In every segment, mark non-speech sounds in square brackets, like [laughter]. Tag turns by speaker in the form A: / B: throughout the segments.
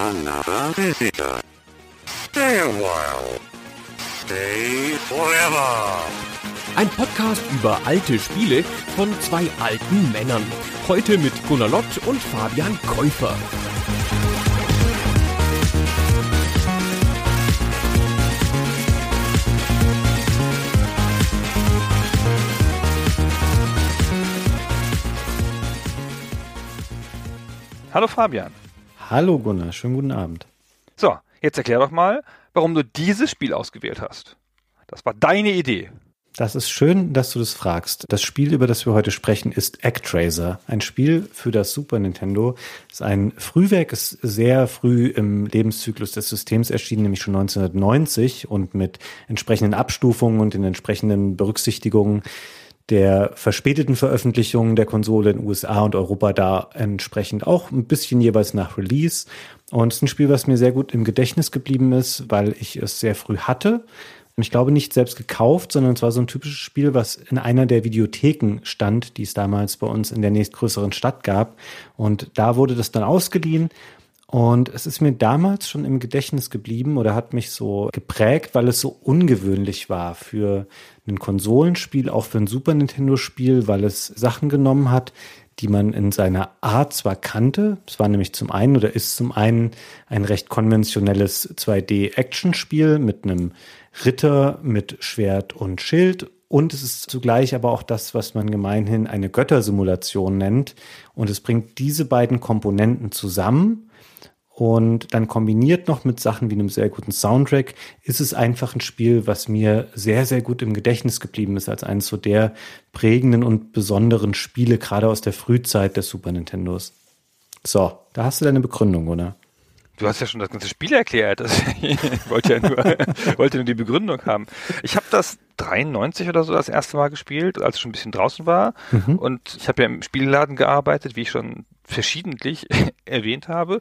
A: Another visitor. Stay a while. Stay forever.
B: Ein Podcast über alte Spiele von zwei alten Männern. Heute mit Gunnar Lott und Fabian Käufer.
C: Hallo Fabian.
D: Hallo Gunnar, schönen guten Abend.
C: So, jetzt erklär doch mal, warum du dieses Spiel ausgewählt hast. Das war deine Idee.
D: Das ist schön, dass du das fragst. Das Spiel, über das wir heute sprechen, ist Actraiser. Ein Spiel für das Super Nintendo. Es ist ein Frühwerk, ist sehr früh im Lebenszyklus des Systems erschienen, nämlich schon 1990 und mit entsprechenden Abstufungen und den entsprechenden Berücksichtigungen der verspäteten Veröffentlichung der Konsole in USA und Europa da entsprechend auch ein bisschen jeweils nach Release. Und es ist ein Spiel, was mir sehr gut im Gedächtnis geblieben ist, weil ich es sehr früh hatte. Und ich glaube nicht selbst gekauft, sondern es war so ein typisches Spiel, was in einer der Videotheken stand, die es damals bei uns in der nächstgrößeren Stadt gab. Und da wurde das dann ausgeliehen. Und es ist mir damals schon im Gedächtnis geblieben oder hat mich so geprägt, weil es so ungewöhnlich war für ein Konsolenspiel, auch für ein Super Nintendo-Spiel, weil es Sachen genommen hat, die man in seiner Art zwar kannte, es war nämlich zum einen oder ist zum einen ein recht konventionelles 2D-Action-Spiel mit einem Ritter mit Schwert und Schild und es ist zugleich aber auch das, was man gemeinhin eine Göttersimulation nennt und es bringt diese beiden Komponenten zusammen und dann kombiniert noch mit Sachen wie einem sehr guten Soundtrack ist es einfach ein Spiel, was mir sehr, sehr gut im Gedächtnis geblieben ist, als eines so der prägenden und besonderen Spiele, gerade aus der Frühzeit des Super Nintendos. So, da hast du deine Begründung, oder?
C: Du hast ja schon das ganze Spiel erklärt. [laughs] ich wollte ja nur, [laughs] wollte nur die Begründung haben. Ich habe das 93 oder so das erste Mal gespielt, als ich schon ein bisschen draußen war. Mhm. Und ich habe ja im Spielladen gearbeitet, wie ich schon verschiedentlich [laughs] erwähnt habe.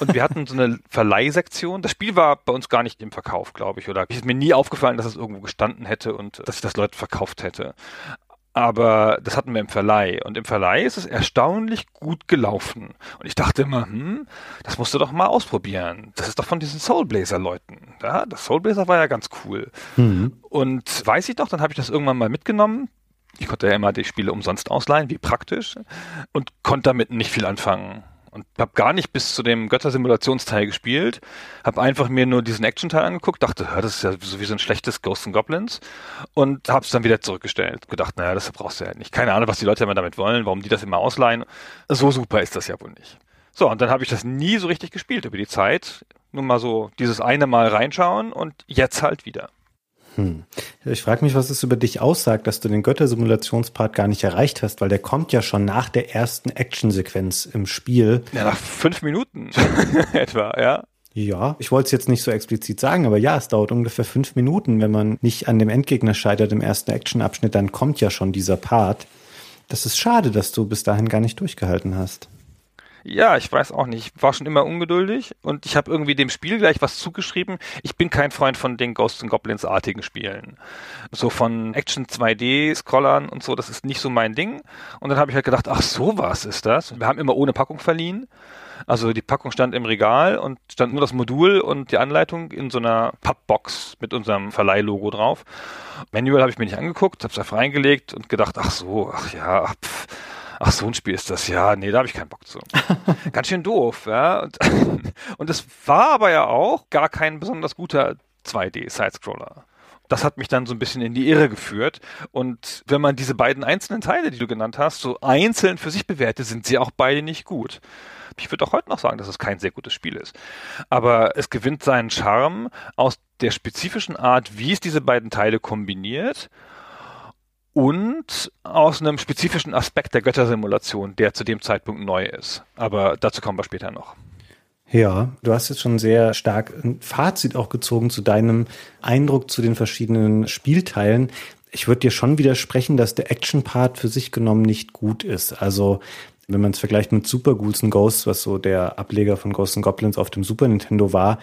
C: Und wir hatten so eine Verleihsektion. Das Spiel war bei uns gar nicht im Verkauf, glaube ich. Oder ist mir nie aufgefallen, dass es irgendwo gestanden hätte und dass ich das Leute verkauft hätte. Aber das hatten wir im Verleih. Und im Verleih ist es erstaunlich gut gelaufen. Und ich dachte immer, hm, das musst du doch mal ausprobieren. Das ist doch von diesen Soulblazer-Leuten. Ja, das Soulblazer war ja ganz cool. Mhm. Und weiß ich doch, dann habe ich das irgendwann mal mitgenommen ich konnte ja immer die Spiele umsonst ausleihen, wie praktisch, und konnte damit nicht viel anfangen. Und habe gar nicht bis zu dem Göttersimulationsteil gespielt, habe einfach mir nur diesen Action-Teil angeguckt, dachte, das ist ja sowieso ein schlechtes Ghosts and Goblins und habe es dann wieder zurückgestellt. Gedacht, naja, das brauchst du ja nicht. Keine Ahnung, was die Leute immer damit wollen, warum die das immer ausleihen. So super ist das ja wohl nicht. So, und dann habe ich das nie so richtig gespielt über die Zeit. Nur mal so dieses eine Mal reinschauen und jetzt halt wieder.
D: Hm. Ich frage mich, was es über dich aussagt, dass du den Göttersimulationspart gar nicht erreicht hast, weil der kommt ja schon nach der ersten Actionsequenz im Spiel.
C: Ja, nach fünf Minuten [laughs] etwa, ja.
D: Ja, ich wollte es jetzt nicht so explizit sagen, aber ja, es dauert ungefähr fünf Minuten. Wenn man nicht an dem Endgegner scheitert im ersten Actionabschnitt, dann kommt ja schon dieser Part. Das ist schade, dass du bis dahin gar nicht durchgehalten hast.
C: Ja, ich weiß auch nicht. Ich war schon immer ungeduldig und ich habe irgendwie dem Spiel gleich was zugeschrieben. Ich bin kein Freund von den Ghosts and Goblins artigen Spielen. So von Action 2D Scrollern und so, das ist nicht so mein Ding. Und dann habe ich halt gedacht, ach so was ist das? Wir haben immer ohne Packung verliehen. Also die Packung stand im Regal und stand nur das Modul und die Anleitung in so einer Pappbox mit unserem Verleihlogo drauf. Manual habe ich mir nicht angeguckt, habe es einfach reingelegt und gedacht, ach so, ach ja, pff ach, so ein Spiel ist das, ja, nee, da habe ich keinen Bock zu. [laughs] Ganz schön doof, ja. Und, [laughs] und es war aber ja auch gar kein besonders guter 2D-Sidescroller das hat mich dann so ein bisschen in die Irre geführt. Und wenn man diese beiden einzelnen Teile, die du genannt hast, so einzeln für sich bewertet, sind sie auch beide nicht gut. Ich würde auch heute noch sagen, dass es kein sehr gutes Spiel ist. Aber es gewinnt seinen Charme aus der spezifischen Art, wie es diese beiden Teile kombiniert und aus einem spezifischen Aspekt der Göttersimulation, der zu dem Zeitpunkt neu ist. Aber dazu kommen wir später noch.
D: Ja, du hast jetzt schon sehr stark ein Fazit auch gezogen zu deinem Eindruck zu den verschiedenen Spielteilen. Ich würde dir schon widersprechen, dass der Action-Part für sich genommen nicht gut ist. Also wenn man es vergleicht mit Super Ghouls Ghosts, was so der Ableger von Ghosts Goblins auf dem Super Nintendo war,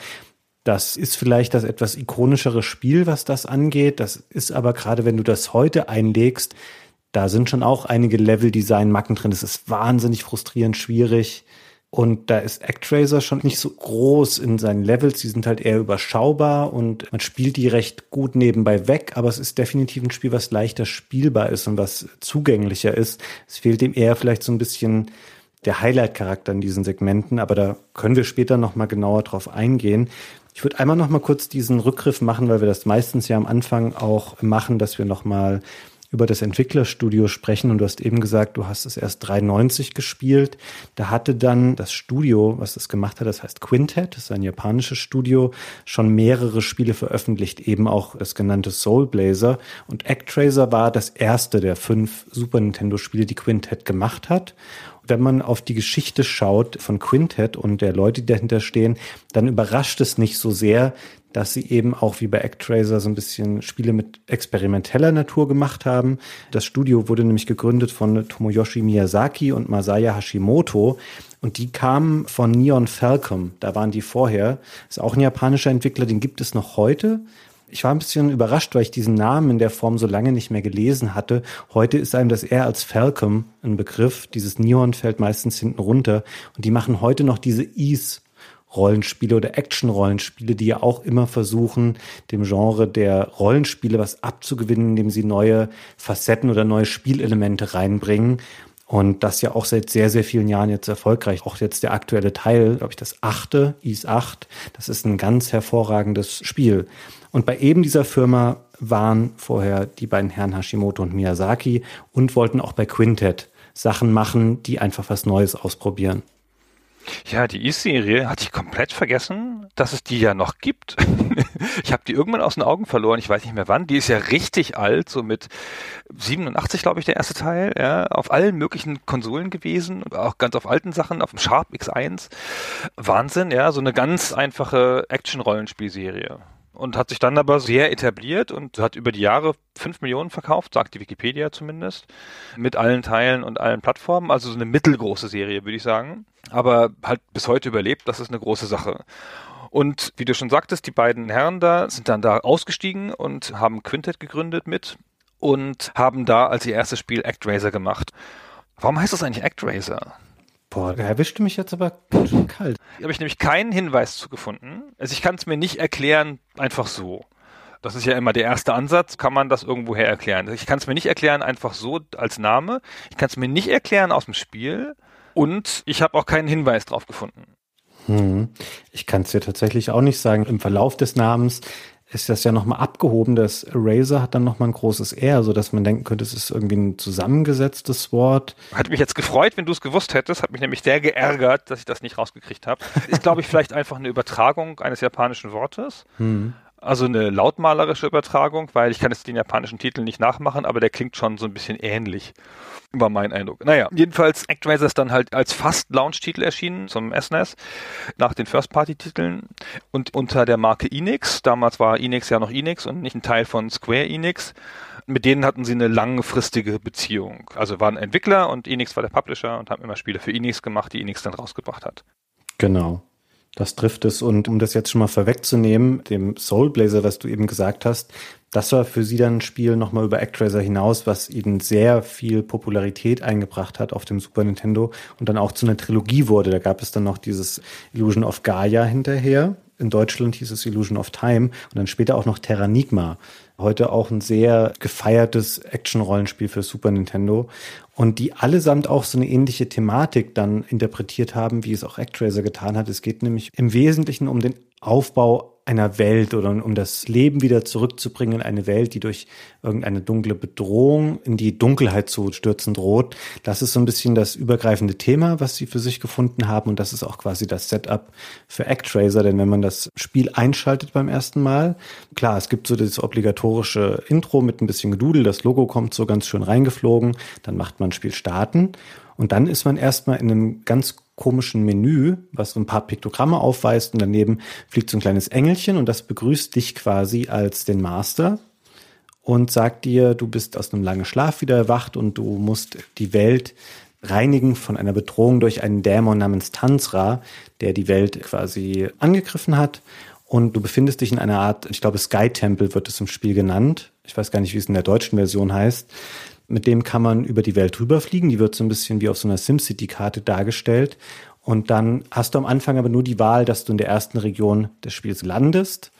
D: das ist vielleicht das etwas ikonischere Spiel, was das angeht. Das ist aber gerade, wenn du das heute einlegst, da sind schon auch einige Level-Design-Macken drin. Das ist wahnsinnig frustrierend schwierig. Und da ist Actraiser schon nicht so groß in seinen Levels. Die sind halt eher überschaubar und man spielt die recht gut nebenbei weg. Aber es ist definitiv ein Spiel, was leichter spielbar ist und was zugänglicher ist. Es fehlt dem eher vielleicht so ein bisschen der Highlight-Charakter in diesen Segmenten. Aber da können wir später nochmal genauer drauf eingehen. Ich würde einmal nochmal kurz diesen Rückgriff machen, weil wir das meistens ja am Anfang auch machen, dass wir nochmal über das Entwicklerstudio sprechen. Und du hast eben gesagt, du hast es erst 93 gespielt. Da hatte dann das Studio, was das gemacht hat, das heißt Quintet, das ist ein japanisches Studio, schon mehrere Spiele veröffentlicht, eben auch das genannte Soul Blazer. Und Actraiser war das erste der fünf Super Nintendo Spiele, die Quintet gemacht hat wenn man auf die Geschichte schaut von Quintet und der Leute, die dahinter stehen, dann überrascht es nicht so sehr, dass sie eben auch wie bei Actraiser so ein bisschen Spiele mit experimenteller Natur gemacht haben. Das Studio wurde nämlich gegründet von Tomoyoshi Miyazaki und Masaya Hashimoto und die kamen von Neon Falcom. Da waren die vorher. Ist auch ein japanischer Entwickler, den gibt es noch heute. Ich war ein bisschen überrascht, weil ich diesen Namen in der Form so lange nicht mehr gelesen hatte. Heute ist einem das eher als Falcom ein Begriff. Dieses Neon fällt meistens hinten runter. Und die machen heute noch diese Ease Rollenspiele oder Action-Rollenspiele, die ja auch immer versuchen, dem Genre der Rollenspiele was abzugewinnen, indem sie neue Facetten oder neue Spielelemente reinbringen. Und das ja auch seit sehr, sehr vielen Jahren jetzt erfolgreich. Auch jetzt der aktuelle Teil, glaube ich, das achte, IS 8, das ist ein ganz hervorragendes Spiel. Und bei eben dieser Firma waren vorher die beiden Herren Hashimoto und Miyazaki und wollten auch bei Quintet Sachen machen, die einfach was Neues ausprobieren.
C: Ja, die E-Serie hatte ich komplett vergessen, dass es die ja noch gibt. [laughs] ich habe die irgendwann aus den Augen verloren, ich weiß nicht mehr wann. Die ist ja richtig alt, so mit 87, glaube ich, der erste Teil, ja, auf allen möglichen Konsolen gewesen, auch ganz auf alten Sachen, auf dem Sharp X1. Wahnsinn, ja, so eine ganz einfache Action-Rollenspielserie und hat sich dann aber sehr etabliert und hat über die Jahre fünf Millionen verkauft, sagt die Wikipedia zumindest, mit allen Teilen und allen Plattformen. Also so eine mittelgroße Serie, würde ich sagen. Aber halt bis heute überlebt, das ist eine große Sache. Und wie du schon sagtest, die beiden Herren da sind dann da ausgestiegen und haben Quintet gegründet mit und haben da als ihr erstes Spiel ActRaiser gemacht. Warum heißt das eigentlich ActRaiser?
D: Boah, der erwischte mich jetzt aber ganz schön kalt.
C: Da habe ich nämlich keinen Hinweis zu gefunden. Also ich kann es mir nicht erklären, einfach so. Das ist ja immer der erste Ansatz, kann man das irgendwoher erklären. Ich kann es mir nicht erklären, einfach so als Name. Ich kann es mir nicht erklären aus dem Spiel. Und ich habe auch keinen Hinweis drauf gefunden.
D: Hm. Ich kann es dir tatsächlich auch nicht sagen. Im Verlauf des Namens ist das ja nochmal abgehoben. Das Eraser hat dann nochmal ein großes R, so dass man denken könnte, es ist irgendwie ein zusammengesetztes Wort.
C: Hat mich jetzt gefreut, wenn du es gewusst hättest. Hat mich nämlich sehr geärgert, dass ich das nicht rausgekriegt habe. Ist, glaube ich, [laughs] vielleicht einfach eine Übertragung eines japanischen Wortes. Hm. Also eine lautmalerische Übertragung, weil ich kann jetzt den japanischen Titel nicht nachmachen, aber der klingt schon so ein bisschen ähnlich. War mein Eindruck. Naja, jedenfalls ActRaiser ist dann halt als fast Launch-Titel erschienen zum SNES nach den First-Party-Titeln und unter der Marke Enix. Damals war Enix ja noch Enix und nicht ein Teil von Square Enix. Mit denen hatten sie eine langfristige Beziehung. Also waren Entwickler und Enix war der Publisher und haben immer Spiele für Enix gemacht, die Enix dann rausgebracht hat.
D: Genau. Das trifft es. Und um das jetzt schon mal vorwegzunehmen, dem Soul Blazer, was du eben gesagt hast, das war für sie dann ein Spiel nochmal über Actraiser hinaus, was ihnen sehr viel Popularität eingebracht hat auf dem Super Nintendo und dann auch zu einer Trilogie wurde. Da gab es dann noch dieses Illusion of Gaia hinterher. In Deutschland hieß es Illusion of Time und dann später auch noch Terranigma. Heute auch ein sehr gefeiertes Action-Rollenspiel für Super Nintendo und die allesamt auch so eine ähnliche Thematik dann interpretiert haben, wie es auch Actraiser getan hat. Es geht nämlich im Wesentlichen um den Aufbau einer Welt oder um das Leben wieder zurückzubringen in eine Welt, die durch irgendeine dunkle Bedrohung in die Dunkelheit zu stürzen droht. Das ist so ein bisschen das übergreifende Thema, was sie für sich gefunden haben. Und das ist auch quasi das Setup für Actraiser, denn wenn man das Spiel einschaltet beim ersten Mal, klar, es gibt so das obligatorische Intro mit ein bisschen Gedudel, das Logo kommt so ganz schön reingeflogen, dann macht man Spiel starten und dann ist man erstmal in einem ganz komischen Menü, was so ein paar Piktogramme aufweist und daneben fliegt so ein kleines Engelchen und das begrüßt dich quasi als den Master und sagt dir, du bist aus einem langen Schlaf wieder erwacht und du musst die Welt reinigen von einer Bedrohung durch einen Dämon namens Tanzra, der die Welt quasi angegriffen hat. Und du befindest dich in einer Art, ich glaube, Sky Temple wird es im Spiel genannt. Ich weiß gar nicht, wie es in der deutschen Version heißt. Mit dem kann man über die Welt rüberfliegen. Die wird so ein bisschen wie auf so einer SimCity-Karte dargestellt. Und dann hast du am Anfang aber nur die Wahl, dass du in der ersten Region des Spiels landest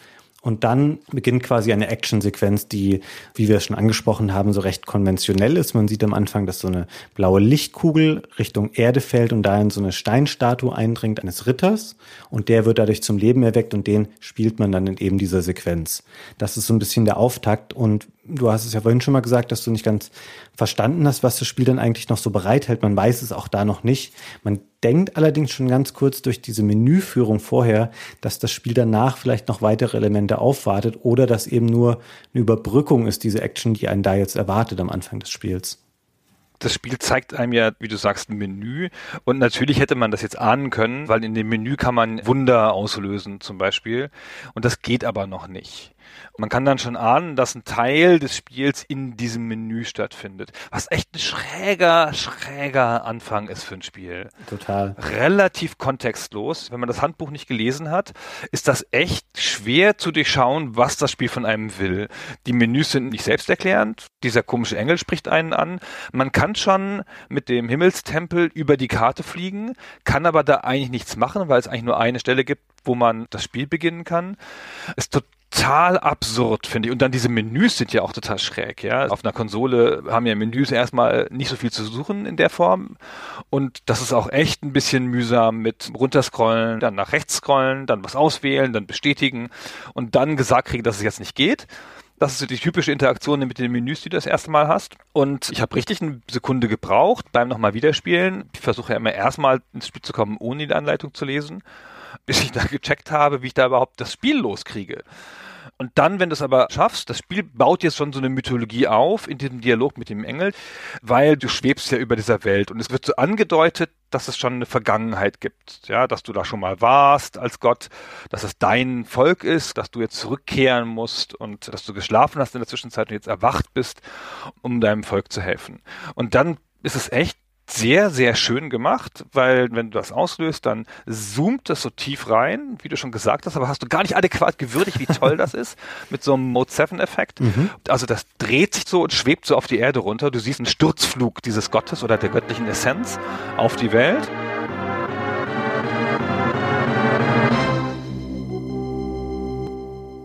D: und dann beginnt quasi eine Actionsequenz, die, wie wir schon angesprochen haben, so recht konventionell ist. Man sieht am Anfang, dass so eine blaue Lichtkugel Richtung Erde fällt und da in so eine Steinstatue eindringt eines Ritters. Und der wird dadurch zum Leben erweckt und den spielt man dann in eben dieser Sequenz. Das ist so ein bisschen der Auftakt. Und du hast es ja vorhin schon mal gesagt, dass du nicht ganz verstanden hast, was das Spiel dann eigentlich noch so bereithält. Man weiß es auch da noch nicht. Man denkt allerdings schon ganz kurz durch diese Menüführung vorher, dass das Spiel danach vielleicht noch weitere Elemente aufwartet oder dass eben nur eine Überbrückung ist, diese Action, die einen da jetzt erwartet am Anfang des Spiels
C: das Spiel zeigt einem ja, wie du sagst, ein Menü. Und natürlich hätte man das jetzt ahnen können, weil in dem Menü kann man Wunder auslösen zum Beispiel. Und das geht aber noch nicht. Man kann dann schon ahnen, dass ein Teil des Spiels in diesem Menü stattfindet. Was echt ein schräger, schräger Anfang ist für ein Spiel.
D: Total.
C: Relativ kontextlos. Wenn man das Handbuch nicht gelesen hat, ist das echt schwer zu durchschauen, was das Spiel von einem will. Die Menüs sind nicht selbsterklärend. Dieser komische Engel spricht einen an. Man kann schon mit dem Himmelstempel über die Karte fliegen, kann aber da eigentlich nichts machen, weil es eigentlich nur eine Stelle gibt, wo man das Spiel beginnen kann. Ist total absurd, finde ich. Und dann diese Menüs sind ja auch total schräg, ja. Auf einer Konsole haben ja Menüs erstmal nicht so viel zu suchen in der Form. Und das ist auch echt ein bisschen mühsam mit runterscrollen, dann nach rechts scrollen, dann was auswählen, dann bestätigen und dann gesagt kriegen, dass es jetzt nicht geht. Das ist so die typische Interaktion mit den Menüs, die du das erste Mal hast. Und ich habe richtig eine Sekunde gebraucht beim nochmal Wiederspielen. Ich versuche ja immer erstmal ins Spiel zu kommen, ohne die Anleitung zu lesen bis ich da gecheckt habe, wie ich da überhaupt das Spiel loskriege. Und dann, wenn du es aber schaffst, das Spiel baut jetzt schon so eine Mythologie auf in diesem Dialog mit dem Engel, weil du schwebst ja über dieser Welt und es wird so angedeutet, dass es schon eine Vergangenheit gibt, ja, dass du da schon mal warst als Gott, dass es dein Volk ist, dass du jetzt zurückkehren musst und dass du geschlafen hast in der Zwischenzeit und jetzt erwacht bist, um deinem Volk zu helfen. Und dann ist es echt sehr, sehr schön gemacht, weil wenn du das auslöst, dann zoomt das so tief rein, wie du schon gesagt hast, aber hast du gar nicht adäquat gewürdigt, wie toll das ist, [laughs] mit so einem Mode 7 Effekt. Mhm. Also das dreht sich so und schwebt so auf die Erde runter. Du siehst einen Sturzflug dieses Gottes oder der göttlichen Essenz auf die Welt.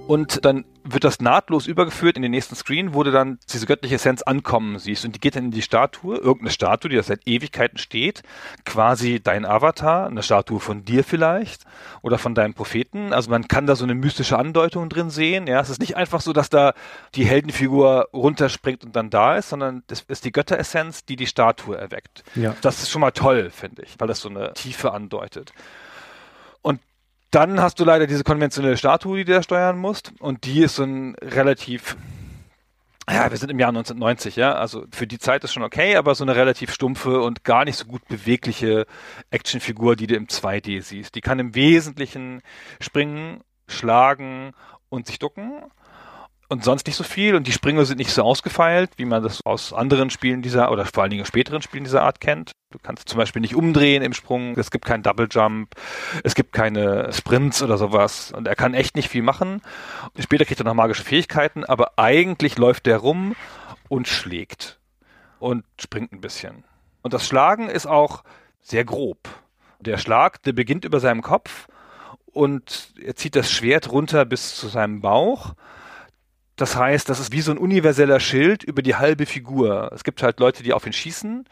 C: Und dann wird das nahtlos übergeführt in den nächsten Screen, wo du dann diese göttliche Essenz ankommen siehst. Und die geht dann in die Statue, irgendeine Statue, die da seit Ewigkeiten steht, quasi dein Avatar, eine Statue von dir vielleicht oder von deinem Propheten. Also man kann da so eine mystische Andeutung drin sehen. Ja, es ist nicht einfach so, dass da die Heldenfigur runterspringt und dann da ist, sondern das ist die Götteressenz, die die Statue erweckt. Ja. Das ist schon mal toll, finde ich, weil das so eine Tiefe andeutet. Und dann hast du leider diese konventionelle Statue, die du da steuern musst. Und die ist so ein relativ, ja, wir sind im Jahr 1990, ja. Also für die Zeit ist schon okay, aber so eine relativ stumpfe und gar nicht so gut bewegliche Actionfigur, die du im 2D siehst. Die kann im Wesentlichen springen, schlagen und sich ducken und sonst nicht so viel und die Sprünge sind nicht so ausgefeilt, wie man das aus anderen Spielen dieser oder vor allen Dingen späteren Spielen dieser Art kennt. Du kannst zum Beispiel nicht umdrehen im Sprung, es gibt keinen Double Jump, es gibt keine Sprints oder sowas und er kann echt nicht viel machen. Später kriegt er noch magische Fähigkeiten, aber eigentlich läuft der rum und schlägt und springt ein bisschen. Und das Schlagen ist auch sehr grob. Der Schlag, der beginnt über seinem Kopf und er zieht das Schwert runter bis zu seinem Bauch das heißt, das ist wie so ein universeller Schild über die halbe Figur. Es gibt halt Leute, die auf ihn schießen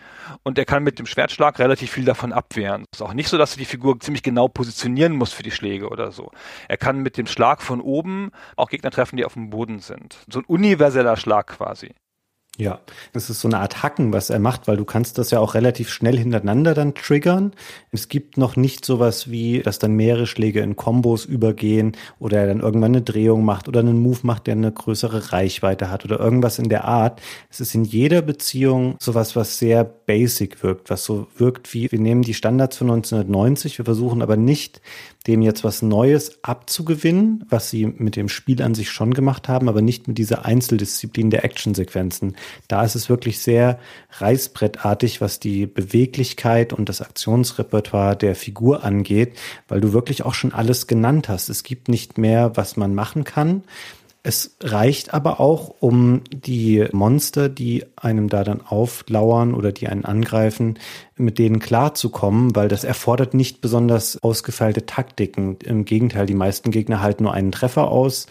C: und er kann mit dem Schwertschlag relativ viel davon abwehren. Es ist auch nicht so, dass du die Figur ziemlich genau positionieren musst für die Schläge oder so. Er kann mit dem Schlag von oben auch Gegner treffen, die auf dem Boden sind. So ein universeller Schlag quasi.
D: Ja, das ist so eine Art Hacken, was er macht, weil du kannst das ja auch relativ schnell hintereinander dann triggern. Es gibt noch nicht sowas wie, dass dann mehrere Schläge in Kombos übergehen oder er dann irgendwann eine Drehung macht oder einen Move macht, der eine größere Reichweite hat oder irgendwas in der Art. Es ist in jeder Beziehung sowas, was sehr basic wirkt, was so wirkt wie, wir nehmen die Standards von 1990, wir versuchen aber nicht dem jetzt was Neues abzugewinnen, was sie mit dem Spiel an sich schon gemacht haben, aber nicht mit dieser Einzeldisziplin der Actionsequenzen. Da ist es wirklich sehr reißbrettartig, was die Beweglichkeit und das Aktionsrepertoire der Figur angeht, weil du wirklich auch schon alles genannt hast. Es gibt nicht mehr, was man machen kann. Es reicht aber auch, um die Monster, die einem da dann auflauern oder die einen angreifen, mit denen klarzukommen, weil das erfordert nicht besonders ausgefeilte Taktiken. Im Gegenteil, die meisten Gegner halten nur einen Treffer aus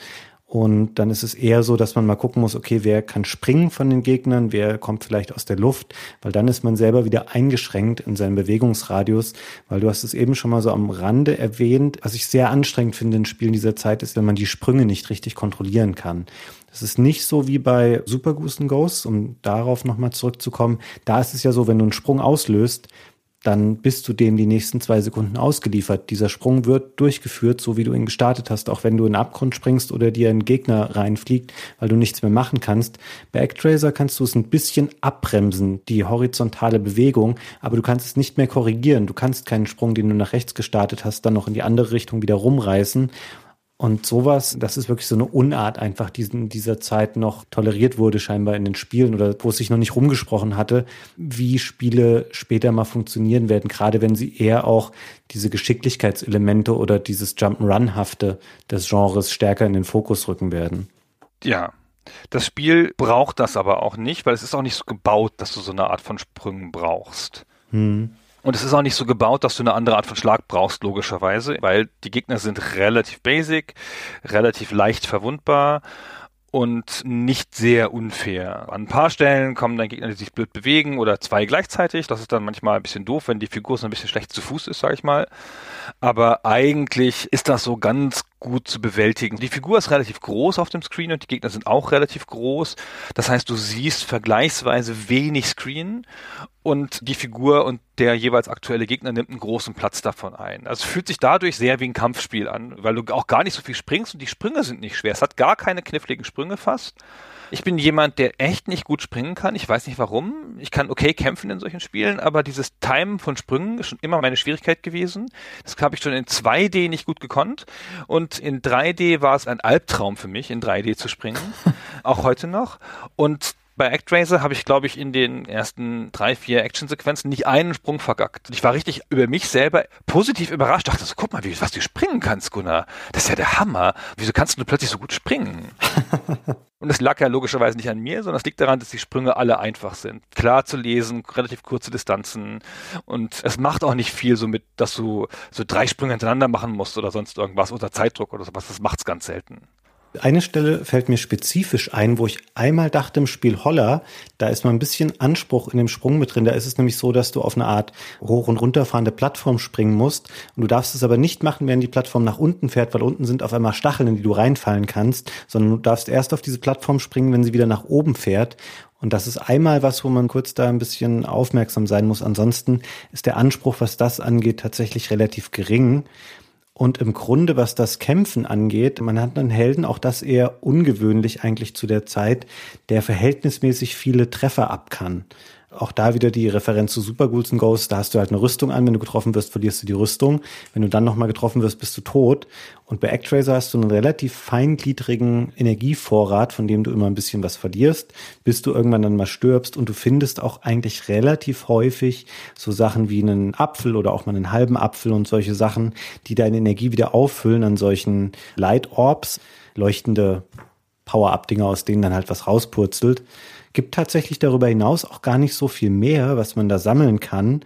D: und dann ist es eher so, dass man mal gucken muss, okay, wer kann springen von den Gegnern, wer kommt vielleicht aus der Luft, weil dann ist man selber wieder eingeschränkt in seinem Bewegungsradius, weil du hast es eben schon mal so am Rande erwähnt. Was ich sehr anstrengend finde in Spielen dieser Zeit ist, wenn man die Sprünge nicht richtig kontrollieren kann. Das ist nicht so wie bei Super Goose Ghosts, um darauf nochmal zurückzukommen. Da ist es ja so, wenn du einen Sprung auslöst, dann bist du dem die nächsten zwei Sekunden ausgeliefert. Dieser Sprung wird durchgeführt, so wie du ihn gestartet hast, auch wenn du in den Abgrund springst oder dir ein Gegner reinfliegt, weil du nichts mehr machen kannst. Bei Actracer kannst du es ein bisschen abbremsen, die horizontale Bewegung, aber du kannst es nicht mehr korrigieren. Du kannst keinen Sprung, den du nach rechts gestartet hast, dann noch in die andere Richtung wieder rumreißen. Und sowas, das ist wirklich so eine Unart einfach, die in dieser Zeit noch toleriert wurde, scheinbar in den Spielen oder wo es sich noch nicht rumgesprochen hatte, wie Spiele später mal funktionieren werden, gerade wenn sie eher auch diese Geschicklichkeitselemente oder dieses Jump'n'Run-hafte des Genres stärker in den Fokus rücken werden.
C: Ja. Das Spiel braucht das aber auch nicht, weil es ist auch nicht so gebaut, dass du so eine Art von Sprüngen brauchst. Hm. Und es ist auch nicht so gebaut, dass du eine andere Art von Schlag brauchst, logischerweise, weil die Gegner sind relativ basic, relativ leicht verwundbar und nicht sehr unfair. An ein paar Stellen kommen dann Gegner, die sich blöd bewegen oder zwei gleichzeitig. Das ist dann manchmal ein bisschen doof, wenn die Figur so ein bisschen schlecht zu Fuß ist, sag ich mal. Aber eigentlich ist das so ganz gut zu bewältigen. Die Figur ist relativ groß auf dem Screen und die Gegner sind auch relativ groß. Das heißt, du siehst vergleichsweise wenig Screen und die Figur und der jeweils aktuelle Gegner nimmt einen großen Platz davon ein. Also es fühlt sich dadurch sehr wie ein Kampfspiel an, weil du auch gar nicht so viel springst und die Sprünge sind nicht schwer. Es hat gar keine kniffligen Sprünge fast. Ich bin jemand, der echt nicht gut springen kann. Ich weiß nicht warum. Ich kann okay kämpfen in solchen Spielen, aber dieses Timen von Sprüngen ist schon immer meine Schwierigkeit gewesen. Das habe ich schon in 2D nicht gut gekonnt. Und in 3D war es ein Albtraum für mich, in 3D zu springen. [laughs] auch heute noch. Und bei ActRaiser habe ich, glaube ich, in den ersten drei, vier Actionsequenzen nicht einen Sprung vergackt. Ich war richtig über mich selber positiv überrascht. Ich dachte so, guck mal, wie, was du springen kannst, Gunnar. Das ist ja der Hammer. Wieso kannst du plötzlich so gut springen? [laughs] Und das lag ja logischerweise nicht an mir, sondern es liegt daran, dass die Sprünge alle einfach sind. Klar zu lesen, relativ kurze Distanzen. Und es macht auch nicht viel so mit, dass du so drei Sprünge hintereinander machen musst oder sonst irgendwas unter Zeitdruck oder sowas. Das macht's ganz selten.
D: Eine Stelle fällt mir spezifisch ein, wo ich einmal dachte im Spiel Holler, da ist mal ein bisschen Anspruch in dem Sprung mit drin. Da ist es nämlich so, dass du auf eine Art hoch- und runterfahrende Plattform springen musst. Und du darfst es aber nicht machen, während die Plattform nach unten fährt, weil unten sind auf einmal Stacheln, in die du reinfallen kannst, sondern du darfst erst auf diese Plattform springen, wenn sie wieder nach oben fährt. Und das ist einmal was, wo man kurz da ein bisschen aufmerksam sein muss. Ansonsten ist der Anspruch, was das angeht, tatsächlich relativ gering. Und im Grunde, was das Kämpfen angeht, man hat einen Helden, auch das eher ungewöhnlich eigentlich zu der Zeit, der verhältnismäßig viele Treffer ab kann. Auch da wieder die Referenz zu Super Ghouls and Ghosts. Da hast du halt eine Rüstung an. Wenn du getroffen wirst, verlierst du die Rüstung. Wenn du dann nochmal getroffen wirst, bist du tot. Und bei Actracer hast du einen relativ feingliedrigen Energievorrat, von dem du immer ein bisschen was verlierst, bis du irgendwann dann mal stirbst. Und du findest auch eigentlich relativ häufig so Sachen wie einen Apfel oder auch mal einen halben Apfel und solche Sachen, die deine Energie wieder auffüllen an solchen Light Orbs, leuchtende Power-Up-Dinger, aus denen dann halt was rauspurzelt. Gibt tatsächlich darüber hinaus auch gar nicht so viel mehr, was man da sammeln kann.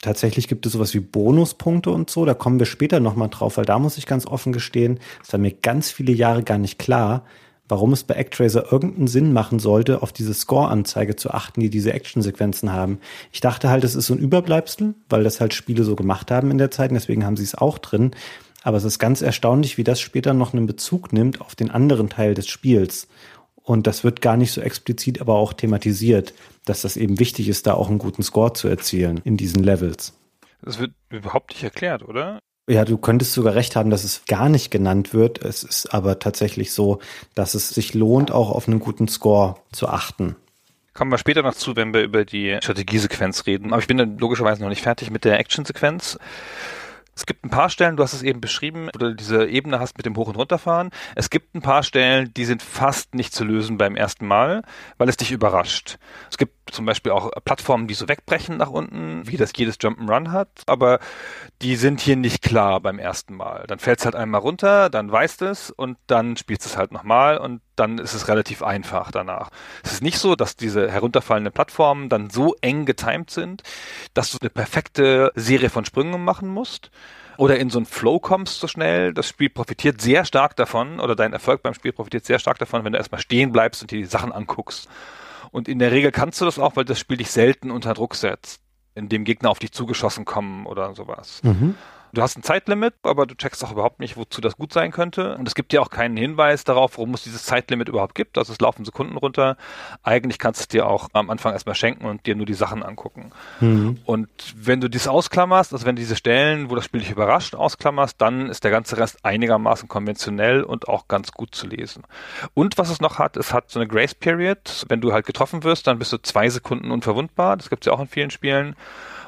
D: Tatsächlich gibt es sowas wie Bonuspunkte und so, da kommen wir später nochmal drauf, weil da muss ich ganz offen gestehen, es war mir ganz viele Jahre gar nicht klar, warum es bei Actracer irgendeinen Sinn machen sollte, auf diese Score-Anzeige zu achten, die diese Actionsequenzen haben. Ich dachte halt, es ist so ein Überbleibsel, weil das halt Spiele so gemacht haben in der Zeit und deswegen haben sie es auch drin. Aber es ist ganz erstaunlich, wie das später noch einen Bezug nimmt auf den anderen Teil des Spiels. Und das wird gar nicht so explizit, aber auch thematisiert, dass das eben wichtig ist, da auch einen guten Score zu erzielen in diesen Levels.
C: Das wird überhaupt nicht erklärt, oder?
D: Ja, du könntest sogar recht haben, dass es gar nicht genannt wird. Es ist aber tatsächlich so, dass es sich lohnt, auch auf einen guten Score zu achten.
C: Kommen wir später noch zu, wenn wir über die Strategiesequenz reden. Aber ich bin dann logischerweise noch nicht fertig mit der Actionsequenz. Es gibt ein paar Stellen, du hast es eben beschrieben, wo du diese Ebene hast mit dem Hoch- und Runterfahren. Es gibt ein paar Stellen, die sind fast nicht zu lösen beim ersten Mal, weil es dich überrascht. Es gibt zum Beispiel auch Plattformen, die so wegbrechen nach unten, wie das jedes Jump'n'Run hat, aber die sind hier nicht klar beim ersten Mal. Dann fällt es halt einmal runter, dann weißt es und dann spielst es halt nochmal und dann ist es relativ einfach danach. Es ist nicht so, dass diese herunterfallenden Plattformen dann so eng getimed sind, dass du eine perfekte Serie von Sprüngen machen musst oder in so einen Flow kommst so schnell. Das Spiel profitiert sehr stark davon oder dein Erfolg beim Spiel profitiert sehr stark davon, wenn du erstmal stehen bleibst und dir die Sachen anguckst. Und in der Regel kannst du das auch, weil das Spiel dich selten unter Druck setzt, indem Gegner auf dich zugeschossen kommen oder sowas. Mhm. Du hast ein Zeitlimit, aber du checkst auch überhaupt nicht, wozu das gut sein könnte. Und es gibt dir auch keinen Hinweis darauf, warum es dieses Zeitlimit überhaupt gibt. Also es laufen Sekunden runter. Eigentlich kannst du es dir auch am Anfang erstmal schenken und dir nur die Sachen angucken. Mhm. Und wenn du dies ausklammerst, also wenn du diese Stellen, wo das Spiel dich überrascht, ausklammerst, dann ist der ganze Rest einigermaßen konventionell und auch ganz gut zu lesen. Und was es noch hat, es hat so eine Grace Period. Wenn du halt getroffen wirst, dann bist du zwei Sekunden unverwundbar. Das gibt es ja auch in vielen Spielen.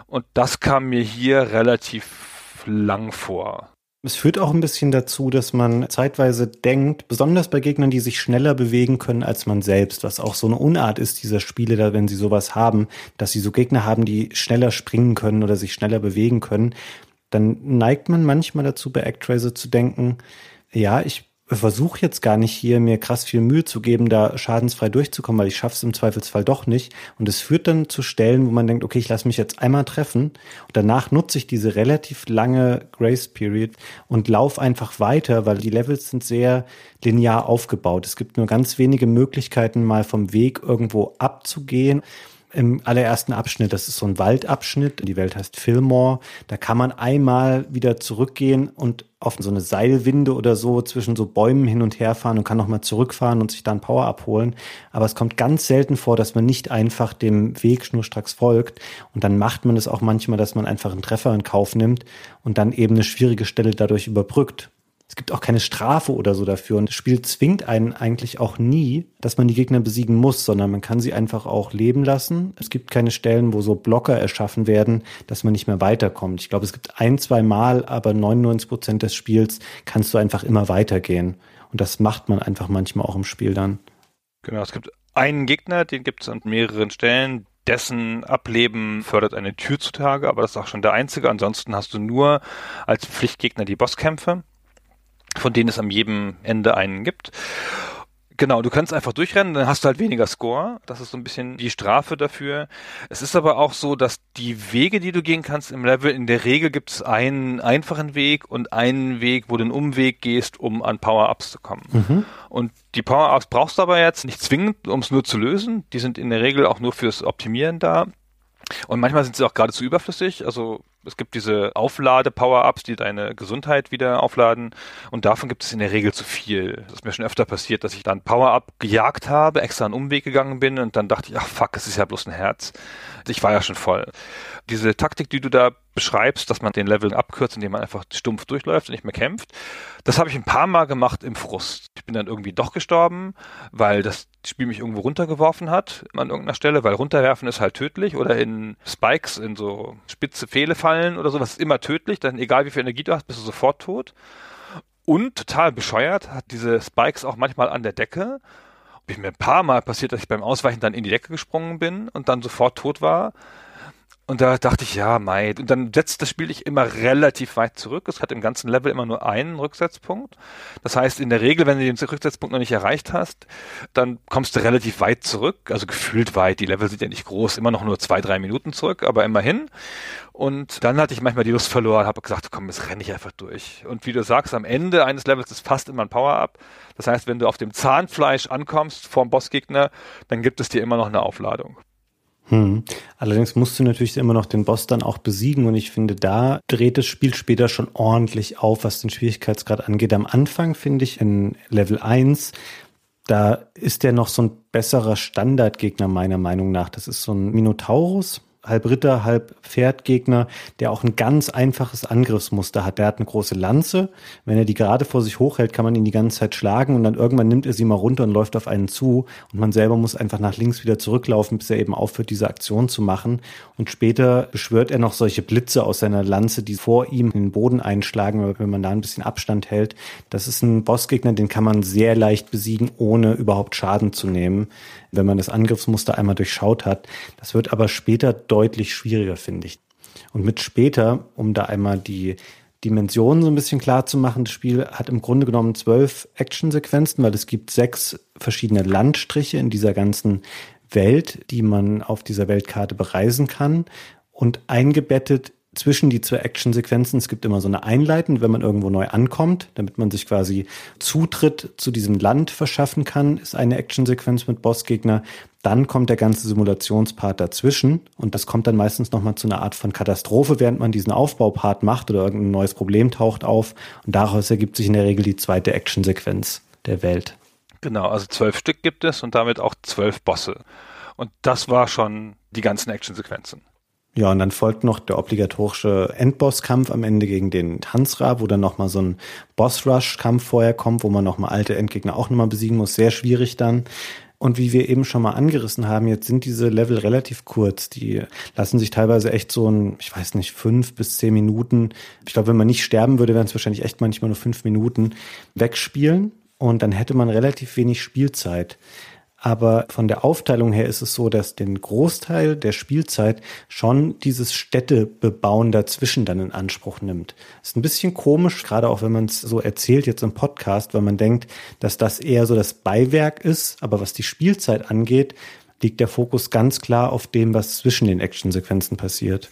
C: Und das kam mir hier relativ lang vor.
D: Es führt auch ein bisschen dazu, dass man zeitweise denkt, besonders bei Gegnern, die sich schneller bewegen können als man selbst, was auch so eine Unart ist dieser Spiele, da wenn sie sowas haben, dass sie so Gegner haben, die schneller springen können oder sich schneller bewegen können, dann neigt man manchmal dazu, bei Actraiser zu denken, ja, ich versuche jetzt gar nicht hier mir krass viel Mühe zu geben, da schadensfrei durchzukommen, weil ich schaff's im Zweifelsfall doch nicht. Und es führt dann zu Stellen, wo man denkt, okay, ich lasse mich jetzt einmal treffen und danach nutze ich diese relativ lange Grace Period und lauf einfach weiter, weil die Levels sind sehr linear aufgebaut. Es gibt nur ganz wenige Möglichkeiten, mal vom Weg irgendwo abzugehen im allerersten Abschnitt, das ist so ein Waldabschnitt, die Welt heißt Fillmore, da kann man einmal wieder zurückgehen und auf so eine Seilwinde oder so zwischen so Bäumen hin und her fahren und kann nochmal zurückfahren und sich dann Power abholen. Aber es kommt ganz selten vor, dass man nicht einfach dem Weg schnurstracks folgt. Und dann macht man es auch manchmal, dass man einfach einen Treffer in Kauf nimmt und dann eben eine schwierige Stelle dadurch überbrückt. Es gibt auch keine Strafe oder so dafür. Und das Spiel zwingt einen eigentlich auch nie, dass man die Gegner besiegen muss, sondern man kann sie einfach auch leben lassen. Es gibt keine Stellen, wo so Blocker erschaffen werden, dass man nicht mehr weiterkommt. Ich glaube, es gibt ein, zwei Mal, aber 99 Prozent des Spiels kannst du einfach immer weitergehen. Und das macht man einfach manchmal auch im Spiel dann.
C: Genau, es gibt einen Gegner, den gibt es an mehreren Stellen, dessen Ableben fördert eine Tür zutage, aber das ist auch schon der einzige. Ansonsten hast du nur als Pflichtgegner die Bosskämpfe von denen es am jedem Ende einen gibt. Genau, du kannst einfach durchrennen, dann hast du halt weniger Score. Das ist so ein bisschen die Strafe dafür. Es ist aber auch so, dass die Wege, die du gehen kannst im Level, in der Regel gibt es einen einfachen Weg und einen Weg, wo du einen Umweg gehst, um an Power-Ups zu kommen. Mhm. Und die Power-Ups brauchst du aber jetzt nicht zwingend, um es nur zu lösen. Die sind in der Regel auch nur fürs Optimieren da. Und manchmal sind sie auch geradezu überflüssig. Also es gibt diese Auflade-Power-Ups, die deine Gesundheit wieder aufladen. Und davon gibt es in der Regel zu viel. Das ist mir schon öfter passiert, dass ich dann Power-Up gejagt habe, extra einen Umweg gegangen bin und dann dachte ich, ach fuck, es ist ja bloß ein Herz. Ich war ja schon voll. Diese Taktik, die du da beschreibst, dass man den Level abkürzt, indem man einfach stumpf durchläuft und nicht mehr kämpft, das habe ich ein paar Mal gemacht im Frust. Ich bin dann irgendwie doch gestorben, weil das Spiel mich irgendwo runtergeworfen hat an irgendeiner Stelle, weil runterwerfen ist halt tödlich oder in Spikes, in so spitze Pfähle fallen oder sowas ist immer tödlich, dann egal wie viel Energie du hast, bist du sofort tot. Und total bescheuert hat diese Spikes auch manchmal an der Decke. Bin mir ein paar Mal passiert, dass ich beim Ausweichen dann in die Decke gesprungen bin und dann sofort tot war. Und da dachte ich, ja, Mai. Und dann setzt das Spiel dich immer relativ weit zurück. Es hat im ganzen Level immer nur einen Rücksetzpunkt. Das heißt, in der Regel, wenn du den Rücksetzpunkt noch nicht erreicht hast, dann kommst du relativ weit zurück. Also gefühlt weit. Die Level sind ja nicht groß, immer noch nur zwei, drei Minuten zurück, aber immerhin. Und dann hatte ich manchmal die Lust verloren, habe gesagt, komm, jetzt renne ich einfach durch. Und wie du sagst, am Ende eines Levels ist fast immer ein Power-Up. Das heißt, wenn du auf dem Zahnfleisch ankommst vorm Bossgegner, dann gibt es dir immer noch eine Aufladung.
D: Hm. Allerdings musst du natürlich immer noch den Boss dann auch besiegen und ich finde, da dreht das Spiel später schon ordentlich auf, was den Schwierigkeitsgrad angeht. Am Anfang finde ich in Level 1, da ist der noch so ein besserer Standardgegner meiner Meinung nach. Das ist so ein Minotaurus, halb Ritter, halb Pferdgegner, der auch ein ganz einfaches Angriffsmuster hat. Der hat eine große Lanze. Wenn er die gerade vor sich hochhält, kann man ihn die ganze Zeit schlagen und dann irgendwann nimmt er sie mal runter und läuft auf einen zu und man selber muss einfach nach links wieder zurücklaufen, bis er eben aufhört, diese Aktion zu machen. Und später beschwört er noch solche Blitze aus seiner Lanze, die vor ihm in den Boden einschlagen, wenn man da ein bisschen Abstand hält. Das ist ein Bossgegner, den kann man sehr leicht besiegen, ohne überhaupt Schaden zu nehmen wenn man das Angriffsmuster einmal durchschaut hat. Das wird aber später deutlich schwieriger, finde ich. Und mit später, um da einmal die Dimensionen so ein bisschen klar zu machen, das Spiel hat im Grunde genommen zwölf Actionsequenzen, weil es gibt sechs verschiedene Landstriche in dieser ganzen Welt, die man auf dieser Weltkarte bereisen kann. Und eingebettet zwischen die zwei Actionsequenzen. Es gibt immer so eine Einleitung, wenn man irgendwo neu ankommt, damit man sich quasi Zutritt zu diesem Land verschaffen kann, ist eine Actionsequenz mit Bossgegner. Dann kommt der ganze Simulationspart dazwischen und das kommt dann meistens nochmal zu einer Art von Katastrophe, während man diesen Aufbaupart macht oder irgendein neues Problem taucht auf und daraus ergibt sich in der Regel die zweite Actionsequenz der Welt.
C: Genau, also zwölf Stück gibt es und damit auch zwölf Bosse. Und das war schon die ganzen Actionsequenzen.
D: Ja, und dann folgt noch der obligatorische Endbosskampf am Ende gegen den Hansra, wo dann nochmal so ein Boss-Rush-Kampf vorher kommt, wo man nochmal alte Endgegner auch nochmal besiegen muss. Sehr schwierig dann. Und wie wir eben schon mal angerissen haben, jetzt sind diese Level relativ kurz. Die lassen sich teilweise echt so ein, ich weiß nicht, fünf bis zehn Minuten. Ich glaube, wenn man nicht sterben würde, wären es wahrscheinlich echt manchmal nur fünf Minuten wegspielen. Und dann hätte man relativ wenig Spielzeit. Aber von der Aufteilung her ist es so, dass den Großteil der Spielzeit schon dieses Städtebebauen dazwischen dann in Anspruch nimmt. Ist ein bisschen komisch, gerade auch wenn man es so erzählt jetzt im Podcast, weil man denkt, dass das eher so das Beiwerk ist. Aber was die Spielzeit angeht, liegt der Fokus ganz klar auf dem, was zwischen den Actionsequenzen passiert.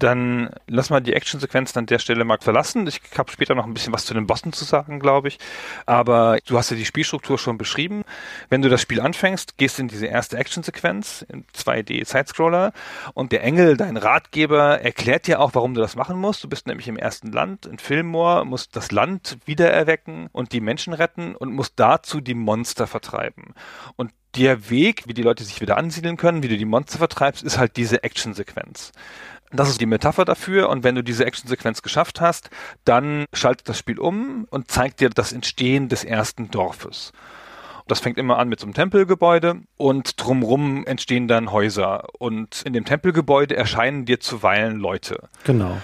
C: Dann lass mal die Actionsequenzen an der Stelle mal verlassen. Ich habe später noch ein bisschen was zu den Bossen zu sagen, glaube ich. Aber du hast ja die Spielstruktur schon beschrieben. Wenn du das Spiel anfängst, gehst du in diese erste Actionsequenz im 2D Sidescroller und der Engel, dein Ratgeber, erklärt dir auch, warum du das machen musst. Du bist nämlich im ersten Land, in Fillmore, musst das Land wiedererwecken und die Menschen retten und musst dazu die Monster vertreiben. Und der Weg, wie die Leute sich wieder ansiedeln können, wie du die Monster vertreibst, ist halt diese Actionsequenz. Das ist die Metapher dafür. Und wenn du diese Actionsequenz geschafft hast, dann schaltet das Spiel um und zeigt dir das Entstehen des ersten Dorfes. Das fängt immer an mit so einem Tempelgebäude und drumrum entstehen dann Häuser. Und in dem Tempelgebäude erscheinen dir zuweilen Leute.
D: Genau.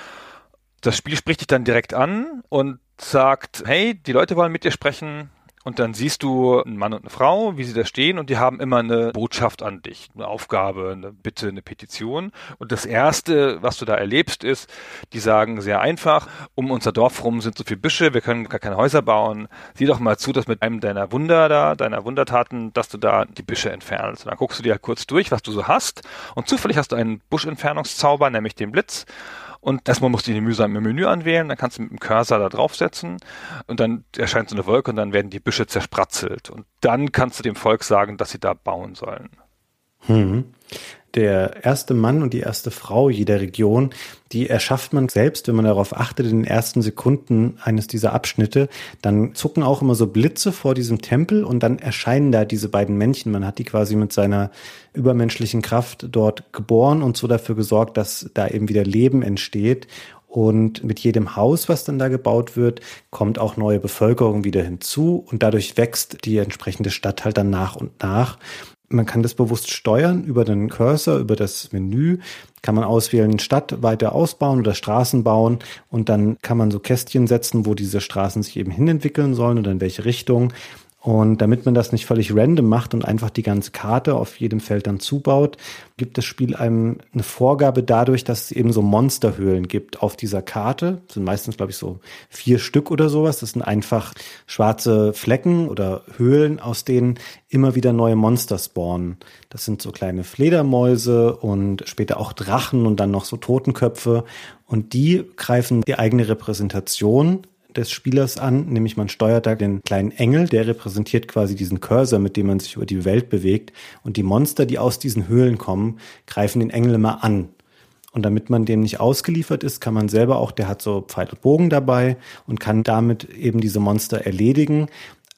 C: Das Spiel spricht dich dann direkt an und sagt, hey, die Leute wollen mit dir sprechen, und dann siehst du einen Mann und eine Frau, wie sie da stehen und die haben immer eine Botschaft an dich, eine Aufgabe, eine Bitte, eine Petition. Und das Erste, was du da erlebst, ist, die sagen sehr einfach, um unser Dorf rum sind so viele Büsche, wir können gar keine Häuser bauen. Sieh doch mal zu, dass mit einem deiner Wunder da, deiner Wundertaten, dass du da die Büsche entfernst. Und dann guckst du dir halt kurz durch, was du so hast. Und zufällig hast du einen Buschentfernungszauber, nämlich den Blitz. Und erstmal musst du die mühsam im Menü anwählen, dann kannst du mit dem Cursor da draufsetzen und dann erscheint so eine Wolke und dann werden die Büsche zerspratzelt. Und dann kannst du dem Volk sagen, dass sie da bauen sollen.
D: Hm der erste Mann und die erste Frau jeder Region, die erschafft man selbst, wenn man darauf achtet, in den ersten Sekunden eines dieser Abschnitte. Dann zucken auch immer so Blitze vor diesem Tempel und dann erscheinen da diese beiden Männchen. Man hat die quasi mit seiner übermenschlichen Kraft dort geboren und so dafür gesorgt, dass da eben wieder Leben entsteht. Und mit jedem Haus, was dann da gebaut wird, kommt auch neue Bevölkerung wieder hinzu und dadurch wächst die entsprechende Stadt halt dann nach und nach. Man kann das bewusst steuern über den Cursor, über das Menü. Kann man auswählen, Stadt weiter ausbauen oder Straßen bauen. Und dann kann man so Kästchen setzen, wo diese Straßen sich eben hinentwickeln sollen oder in welche Richtung. Und damit man das nicht völlig random macht und einfach die ganze Karte auf jedem Feld dann zubaut, gibt das Spiel einem eine Vorgabe dadurch, dass es eben so Monsterhöhlen gibt auf dieser Karte. Das sind meistens, glaube ich, so vier Stück oder sowas. Das sind einfach schwarze Flecken oder Höhlen, aus denen immer wieder neue Monster spawnen. Das sind so kleine Fledermäuse und später auch Drachen und dann noch so Totenköpfe. Und die greifen die eigene Repräsentation des Spielers an, nämlich man steuert da den kleinen Engel, der repräsentiert quasi diesen Cursor, mit dem man sich über die Welt bewegt und die Monster, die aus diesen Höhlen kommen, greifen den Engel immer an. Und damit man dem nicht ausgeliefert ist, kann man selber auch, der hat so Pfeil und Bogen dabei und kann damit eben diese Monster erledigen.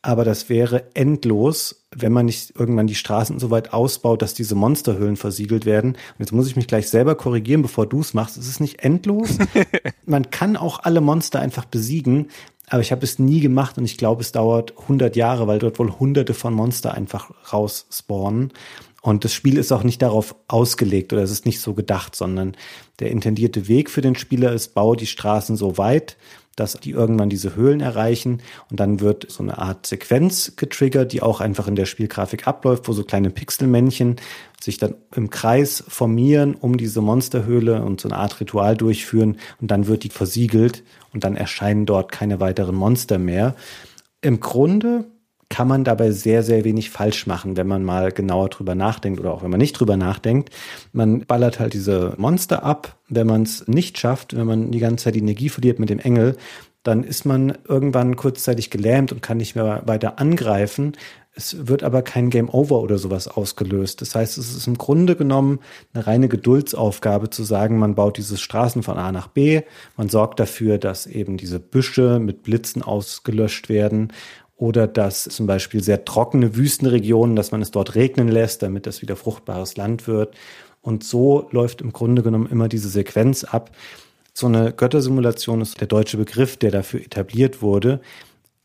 D: Aber das wäre endlos, wenn man nicht irgendwann die Straßen so weit ausbaut, dass diese Monsterhöhlen versiegelt werden. Und jetzt muss ich mich gleich selber korrigieren, bevor du es machst. Es ist nicht endlos. [laughs] man kann auch alle Monster einfach besiegen, aber ich habe es nie gemacht und ich glaube, es dauert 100 Jahre, weil dort wohl hunderte von Monster einfach rausspawnen. Und das Spiel ist auch nicht darauf ausgelegt oder es ist nicht so gedacht, sondern der intendierte Weg für den Spieler ist, baue die Straßen so weit, dass die irgendwann diese Höhlen erreichen und dann wird so eine Art Sequenz getriggert, die auch einfach in der Spielgrafik abläuft, wo so kleine Pixelmännchen sich dann im Kreis formieren um diese Monsterhöhle und so eine Art Ritual durchführen und dann wird die versiegelt und dann erscheinen dort keine weiteren Monster mehr. Im Grunde kann man dabei sehr, sehr wenig falsch machen, wenn man mal genauer drüber nachdenkt oder auch wenn man nicht drüber nachdenkt. Man ballert halt diese Monster ab. Wenn man es nicht schafft, wenn man die ganze Zeit die Energie verliert mit dem Engel, dann ist man irgendwann kurzzeitig gelähmt und kann nicht mehr weiter angreifen. Es wird aber kein Game Over oder sowas ausgelöst. Das heißt, es ist im Grunde genommen eine reine Geduldsaufgabe zu sagen, man baut diese Straßen von A nach B, man sorgt dafür, dass eben diese Büsche mit Blitzen ausgelöscht werden oder dass zum Beispiel sehr trockene Wüstenregionen, dass man es dort regnen lässt, damit das wieder fruchtbares Land wird. Und so läuft im Grunde genommen immer diese Sequenz ab. So eine Göttersimulation ist der deutsche Begriff, der dafür etabliert wurde.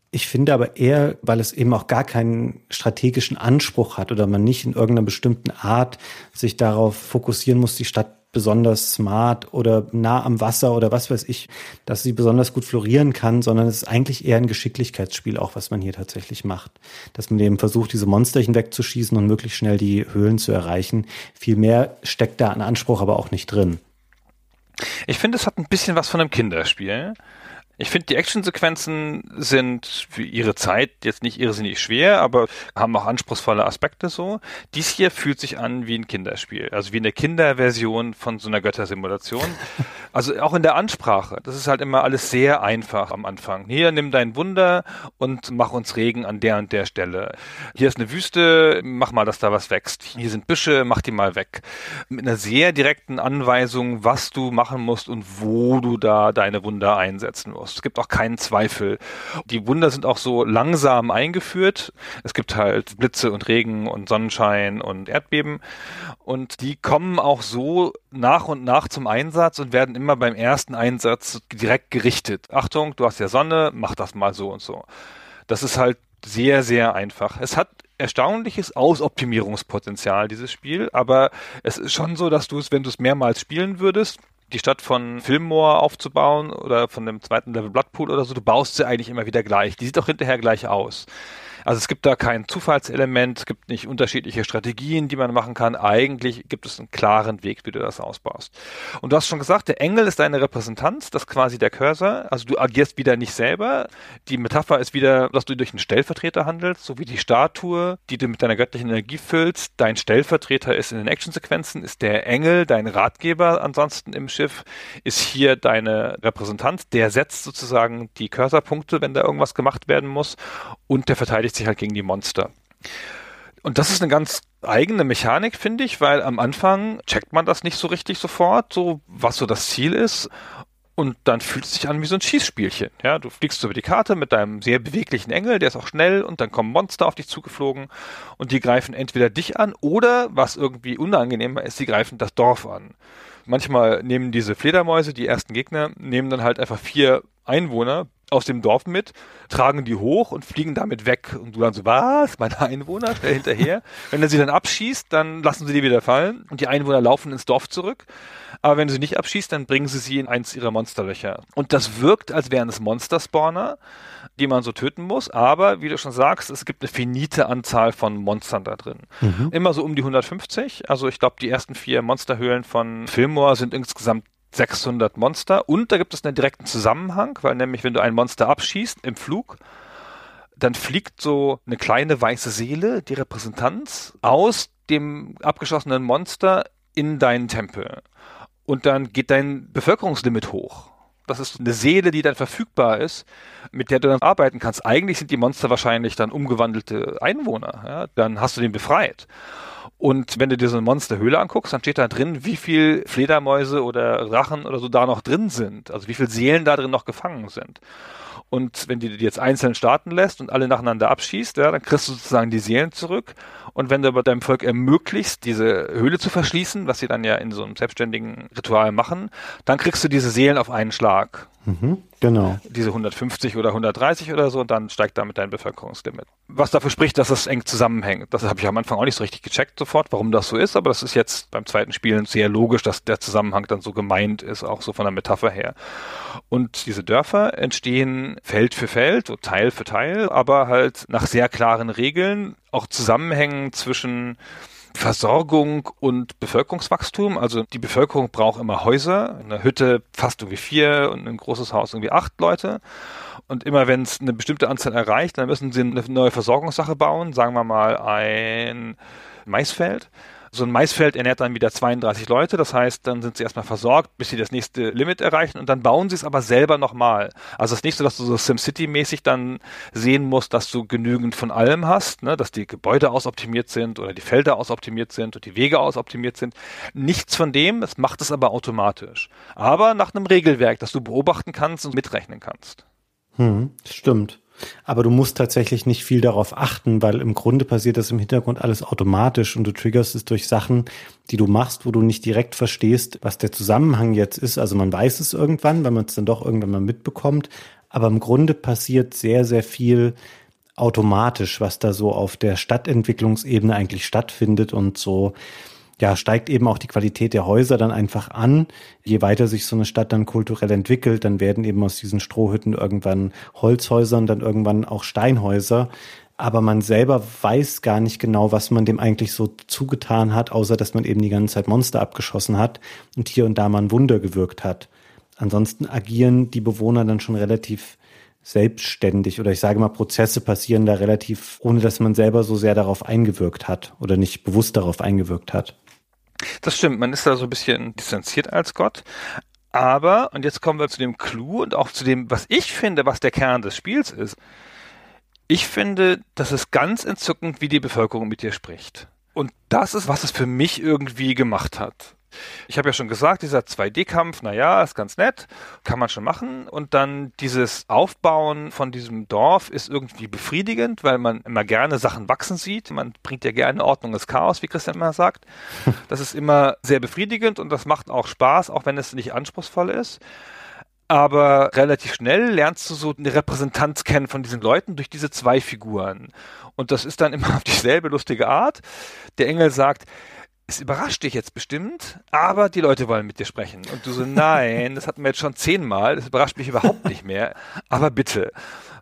D: Ich finde aber eher, weil es eben auch gar keinen strategischen Anspruch hat oder man nicht in irgendeiner bestimmten Art sich darauf fokussieren muss, die Stadt besonders smart oder nah am Wasser oder was weiß ich, dass sie besonders gut florieren kann, sondern es ist eigentlich eher ein Geschicklichkeitsspiel, auch was man hier tatsächlich macht. Dass man eben versucht, diese Monsterchen wegzuschießen und möglichst schnell die Höhlen zu erreichen. Viel mehr steckt da an Anspruch aber auch nicht drin.
C: Ich finde, es hat ein bisschen was von einem Kinderspiel. Ich finde, die Actionsequenzen sind für ihre Zeit jetzt nicht irrsinnig schwer, aber haben auch anspruchsvolle Aspekte so. Dies hier fühlt sich an wie ein Kinderspiel, also wie eine Kinderversion von so einer Göttersimulation. [laughs] Also auch in der Ansprache. Das ist halt immer alles sehr einfach am Anfang. Hier, nimm dein Wunder und mach uns Regen an der und der Stelle. Hier ist eine Wüste, mach mal, dass da was wächst. Hier sind Büsche, mach die mal weg. Mit einer sehr direkten Anweisung, was du machen musst und wo du da deine Wunder einsetzen musst. Es gibt auch keinen Zweifel. Die Wunder sind auch so langsam eingeführt. Es gibt halt Blitze und Regen und Sonnenschein und Erdbeben. Und die kommen auch so nach und nach zum Einsatz und werden immer beim ersten Einsatz direkt gerichtet. Achtung, du hast ja Sonne, mach das mal so und so. Das ist halt sehr, sehr einfach. Es hat erstaunliches Ausoptimierungspotenzial, dieses Spiel, aber es ist schon so, dass du es, wenn du es mehrmals spielen würdest, die Stadt von Fillmore aufzubauen oder von dem zweiten Level Bloodpool oder so, du baust sie eigentlich immer wieder gleich. Die sieht auch hinterher gleich aus. Also es gibt da kein Zufallselement, es gibt nicht unterschiedliche Strategien, die man machen kann. Eigentlich gibt es einen klaren Weg, wie du das ausbaust. Und du hast schon gesagt, der Engel ist deine Repräsentanz, das ist quasi der Cursor. Also du agierst wieder nicht selber. Die Metapher ist wieder, dass du durch einen Stellvertreter handelst, so wie die Statue, die du mit deiner göttlichen Energie füllst. Dein Stellvertreter ist in den Actionsequenzen, ist der Engel, dein Ratgeber ansonsten im Schiff, ist hier deine Repräsentanz. Der setzt sozusagen die Cursorpunkte, wenn da irgendwas gemacht werden muss und der verteidigt verteidigt sich halt gegen die Monster. Und das ist eine ganz eigene Mechanik, finde ich, weil am Anfang checkt man das nicht so richtig sofort, so was so das Ziel ist. Und dann fühlt es sich an wie so ein Schießspielchen. Ja, du fliegst über die Karte mit deinem sehr beweglichen Engel, der ist auch schnell und dann kommen Monster auf dich zugeflogen und die greifen entweder dich an oder, was irgendwie unangenehmer ist, sie greifen das Dorf an. Manchmal nehmen diese Fledermäuse, die ersten Gegner, nehmen dann halt einfach vier Einwohner, aus dem Dorf mit, tragen die hoch und fliegen damit weg. Und du dann so, was? Meine Einwohner? Schnell [laughs] hinterher. wenn er sie dann abschießt, dann lassen sie die wieder fallen und die Einwohner laufen ins Dorf zurück. Aber wenn du sie nicht abschießt, dann bringen sie sie in eins ihrer Monsterlöcher. Und das wirkt, als wären es Monster-Spawner, die man so töten muss. Aber, wie du schon sagst, es gibt eine finite Anzahl von Monstern da drin. Mhm. Immer so um die 150. Also ich glaube, die ersten vier Monsterhöhlen von Fillmore sind insgesamt 600 Monster und da gibt es einen direkten Zusammenhang, weil nämlich wenn du ein Monster abschießt im Flug, dann fliegt so eine kleine weiße Seele, die Repräsentanz, aus dem abgeschossenen Monster in deinen Tempel. Und dann geht dein Bevölkerungslimit hoch. Das ist eine Seele, die dann verfügbar ist, mit der du dann arbeiten kannst. Eigentlich sind die Monster wahrscheinlich dann umgewandelte Einwohner. Ja? Dann hast du den befreit. Und wenn du dir so eine Monsterhöhle anguckst, dann steht da drin, wie viel Fledermäuse oder Rachen oder so da noch drin sind. Also wie viel Seelen da drin noch gefangen sind. Und wenn du die jetzt einzeln starten lässt und alle nacheinander abschießt, ja, dann kriegst du sozusagen die Seelen zurück. Und wenn du aber deinem Volk ermöglicht, diese Höhle zu verschließen, was sie dann ja in so einem selbstständigen Ritual machen, dann kriegst du diese Seelen auf einen Schlag.
D: Mhm, genau.
C: Diese 150 oder 130 oder so und dann steigt damit dein Bevölkerungslimit. Was dafür spricht, dass das eng zusammenhängt. Das habe ich am Anfang auch nicht so richtig gecheckt sofort, warum das so ist, aber das ist jetzt beim zweiten Spielen sehr logisch, dass der Zusammenhang dann so gemeint ist, auch so von der Metapher her. Und diese Dörfer entstehen Feld für Feld, so Teil für Teil, aber halt nach sehr klaren Regeln, auch Zusammenhängen zwischen Versorgung und Bevölkerungswachstum. Also die Bevölkerung braucht immer Häuser. Eine Hütte fast irgendwie vier und ein großes Haus irgendwie acht Leute. Und immer wenn es eine bestimmte Anzahl erreicht, dann müssen sie eine neue Versorgungssache bauen. Sagen wir mal ein Maisfeld. So ein Maisfeld ernährt dann wieder 32 Leute, das heißt, dann sind sie erstmal versorgt, bis sie das nächste Limit erreichen und dann bauen sie es aber selber nochmal. Also es ist nicht so, dass du so SimCity-mäßig dann sehen musst, dass du genügend von allem hast, ne? dass die Gebäude ausoptimiert sind oder die Felder ausoptimiert sind und die Wege ausoptimiert sind. Nichts von dem, es macht es aber automatisch. Aber nach einem Regelwerk, das du beobachten kannst und mitrechnen kannst.
D: Hm, stimmt. Aber du musst tatsächlich nicht viel darauf achten, weil im Grunde passiert das im Hintergrund alles automatisch und du triggerst es durch Sachen, die du machst, wo du nicht direkt verstehst, was der Zusammenhang jetzt ist. Also man weiß es irgendwann, wenn man es dann doch irgendwann mal mitbekommt. Aber im Grunde passiert sehr, sehr viel automatisch, was da so auf der Stadtentwicklungsebene eigentlich stattfindet und so ja, steigt eben auch die Qualität der Häuser dann einfach an. Je weiter sich so eine Stadt dann kulturell entwickelt, dann werden eben aus diesen Strohhütten irgendwann Holzhäuser und dann irgendwann auch Steinhäuser. Aber man selber weiß gar nicht genau, was man dem eigentlich so zugetan hat, außer dass man eben die ganze Zeit Monster abgeschossen hat und hier und da mal ein Wunder gewirkt hat. Ansonsten agieren die Bewohner dann schon relativ selbstständig oder ich sage mal, Prozesse passieren da relativ, ohne dass man selber so sehr darauf eingewirkt hat oder nicht bewusst darauf eingewirkt hat.
C: Das stimmt, man ist da so ein bisschen distanziert als Gott. Aber, und jetzt kommen wir zu dem Clou und auch zu dem, was ich finde, was der Kern des Spiels ist. Ich finde, das ist ganz entzückend, wie die Bevölkerung mit dir spricht. Und das ist, was es für mich irgendwie gemacht hat. Ich habe ja schon gesagt, dieser 2D-Kampf, naja, ist ganz nett, kann man schon machen. Und dann dieses Aufbauen von diesem Dorf ist irgendwie befriedigend, weil man immer gerne Sachen wachsen sieht. Man bringt ja gerne Ordnung ins Chaos, wie Christian immer sagt. [laughs] Das ist immer sehr befriedigend und das macht auch Spaß, auch wenn es nicht anspruchsvoll ist aber relativ schnell lernst du so eine Repräsentanz kennen von diesen Leuten durch diese zwei Figuren. Und das ist dann immer [laughs] auf dieselbe lustige Art. Der Engel sagt, es überrascht dich jetzt bestimmt, aber die Leute wollen mit dir sprechen. Und du so, [laughs] nein, das hatten wir jetzt schon zehnmal, das überrascht mich überhaupt nicht mehr, aber bitte.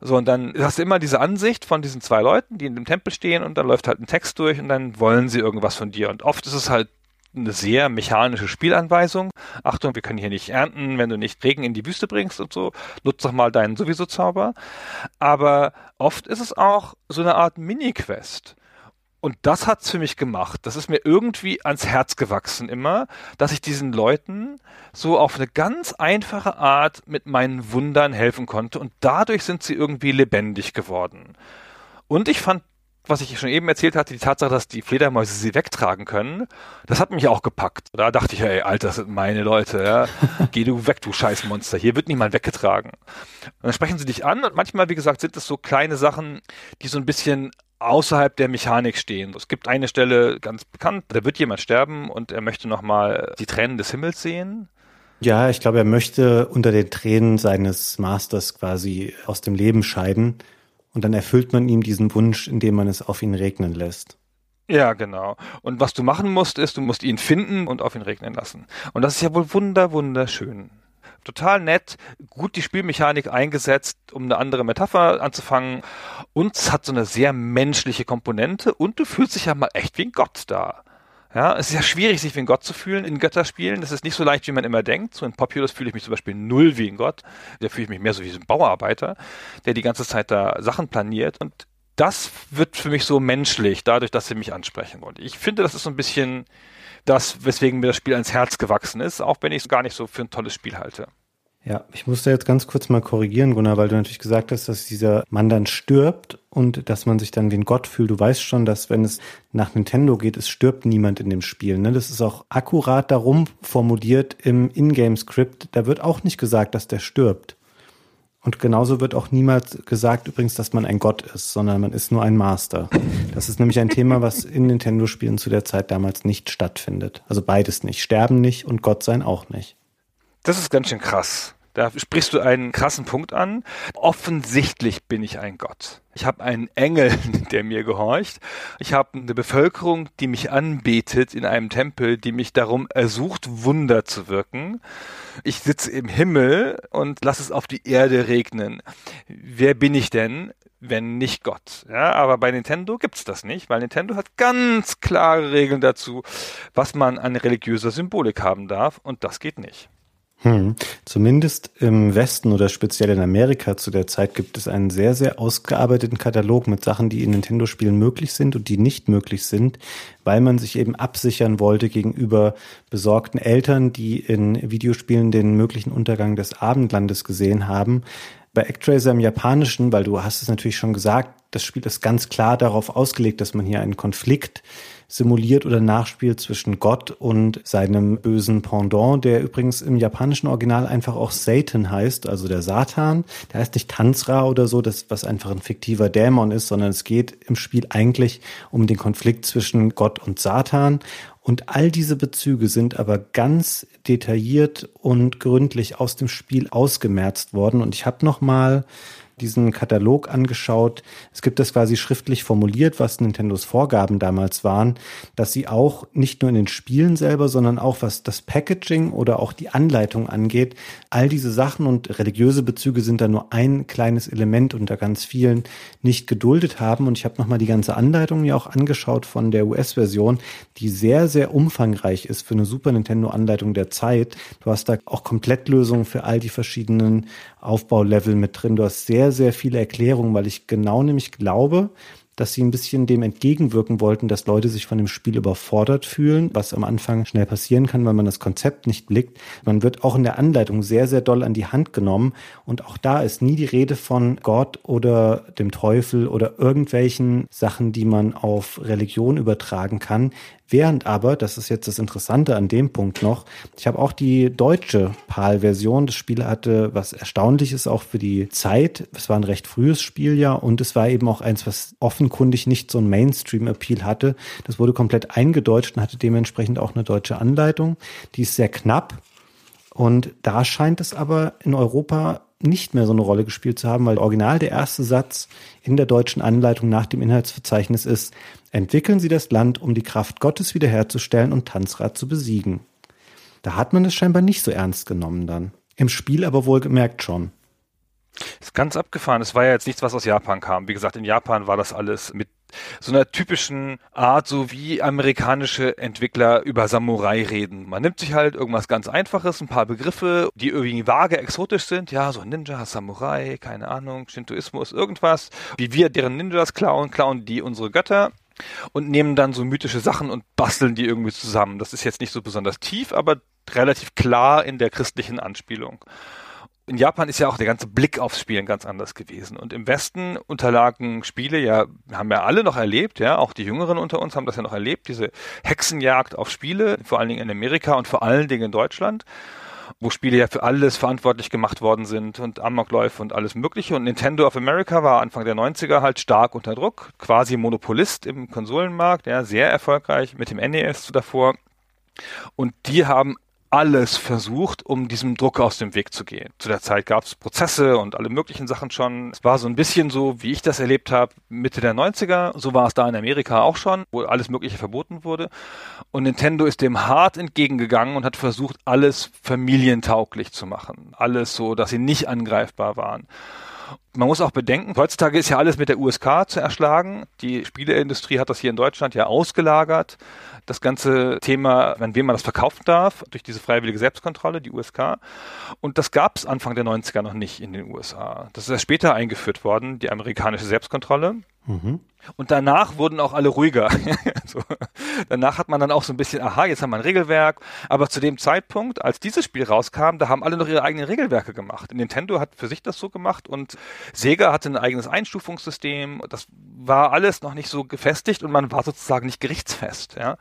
C: So, und dann hast du immer diese Ansicht von diesen zwei Leuten, die in dem Tempel stehen und dann läuft halt ein Text durch und dann wollen sie irgendwas von dir. Und oft ist es halt eine sehr mechanische Spielanweisung. Achtung, wir können hier nicht ernten, wenn du nicht Regen in die Wüste bringst und so. Nutz doch mal deinen sowieso Zauber. Aber oft ist es auch so eine Art Mini-Quest. Und das hat's für mich gemacht. Das ist mir irgendwie ans Herz gewachsen immer, dass ich diesen Leuten so auf eine ganz einfache Art mit meinen Wundern helfen konnte und dadurch sind sie irgendwie lebendig geworden. Und ich fand, was ich schon eben erzählt hatte, die Tatsache, dass die Fledermäuse sie wegtragen können, das hat mich auch gepackt. Da dachte ich, ey, Alter, das sind meine Leute, ja. [laughs] Geh du weg, du Scheißmonster. Hier wird niemand weggetragen. Und dann sprechen sie dich an und manchmal, wie gesagt, sind es so kleine Sachen, die so ein bisschen außerhalb der Mechanik stehen. Es gibt eine Stelle ganz bekannt, da wird jemand sterben und er möchte nochmal die Tränen des Himmels sehen.
D: Ja, ich glaube, er möchte unter den Tränen seines Masters quasi aus dem Leben scheiden und dann erfüllt man ihm diesen Wunsch, indem man es auf ihn regnen lässt.
C: Ja, genau. Und was du machen musst, ist, du musst ihn finden und auf ihn regnen lassen. Und das ist ja wohl wunder, wunderschön total nett, gut die Spielmechanik eingesetzt, um eine andere Metapher anzufangen. Und es hat so eine sehr menschliche Komponente und du fühlst dich ja mal echt wie ein Gott da. Ja, es ist ja schwierig, sich wie ein Gott zu fühlen in Götterspielen. Das ist nicht so leicht, wie man immer denkt. So in Populous fühle ich mich zum Beispiel null wie ein Gott. Da fühle ich mich mehr so wie ein Bauarbeiter, der die ganze Zeit da Sachen planiert. Und das wird für mich so menschlich, dadurch, dass sie mich ansprechen. Und ich finde, das ist so ein bisschen das, weswegen mir das Spiel ans Herz gewachsen ist, auch wenn ich es gar nicht so für ein tolles Spiel halte.
D: Ja, ich musste jetzt ganz kurz mal korrigieren, Gunnar, weil du natürlich gesagt hast, dass dieser Mann dann stirbt. und dass man sich dann den Gott fühlt. Du weißt schon, dass wenn es nach Nintendo geht, es stirbt niemand in dem Spiel. Ne? Das ist auch akkurat darum formuliert im Ingame-Script. Da wird auch nicht gesagt, dass der stirbt. Und genauso wird auch niemals gesagt übrigens, dass man ein Gott ist, sondern man ist nur ein Master. Das ist nämlich ein Thema, was in Nintendo-Spielen zu der Zeit damals nicht stattfindet. Also beides nicht. Sterben nicht und Gott sein auch nicht.
C: Das ist ganz schön krass. Da sprichst du einen krassen Punkt an. Offensichtlich bin ich ein Gott. Ich habe einen Engel, [laughs] der mir gehorcht. Ich habe eine Bevölkerung, die mich anbetet in einem Tempel, die mich darum ersucht, Wunder zu wirken. Ich sitze im Himmel und lasse es auf die Erde regnen. Wer bin ich denn? wenn nicht Gott. Ja, aber bei Nintendo gibt's das nicht, weil Nintendo hat ganz klare Regeln dazu, was man an religiöser Symbolik haben darf und das geht nicht.
D: Hm. Zumindest im Westen oder speziell in Amerika zu der Zeit gibt es einen sehr, sehr ausgearbeiteten Katalog mit Sachen, die in Nintendo-Spielen möglich sind und die nicht möglich sind, weil man sich eben absichern wollte gegenüber besorgten Eltern, die in Videospielen den möglichen Untergang des Abendlandes gesehen haben. Bei Actraiser im Japanischen, weil du hast es natürlich schon gesagt, das Spiel ist ganz klar darauf ausgelegt, dass man hier einen Konflikt simuliert oder nachspielt zwischen Gott und seinem bösen Pendant, der übrigens im japanischen Original einfach auch Satan heißt, also der Satan. Der heißt nicht Tanzra oder so, das was einfach ein fiktiver Dämon ist, sondern es geht im Spiel eigentlich um den Konflikt zwischen Gott und Satan. Und all diese Bezüge sind aber ganz detailliert und gründlich aus dem Spiel ausgemerzt worden. Und ich habe noch mal diesen Katalog angeschaut. Es gibt das quasi schriftlich formuliert, was Nintendos Vorgaben damals waren, dass sie auch nicht nur in den Spielen selber, sondern auch was das Packaging oder auch die Anleitung angeht, all diese Sachen und religiöse Bezüge sind da nur ein kleines Element unter ganz vielen nicht geduldet haben. Und ich habe nochmal die ganze Anleitung mir auch angeschaut von der US-Version, die sehr, sehr umfangreich ist für eine Super Nintendo-Anleitung der Zeit. Du hast da auch Komplettlösungen für all die verschiedenen Aufbaulevel mit drin. Du hast sehr, sehr viele Erklärungen, weil ich genau nämlich glaube, dass sie ein bisschen dem entgegenwirken wollten, dass Leute sich von dem Spiel überfordert fühlen, was am Anfang schnell passieren kann, weil man das Konzept nicht blickt. Man wird auch in der Anleitung sehr, sehr doll an die Hand genommen und auch da ist nie die Rede von Gott oder dem Teufel oder irgendwelchen Sachen, die man auf Religion übertragen kann. Während aber, das ist jetzt das Interessante an dem Punkt noch, ich habe auch die deutsche PAL-Version. Das Spiel hatte was Erstaunliches auch für die Zeit. Es war ein recht frühes Spiel ja und es war eben auch eins, was offenkundig nicht so ein Mainstream-Appeal hatte. Das wurde komplett eingedeutscht und hatte dementsprechend auch eine deutsche Anleitung. Die ist sehr knapp. Und da scheint es aber in Europa nicht mehr so eine Rolle gespielt zu haben, weil original der erste Satz in der deutschen Anleitung nach dem Inhaltsverzeichnis ist, entwickeln Sie das Land, um die Kraft Gottes wiederherzustellen und Tanzrad zu besiegen. Da hat man es scheinbar nicht so ernst genommen dann. Im Spiel aber wohl gemerkt schon.
C: Ist ganz abgefahren. Es war ja jetzt nichts, was aus Japan kam. Wie gesagt, in Japan war das alles mit so einer typischen Art, so wie amerikanische Entwickler über Samurai reden. Man nimmt sich halt irgendwas ganz Einfaches, ein paar Begriffe, die irgendwie vage exotisch sind. Ja, so Ninja, Samurai, keine Ahnung, Shintoismus, irgendwas. Wie wir deren Ninjas klauen, klauen die unsere Götter und nehmen dann so mythische Sachen und basteln die irgendwie zusammen. Das ist jetzt nicht so besonders tief, aber relativ klar in der christlichen Anspielung in Japan ist ja auch der ganze Blick aufs Spielen ganz anders gewesen. Und im Westen unterlagen Spiele ja, haben ja alle noch erlebt, ja, auch die Jüngeren unter uns haben das ja noch erlebt, diese Hexenjagd auf Spiele, vor allen Dingen in Amerika und vor allen Dingen in Deutschland, wo Spiele ja für alles verantwortlich gemacht worden sind und Amokläufe und alles Mögliche. Und Nintendo of America war Anfang der 90er halt stark unter Druck, quasi Monopolist im Konsolenmarkt, ja, sehr erfolgreich mit dem NES davor. Und die haben alles versucht, um diesem Druck aus dem Weg zu gehen. Zu der Zeit gab es Prozesse und alle möglichen Sachen schon. Es war so ein bisschen so, wie ich das erlebt habe, Mitte der 90er. So war es da in Amerika auch schon, wo alles Mögliche verboten wurde. Und Nintendo ist dem hart entgegengegangen und hat versucht, alles familientauglich zu machen. Alles so, dass sie nicht angreifbar waren. Man muss auch bedenken, heutzutage ist ja alles mit der USK zu erschlagen. Die Spieleindustrie hat das hier in Deutschland ja ausgelagert das ganze Thema, an wem man das verkaufen darf, durch diese freiwillige Selbstkontrolle, die USK. Und das gab es Anfang der 90er noch nicht in den USA. Das ist erst später eingeführt worden, die amerikanische Selbstkontrolle. Und danach wurden auch alle ruhiger. [laughs] so. Danach hat man dann auch so ein bisschen, aha, jetzt haben wir ein Regelwerk. Aber zu dem Zeitpunkt, als dieses Spiel rauskam, da haben alle noch ihre eigenen Regelwerke gemacht. Nintendo hat für sich das so gemacht und Sega hatte ein eigenes Einstufungssystem. Das war alles noch nicht so gefestigt und man war sozusagen nicht gerichtsfest. Ja?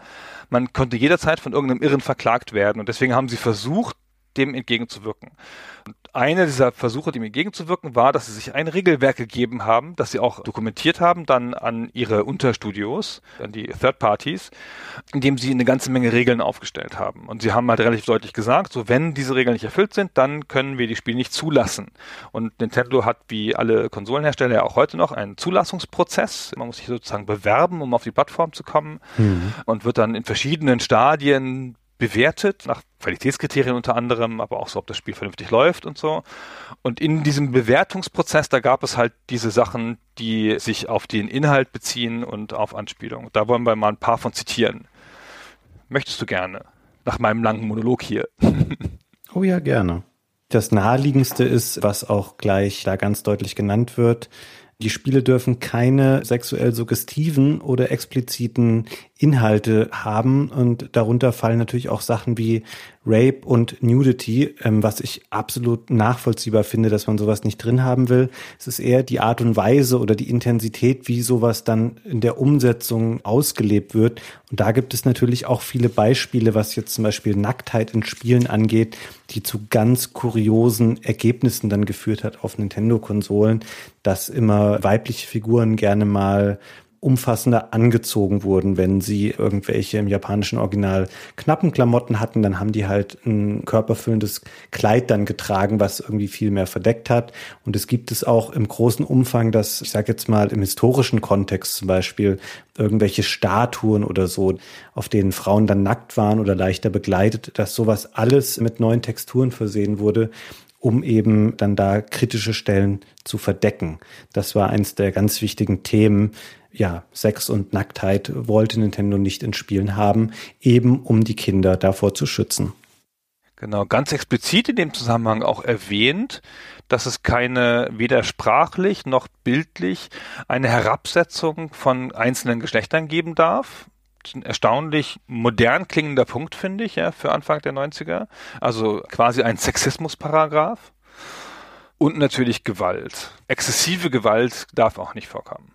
C: Man konnte jederzeit von irgendeinem Irren verklagt werden und deswegen haben sie versucht, dem entgegenzuwirken. Und einer dieser Versuche, dem entgegenzuwirken, war, dass sie sich ein Regelwerk gegeben haben, das sie auch dokumentiert haben, dann an ihre Unterstudios, an die Third Parties, indem sie eine ganze Menge Regeln aufgestellt haben. Und sie haben halt relativ deutlich gesagt, so wenn diese Regeln nicht erfüllt sind, dann können wir die Spiele nicht zulassen. Und Nintendo hat wie alle Konsolenhersteller ja auch heute noch einen Zulassungsprozess. Man muss sich sozusagen bewerben, um auf die Plattform zu kommen mhm. und wird dann in verschiedenen Stadien bewertet, nach Qualitätskriterien unter anderem, aber auch so, ob das Spiel vernünftig läuft und so. Und in diesem Bewertungsprozess, da gab es halt diese Sachen, die sich auf den Inhalt beziehen und auf Anspielung. Da wollen wir mal ein paar von zitieren. Möchtest du gerne? Nach meinem langen Monolog hier. [laughs]
D: oh ja, gerne. Das naheliegendste ist, was auch gleich da ganz deutlich genannt wird, die Spiele dürfen keine sexuell suggestiven oder expliziten Inhalte haben und darunter fallen natürlich auch Sachen wie Rape und Nudity, ähm, was ich absolut nachvollziehbar finde, dass man sowas nicht drin haben will. Es ist eher die Art und Weise oder die Intensität, wie sowas dann in der Umsetzung ausgelebt wird. Und da gibt es natürlich auch viele Beispiele, was jetzt zum Beispiel Nacktheit in Spielen angeht, die zu ganz kuriosen Ergebnissen dann geführt hat auf Nintendo-Konsolen, dass immer weibliche Figuren gerne mal umfassender angezogen wurden. Wenn sie irgendwelche im japanischen Original knappen Klamotten hatten, dann haben die halt ein körperfüllendes Kleid dann getragen, was irgendwie viel mehr verdeckt hat. Und es gibt es auch im großen Umfang, dass, ich sage jetzt mal, im historischen Kontext zum Beispiel irgendwelche Statuen oder so, auf denen Frauen dann nackt waren oder leichter begleitet, dass sowas alles mit neuen Texturen versehen wurde, um eben dann da kritische Stellen zu verdecken. Das war eins der ganz wichtigen Themen, ja, Sex und Nacktheit wollte Nintendo nicht in Spielen haben, eben um die Kinder davor zu schützen.
C: Genau, ganz explizit in dem Zusammenhang auch erwähnt, dass es keine weder sprachlich noch bildlich eine Herabsetzung von einzelnen Geschlechtern geben darf. Ein erstaunlich modern klingender Punkt, finde ich, ja, für Anfang der 90er. Also quasi ein Sexismusparagraph. Und natürlich Gewalt. Exzessive Gewalt darf auch nicht vorkommen.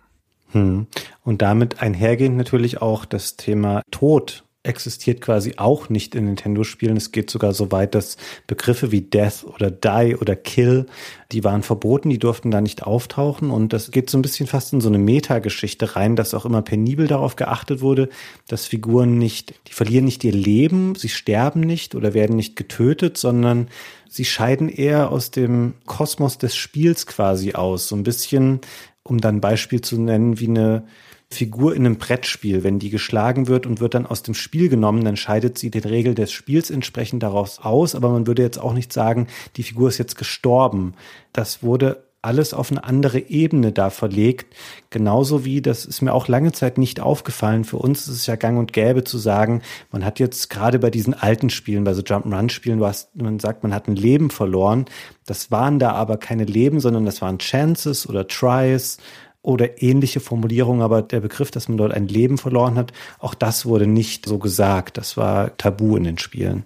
D: Hm. Und damit einhergehend natürlich auch das Thema Tod existiert quasi auch nicht in Nintendo-Spielen. Es geht sogar so weit, dass Begriffe wie Death oder Die oder Kill, die waren verboten, die durften da nicht auftauchen. Und das geht so ein bisschen fast in so eine Metageschichte rein, dass auch immer penibel darauf geachtet wurde, dass Figuren nicht, die verlieren nicht ihr Leben, sie sterben nicht oder werden nicht getötet, sondern sie scheiden eher aus dem Kosmos des Spiels quasi aus. So ein bisschen um dann ein Beispiel zu nennen, wie eine Figur in einem Brettspiel, wenn die geschlagen wird und wird dann aus dem Spiel genommen, dann scheidet sie den Regeln des Spiels entsprechend daraus aus, aber man würde jetzt auch nicht sagen, die Figur ist jetzt gestorben. Das wurde alles auf eine andere Ebene da verlegt. Genauso wie, das ist mir auch lange Zeit nicht aufgefallen. Für uns ist es ja gang und gäbe zu sagen, man hat jetzt gerade bei diesen alten Spielen, bei so Jump'n'Run-Spielen, man sagt, man hat ein Leben verloren. Das waren da aber keine Leben, sondern das waren Chances oder Tries oder ähnliche Formulierungen, aber der Begriff, dass man dort ein Leben verloren hat, auch das wurde nicht so gesagt. Das war tabu in den Spielen.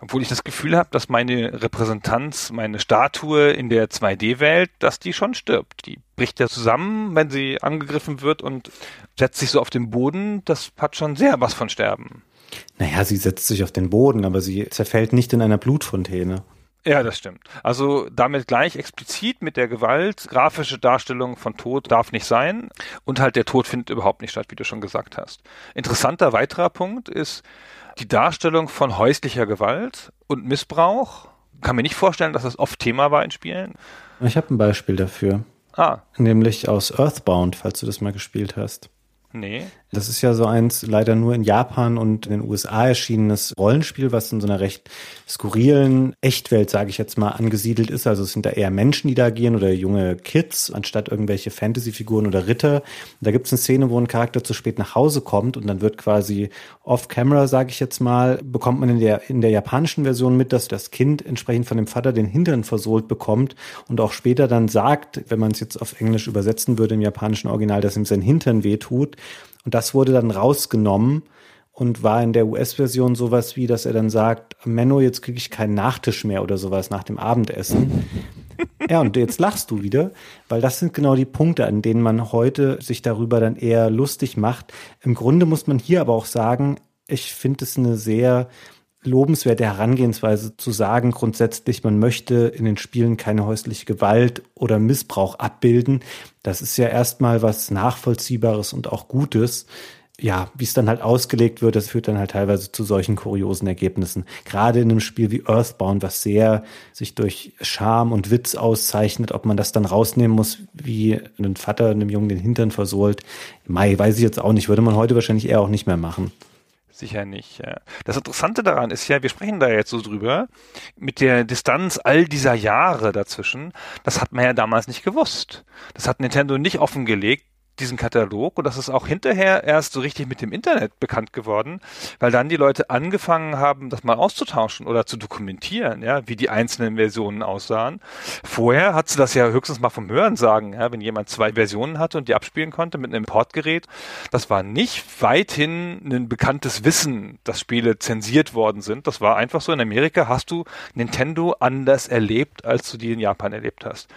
C: Obwohl ich das Gefühl habe, dass meine Repräsentanz, meine Statue in der 2D-Welt, dass die schon stirbt. Die bricht ja zusammen, wenn sie angegriffen wird und setzt sich so auf den Boden. Das hat schon sehr was von Sterben.
D: Naja, sie setzt sich auf den Boden, aber sie zerfällt nicht in einer Blutfontäne.
C: Ja, das stimmt. Also damit gleich explizit mit der Gewalt, grafische Darstellung von Tod darf nicht sein und halt der Tod findet überhaupt nicht statt, wie du schon gesagt hast. Interessanter weiterer Punkt ist die Darstellung von häuslicher Gewalt und Missbrauch. Kann mir nicht vorstellen, dass das oft Thema war in Spielen.
D: Ich habe ein Beispiel dafür. Ah. Nämlich aus Earthbound, falls du das mal gespielt hast.
C: Nee.
D: Das ist ja so eins leider nur in Japan und in den USA erschienenes Rollenspiel, was in so einer recht skurrilen Echtwelt, sage ich jetzt mal, angesiedelt ist. Also es sind da eher Menschen, die da agieren oder junge Kids, anstatt irgendwelche Fantasy-Figuren oder Ritter. da gibt es eine Szene, wo ein Charakter zu spät nach Hause kommt und dann wird quasi off-camera, sage ich jetzt mal, bekommt man in der, in der japanischen Version mit, dass das Kind entsprechend von dem Vater den Hintern versohlt bekommt und auch später dann sagt, wenn man es jetzt auf Englisch übersetzen würde im japanischen Original, dass ihm sein Hintern wehtut. Und das wurde dann rausgenommen und war in der US-Version sowas wie, dass er dann sagt, Menno, jetzt kriege ich keinen Nachtisch mehr oder sowas nach dem Abendessen. [laughs] Ja, und jetzt lachst du wieder, weil das sind genau die Punkte, an denen man heute sich darüber dann eher lustig macht. Im Grunde muss man hier aber auch sagen, ich finde es eine sehr lobenswerte Herangehensweise zu sagen, grundsätzlich, man möchte in den Spielen keine häusliche Gewalt oder Missbrauch abbilden. Das ist ja erstmal was Nachvollziehbares und auch Gutes ja, wie es dann halt ausgelegt wird, das führt dann halt teilweise zu solchen kuriosen Ergebnissen. Gerade in einem Spiel wie Earthbound, was sehr sich durch Charme und Witz auszeichnet, ob man das dann rausnehmen muss, wie ein Vater einem Jungen den Hintern versohlt. Mai, weiß ich jetzt auch nicht, würde man heute wahrscheinlich eher auch nicht mehr machen.
C: Sicher nicht. Ja. Das Interessante daran ist ja, wir sprechen da jetzt so drüber, mit der Distanz all dieser Jahre dazwischen, das hat man ja damals nicht gewusst. Das hat Nintendo nicht offengelegt, diesen Katalog und das ist auch hinterher erst so richtig mit dem Internet bekannt geworden, weil dann die Leute angefangen haben, das mal auszutauschen oder zu dokumentieren, ja, wie die einzelnen Versionen aussahen. Vorher hat sie das ja höchstens mal vom Hören sagen, ja, wenn jemand zwei Versionen hatte und die abspielen konnte mit einem Importgerät. Das war nicht weithin ein bekanntes Wissen, dass Spiele zensiert worden sind. Das war einfach so. In Amerika hast du Nintendo anders erlebt, als du die in Japan erlebt hast.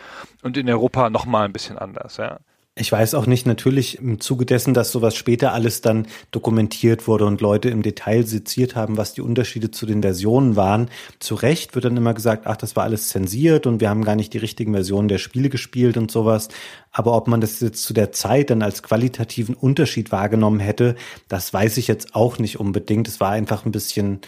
C: Und in Europa noch mal ein bisschen anders, ja.
D: Ich weiß auch nicht natürlich im Zuge dessen, dass sowas später alles dann dokumentiert wurde und Leute im Detail seziert haben, was die Unterschiede zu den Versionen waren. Zu Recht wird dann immer gesagt, ach, das war alles zensiert und wir haben gar nicht die richtigen Versionen der Spiele gespielt und sowas. Aber ob man das jetzt zu der Zeit dann als qualitativen Unterschied wahrgenommen hätte, das weiß ich jetzt auch nicht unbedingt. Es war einfach ein bisschen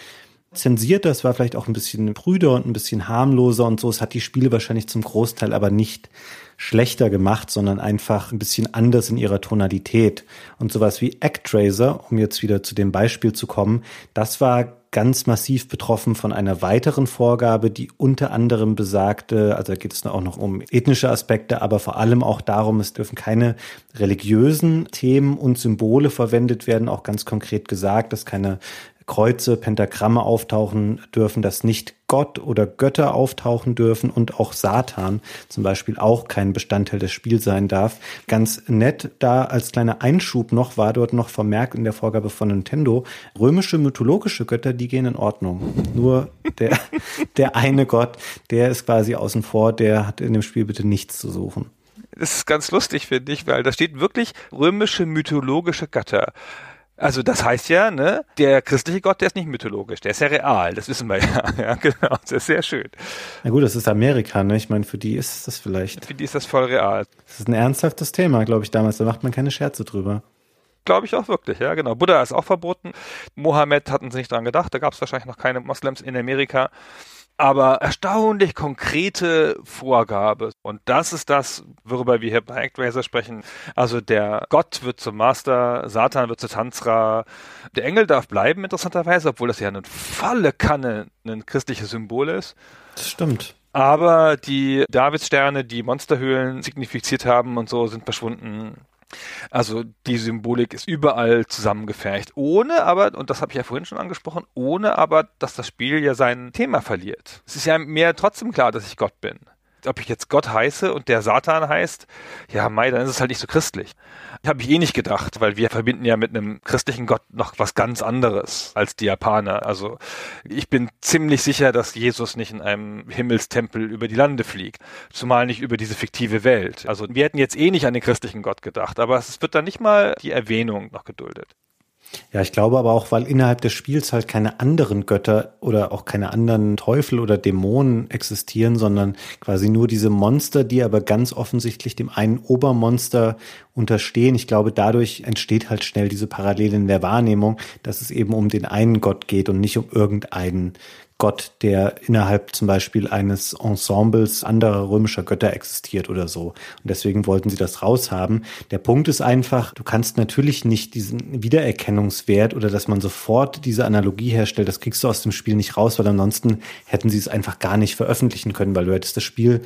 D: zensiert, das war vielleicht auch ein bisschen prüder und ein bisschen harmloser und so. Es hat die Spiele wahrscheinlich zum Großteil aber nicht schlechter gemacht, sondern einfach ein bisschen anders in ihrer Tonalität. Und sowas wie Actraiser, um jetzt wieder zu dem Beispiel zu kommen, das war ganz massiv betroffen von einer weiteren Vorgabe, die unter anderem besagte, also da geht es auch noch um ethnische Aspekte, aber vor allem auch darum, es dürfen keine religiösen Themen und Symbole verwendet werden, auch ganz konkret gesagt, dass keine Kreuze, Pentagramme auftauchen dürfen, dass nicht Gott oder Götter auftauchen dürfen und auch Satan zum Beispiel auch kein Bestandteil des Spiels sein darf. Ganz nett da als kleiner Einschub noch war dort noch vermerkt in der Vorgabe von Nintendo, römische mythologische Götter, die gehen in Ordnung. Nur der, [laughs] der eine Gott, der ist quasi außen vor, der hat in dem Spiel bitte nichts zu suchen.
C: Das ist ganz lustig, finde ich, weil da steht wirklich römische mythologische Götter. Also das heißt ja, ne, der christliche Gott, der ist nicht mythologisch, der ist ja real, das wissen wir ja. [laughs] Ja, genau, das ist sehr schön.
D: Na gut, das ist Amerika, ne? Ich meine, für die ist das vielleicht.
C: Für die ist das voll real.
D: Das ist ein ernsthaftes Thema, glaube ich, damals. Da macht man keine Scherze drüber.
C: Glaube ich auch wirklich, ja, genau. Buddha ist auch verboten. Mohammed hatten sie nicht dran gedacht, da gab es wahrscheinlich noch keine Moslems in Amerika aber erstaunlich konkrete Vorgabe. Und das ist das, worüber wir hier bei ActRaiser sprechen. Also der Gott wird zum Master, Satan wird zu Tanzra. Der Engel darf bleiben, interessanterweise, obwohl das ja eine volle Kanne ein christliches Symbol ist.
D: Das stimmt.
C: Aber die Davidssterne, die Monsterhöhlen signifiziert haben und so, sind verschwunden. Also die Symbolik ist überall zusammengefercht, ohne aber, und das habe ich ja vorhin schon angesprochen, ohne aber, dass das Spiel ja sein Thema verliert. Es ist ja mir trotzdem klar, dass ich Gott bin ob ich jetzt Gott heiße und der Satan heißt, ja, Mai, dann ist es halt nicht so christlich. Habe ich eh nicht gedacht, weil wir verbinden ja mit einem christlichen Gott noch was ganz anderes als die Japaner. Also ich bin ziemlich sicher, dass Jesus nicht in einem Himmelstempel über die Lande fliegt, zumal nicht über diese fiktive Welt. Also wir hätten jetzt eh nicht an den christlichen Gott gedacht, aber es wird dann nicht mal die Erwähnung noch geduldet.
D: Ja, ich glaube aber auch, weil innerhalb des Spiels halt keine anderen Götter oder auch keine anderen Teufel oder Dämonen existieren, sondern quasi nur diese Monster, die aber ganz offensichtlich dem einen Obermonster unterstehen. Ich glaube, dadurch entsteht halt schnell diese Parallele in der Wahrnehmung, dass es eben um den einen Gott geht und nicht um irgendeinen Gott, der innerhalb zum Beispiel eines Ensembles anderer römischer Götter existiert oder so. Und deswegen wollten sie das raushaben. Der Punkt ist einfach, du kannst natürlich nicht diesen Wiedererkennungswert oder dass man sofort diese Analogie herstellt, das kriegst du aus dem Spiel nicht raus, weil ansonsten hätten sie es einfach gar nicht veröffentlichen können, weil du hättest das Spiel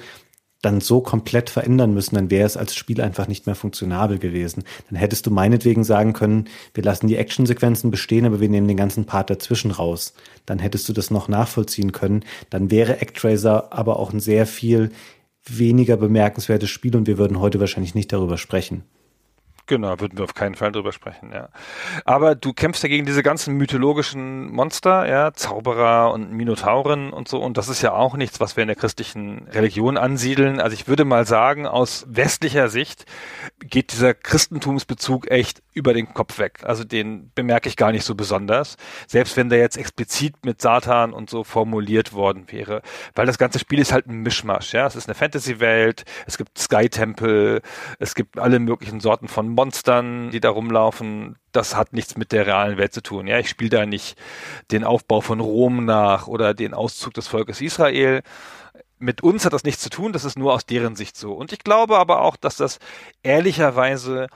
D: dann so komplett verändern müssen, dann wäre es als Spiel einfach nicht mehr funktionabel gewesen. Dann hättest du meinetwegen sagen können, wir lassen die Actionsequenzen bestehen, aber wir nehmen den ganzen Part dazwischen raus. Dann hättest du das noch nachvollziehen können. Dann wäre Actracer aber auch ein sehr viel weniger bemerkenswertes Spiel und wir würden heute wahrscheinlich nicht darüber sprechen.
C: Genau, würden wir auf keinen Fall drüber sprechen, ja. Aber du kämpfst ja gegen diese ganzen mythologischen Monster, ja, Zauberer und Minotauren und so, und das ist ja auch nichts, was wir in der christlichen Religion ansiedeln. Also ich würde mal sagen, aus westlicher Sicht geht dieser Christentumsbezug echt über den Kopf weg. Also den bemerke ich gar nicht so besonders, selbst wenn der jetzt explizit mit Satan und so formuliert worden wäre, weil das ganze Spiel ist halt ein Mischmasch, ja. Es ist eine Fantasy-Welt, es gibt Sky-Tempel, es gibt alle möglichen Sorten von Monstern, die da rumlaufen. Das hat nichts mit der realen Welt zu tun. Ja, ich spiele da nicht den Aufbau von Rom nach oder den Auszug des Volkes Israel. Mit uns hat das nichts zu tun, das ist nur aus deren Sicht so. Und ich glaube aber auch, dass das ehrlicherweise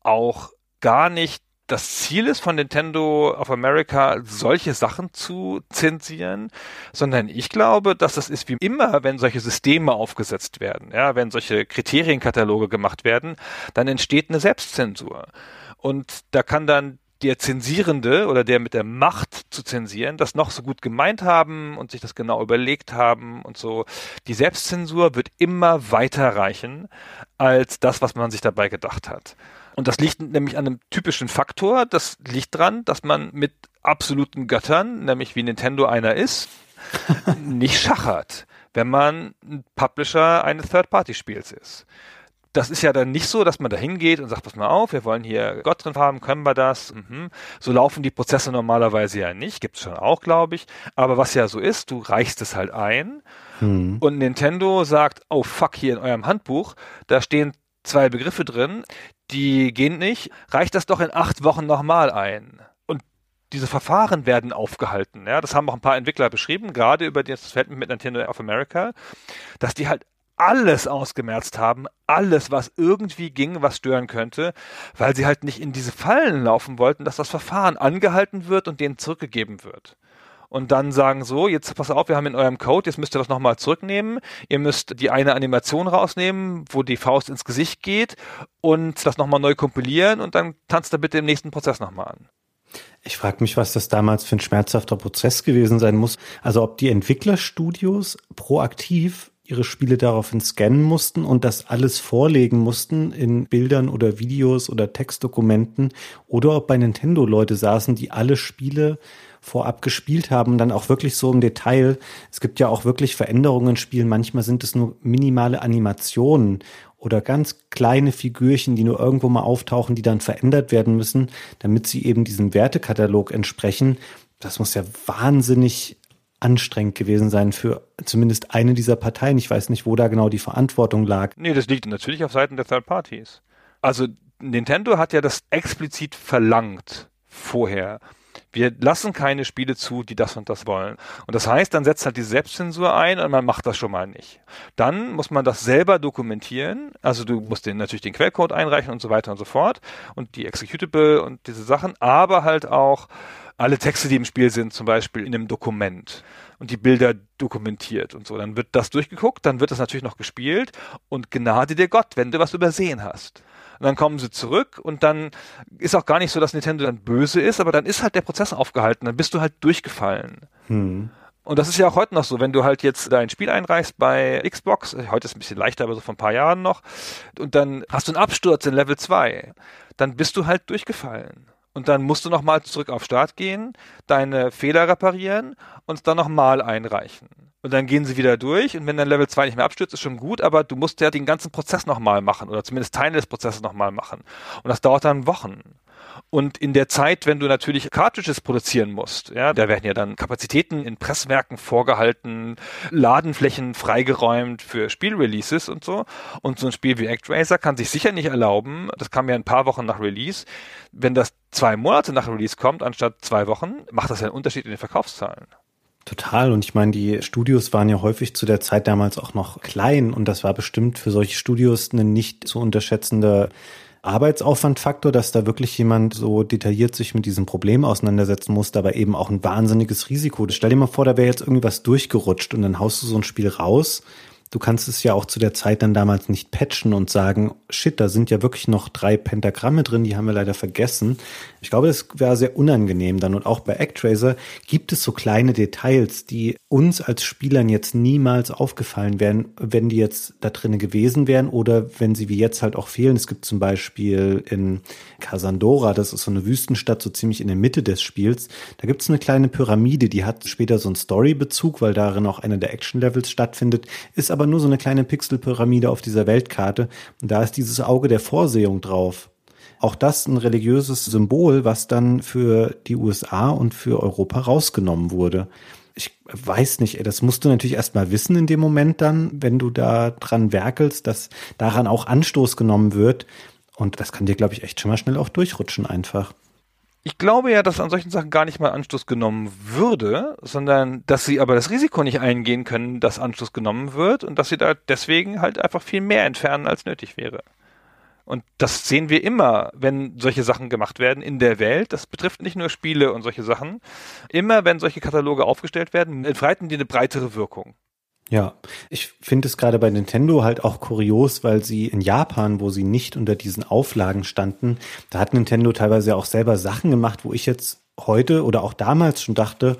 C: auch gar nicht das Ziel ist von Nintendo of America, solche Sachen zu zensieren, sondern ich glaube, dass das ist wie immer, wenn solche Systeme aufgesetzt werden, ja, wenn solche Kriterienkataloge gemacht werden, dann entsteht eine Selbstzensur. Und da kann dann der Zensierende oder der mit der Macht zu zensieren das noch so gut gemeint haben und sich das genau überlegt haben und so. Die Selbstzensur wird immer weiter reichen als das, was man sich dabei gedacht hat. Und das liegt nämlich an einem typischen Faktor. Das liegt dran, dass man mit absoluten Göttern, nämlich wie Nintendo einer ist, [laughs] nicht schachert, wenn man ein Publisher eines Third-Party-Spiels ist. Das ist ja dann nicht so, dass man da hingeht und sagt, pass mal auf, wir wollen hier Gott drin haben, können wir das? Mhm. So laufen die Prozesse normalerweise ja nicht, gibt's schon auch, glaube ich. Aber was ja so ist, du reichst es halt ein hm. und Nintendo sagt, oh fuck, hier in eurem Handbuch, da stehen zwei Begriffe drin, die gehen nicht, reicht das doch in acht Wochen nochmal ein. Und diese Verfahren werden aufgehalten. Ja, das haben auch ein paar Entwickler beschrieben, gerade über das Feld mit Nintendo of America, dass die halt alles ausgemerzt haben, alles, was irgendwie ging, was stören könnte, weil sie halt nicht in diese Fallen laufen wollten, dass das Verfahren angehalten wird und denen zurückgegeben wird und dann sagen so, jetzt pass auf, wir haben in eurem Code, jetzt müsst ihr das nochmal zurücknehmen. Ihr müsst die eine Animation rausnehmen, wo die Faust ins Gesicht geht und das nochmal neu kompilieren und dann tanzt er bitte im nächsten Prozess nochmal an.
D: Ich frage mich, was das damals für ein schmerzhafter Prozess gewesen sein muss. Also ob die Entwicklerstudios proaktiv ihre Spiele daraufhin scannen mussten und das alles vorlegen mussten in Bildern oder Videos oder Textdokumenten oder ob bei Nintendo Leute saßen, die alle Spiele vorab gespielt haben, dann auch wirklich so im Detail. Es gibt ja auch wirklich Veränderungen in Spielen. Manchmal sind es nur minimale Animationen oder ganz kleine Figürchen, die nur irgendwo mal auftauchen, die dann verändert werden müssen, damit sie eben diesem Wertekatalog entsprechen. Das muss ja wahnsinnig anstrengend gewesen sein für zumindest eine dieser Parteien. Ich weiß nicht, wo da genau die Verantwortung lag.
C: Nee, das liegt natürlich auf Seiten der Third Parties. Also Nintendo hat ja das explizit verlangt vorher wir lassen keine Spiele zu, die das und das wollen. Und das heißt, dann setzt halt die Selbstzensur ein und man macht das schon mal nicht. Dann muss man das selber dokumentieren. Also du musst den, natürlich den Quellcode einreichen und so weiter und so fort und die Executable und diese Sachen, aber halt auch alle Texte, die im Spiel sind, zum Beispiel in einem Dokument und die Bilder dokumentiert und so. Dann wird das durchgeguckt, dann wird das natürlich noch gespielt und Gnade dir Gott, wenn du was übersehen hast. Und dann kommen sie zurück und dann ist auch gar nicht so, dass Nintendo dann böse ist, aber dann ist halt der Prozess aufgehalten, dann bist du halt durchgefallen. Hm. Und das ist ja auch heute noch so, wenn du halt jetzt dein Spiel einreichst bei Xbox, heute ist es ein bisschen leichter, aber so vor ein paar Jahren noch, und dann hast du einen Absturz in Level 2, dann bist du halt durchgefallen. Und dann musst du nochmal zurück auf Start gehen, deine Fehler reparieren und dann nochmal einreichen. Und dann gehen sie wieder durch und wenn dann Level 2 nicht mehr abstürzt, ist schon gut, aber du musst ja den ganzen Prozess nochmal machen oder zumindest Teile des Prozesses nochmal machen. Und das dauert dann Wochen. Und in der Zeit, wenn du natürlich Cartridges produzieren musst, ja, da werden ja dann Kapazitäten in Presswerken vorgehalten, Ladenflächen freigeräumt für Spielreleases und so. Und so ein Spiel wie ActRaiser kann sich sicher nicht erlauben, das kam ja ein paar Wochen nach Release, wenn das zwei Monate nach Release kommt, anstatt zwei Wochen, macht das ja einen Unterschied in den Verkaufszahlen.
D: Total. Und ich meine, die Studios waren ja häufig zu der Zeit damals auch noch klein und das war bestimmt für solche Studios eine nicht zu unterschätzende Arbeitsaufwandfaktor, dass da wirklich jemand so detailliert sich mit diesem Problem auseinandersetzen musste, aber eben auch ein wahnsinniges Risiko. Stell dir mal vor, da wäre jetzt irgendwie was durchgerutscht und dann haust du so ein Spiel raus Du kannst es ja auch zu der Zeit dann damals nicht patchen und sagen, shit, da sind ja wirklich noch drei Pentagramme drin, die haben wir leider vergessen. Ich glaube, das wäre sehr unangenehm dann. Und auch bei ActRaiser gibt es so kleine Details, die uns als Spielern jetzt niemals aufgefallen wären, wenn die jetzt da drinnen gewesen wären oder wenn sie wie jetzt halt auch fehlen. Es gibt zum Beispiel in Casandora, das ist so eine Wüstenstadt, so ziemlich in der Mitte des Spiels, da gibt es eine kleine Pyramide, die hat später so einen Storybezug, weil darin auch einer der Action-Levels stattfindet, ist aber nur so eine kleine Pixelpyramide auf dieser Weltkarte. Und da ist dieses Auge der Vorsehung drauf. Auch das ein religiöses Symbol, was dann für die USA und für Europa rausgenommen wurde. Ich weiß nicht, das musst du natürlich erstmal wissen in dem Moment dann, wenn du da dran werkelst, dass daran auch Anstoß genommen wird. Und das kann dir, glaube ich, echt schon mal schnell auch durchrutschen einfach.
C: Ich glaube ja, dass an solchen Sachen gar nicht mal Anstoß genommen würde, sondern dass sie aber das Risiko nicht eingehen können, dass Anstoß genommen wird und dass sie da deswegen halt einfach viel mehr entfernen, als nötig wäre. Und das sehen wir immer, wenn solche Sachen gemacht werden in der Welt. Das betrifft nicht nur Spiele und solche Sachen. Immer wenn solche Kataloge aufgestellt werden, entfalten die eine breitere Wirkung.
D: Ja, ich finde es gerade bei Nintendo halt auch kurios, weil sie in Japan, wo sie nicht unter diesen Auflagen standen, da hat Nintendo teilweise auch selber Sachen gemacht, wo ich jetzt heute oder auch damals schon dachte,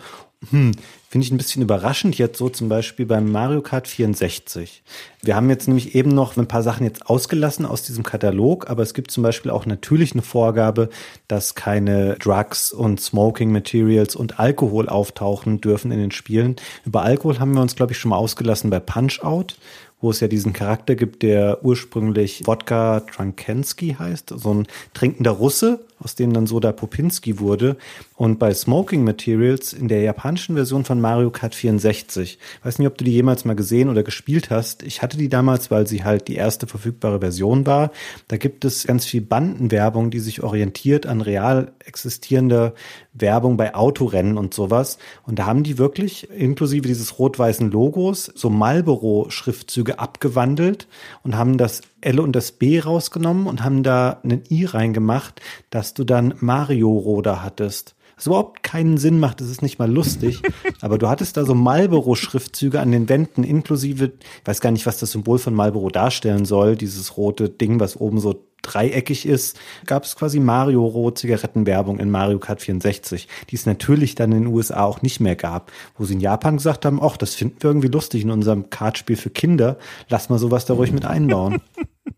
D: hm, finde ich ein bisschen überraschend jetzt so zum Beispiel beim Mario Kart 64. Wir haben jetzt nämlich eben noch ein paar Sachen jetzt ausgelassen aus diesem Katalog, aber es gibt zum Beispiel auch natürlich eine Vorgabe, dass keine Drugs und Smoking Materials und Alkohol auftauchen dürfen in den Spielen. Über Alkohol haben wir uns, glaube ich, schon mal ausgelassen bei Punch Out wo es ja diesen Charakter gibt, der ursprünglich Wodka Trankensky heißt, so ein trinkender Russe, aus dem dann Soda Popinski wurde. Und bei Smoking Materials in der japanischen Version von Mario Kart 64, weiß nicht, ob du die jemals mal gesehen oder gespielt hast. Ich hatte die damals, weil sie halt die erste verfügbare Version war. Da gibt es ganz viel Bandenwerbung, die sich orientiert an real existierender Werbung bei Autorennen und sowas. Und da haben die wirklich inklusive dieses rot-weißen Logos so Marlboro-Schriftzüge abgewandelt und haben das L und das B rausgenommen und haben da einen I reingemacht, dass du dann Mario Roder hattest. Was überhaupt keinen Sinn macht, das ist nicht mal lustig. [laughs] Aber du hattest da so Marlboro-Schriftzüge an den Wänden, inklusive, ich weiß gar nicht, was das Symbol von Marlboro darstellen soll, dieses rote Ding, was oben so dreieckig ist, gab es quasi Mario Rot Zigarettenwerbung in Mario Kart 64, die es natürlich dann in den USA auch nicht mehr gab, wo sie in Japan gesagt haben, ach, das finden wir irgendwie lustig in unserem Kartspiel für Kinder, lass mal sowas da ruhig mit einbauen.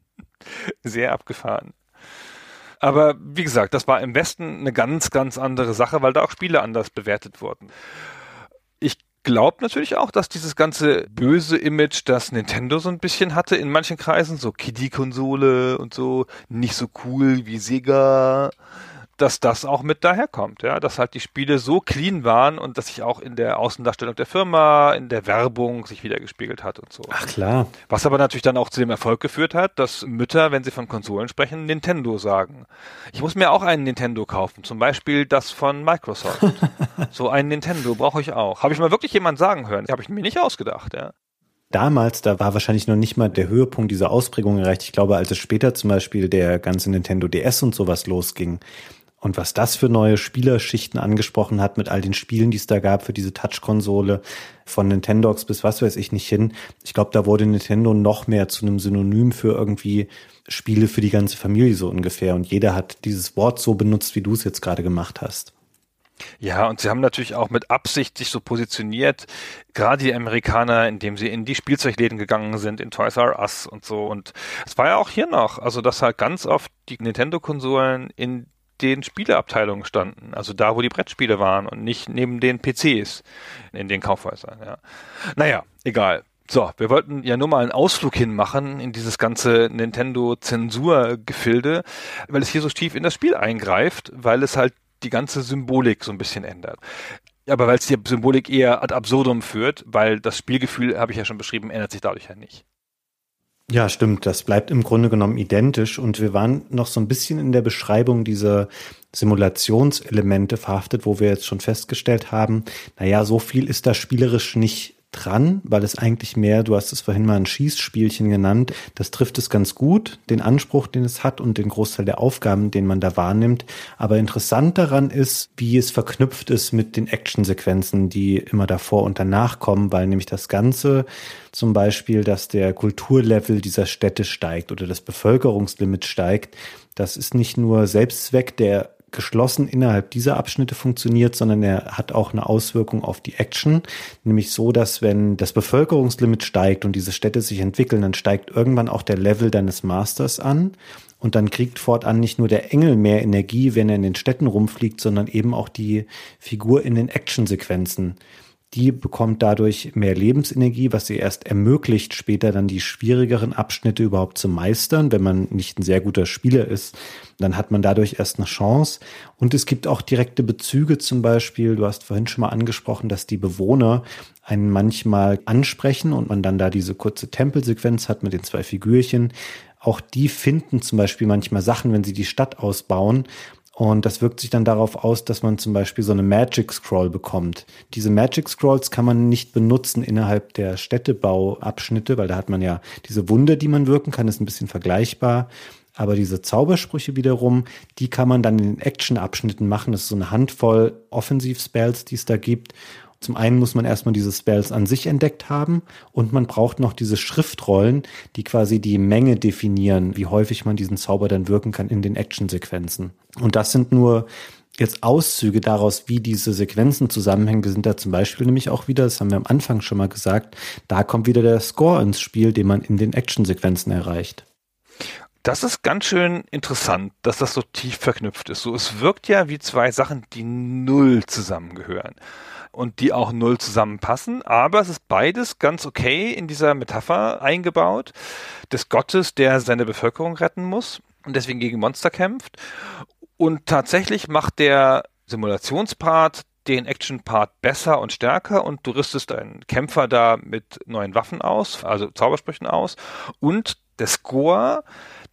D: [laughs]
C: Sehr abgefahren. Aber wie gesagt, das war im Westen eine ganz, ganz andere Sache, weil da auch Spiele anders bewertet wurden. Ich glaube natürlich auch, dass dieses ganze böse Image, das Nintendo so ein bisschen hatte in manchen Kreisen, so Kiddie-Konsole und so, nicht so cool wie Sega dass das auch mit daherkommt, ja, dass halt die Spiele so clean waren und dass sich auch in der Außendarstellung der Firma, in der Werbung sich wieder gespiegelt hat und so.
D: Ach klar.
C: Was aber natürlich dann auch zu dem Erfolg geführt hat, dass Mütter, wenn sie von Konsolen sprechen, Nintendo sagen. Ich muss mir auch einen Nintendo kaufen, zum Beispiel das von Microsoft. [laughs] so ein Nintendo brauche ich auch. Habe ich mal wirklich jemand sagen hören? Habe ich mir nicht ausgedacht, ja.
D: Damals, da war wahrscheinlich noch nicht mal der Höhepunkt dieser Ausprägung erreicht. Ich glaube, als es später zum Beispiel der ganze Nintendo DS und sowas losging, und was das für neue Spielerschichten angesprochen hat mit all den Spielen, die es da gab für diese Touch-Konsole, von Nintendox bis was weiß ich nicht hin. Ich glaube, da wurde Nintendo noch mehr zu einem Synonym für irgendwie Spiele für die ganze Familie so ungefähr. Und jeder hat dieses Wort so benutzt, wie du es jetzt gerade gemacht hast.
C: Ja, und sie haben natürlich auch mit Absicht sich so positioniert, gerade die Amerikaner, indem sie in die Spielzeugläden gegangen sind, in Toys R Us und so. Und es war ja auch hier noch, also dass halt ganz oft die Nintendo-Konsolen in den Spieleabteilungen standen, also da, wo die Brettspiele waren und nicht neben den PCs in den Kaufhäusern. Ja. Naja, egal. So, wir wollten ja nur mal einen Ausflug hinmachen in dieses ganze Nintendo-Zensurgefilde, weil es hier so tief in das Spiel eingreift, weil es halt die ganze Symbolik so ein bisschen ändert. Aber weil es die Symbolik eher ad absurdum führt, weil das Spielgefühl, habe ich ja schon beschrieben, ändert sich dadurch ja nicht.
D: Ja, stimmt. Das bleibt im Grunde genommen identisch. Und wir waren noch so ein bisschen in der Beschreibung dieser Simulationselemente verhaftet, wo wir jetzt schon festgestellt haben, naja, so viel ist da spielerisch nicht dran, weil es eigentlich mehr, du hast es vorhin mal ein Schießspielchen genannt, das trifft es ganz gut, den Anspruch, den es hat und den Großteil der Aufgaben, den man da wahrnimmt. Aber interessant daran ist, wie es verknüpft ist mit den Actionsequenzen, die immer davor und danach kommen, weil nämlich das Ganze zum Beispiel, dass der Kulturlevel dieser Städte steigt oder das Bevölkerungslimit steigt, das ist nicht nur Selbstzweck der geschlossen innerhalb dieser Abschnitte funktioniert, sondern er hat auch eine Auswirkung auf die Action, nämlich so, dass wenn das Bevölkerungslimit steigt und diese Städte sich entwickeln, dann steigt irgendwann auch der Level deines Masters an. Und dann kriegt fortan nicht nur der Engel mehr Energie, wenn er in den Städten rumfliegt, sondern eben auch die Figur in den Actionsequenzen die bekommt dadurch mehr Lebensenergie, was sie erst ermöglicht, später dann die schwierigeren Abschnitte überhaupt zu meistern. Wenn man nicht ein sehr guter Spieler ist, dann hat man dadurch erst eine Chance. Und es gibt auch direkte Bezüge zum Beispiel, du hast vorhin schon mal angesprochen, dass die Bewohner einen manchmal ansprechen und man dann da diese kurze Tempelsequenz hat mit den zwei Figürchen. Auch die finden zum Beispiel manchmal Sachen, wenn sie die Stadt ausbauen und das wirkt sich dann darauf aus, dass man zum Beispiel so eine Magic Scroll bekommt. Diese Magic Scrolls kann man nicht benutzen innerhalb der Städtebauabschnitte, weil da hat man ja diese Wunder, die man wirken kann, ist ein bisschen vergleichbar. Aber diese Zaubersprüche wiederum, die kann man dann in den Action-Abschnitten machen. Das ist so eine Handvoll Offensiv-Spells, die es da gibt. Zum einen muss man erstmal diese Spells an sich entdeckt haben und man braucht noch diese Schriftrollen, die quasi die Menge definieren, wie häufig man diesen Zauber dann wirken kann in den Actionsequenzen. Und das sind nur jetzt Auszüge daraus, wie diese Sequenzen zusammenhängen. Wir sind da zum Beispiel nämlich auch wieder, das haben wir am Anfang schon mal gesagt, da kommt wieder der Score ins Spiel, den man in den Actionsequenzen erreicht.
C: Das ist ganz schön interessant, dass das so tief verknüpft ist. So, es wirkt ja wie zwei Sachen, die null zusammengehören und die auch null zusammenpassen, aber es ist beides ganz okay in dieser Metapher eingebaut des Gottes, der seine Bevölkerung retten muss und deswegen gegen Monster kämpft. Und tatsächlich macht der Simulationspart den Action-Part besser und stärker und du rüstest einen Kämpfer da mit neuen Waffen aus, also Zaubersprüchen aus und der Score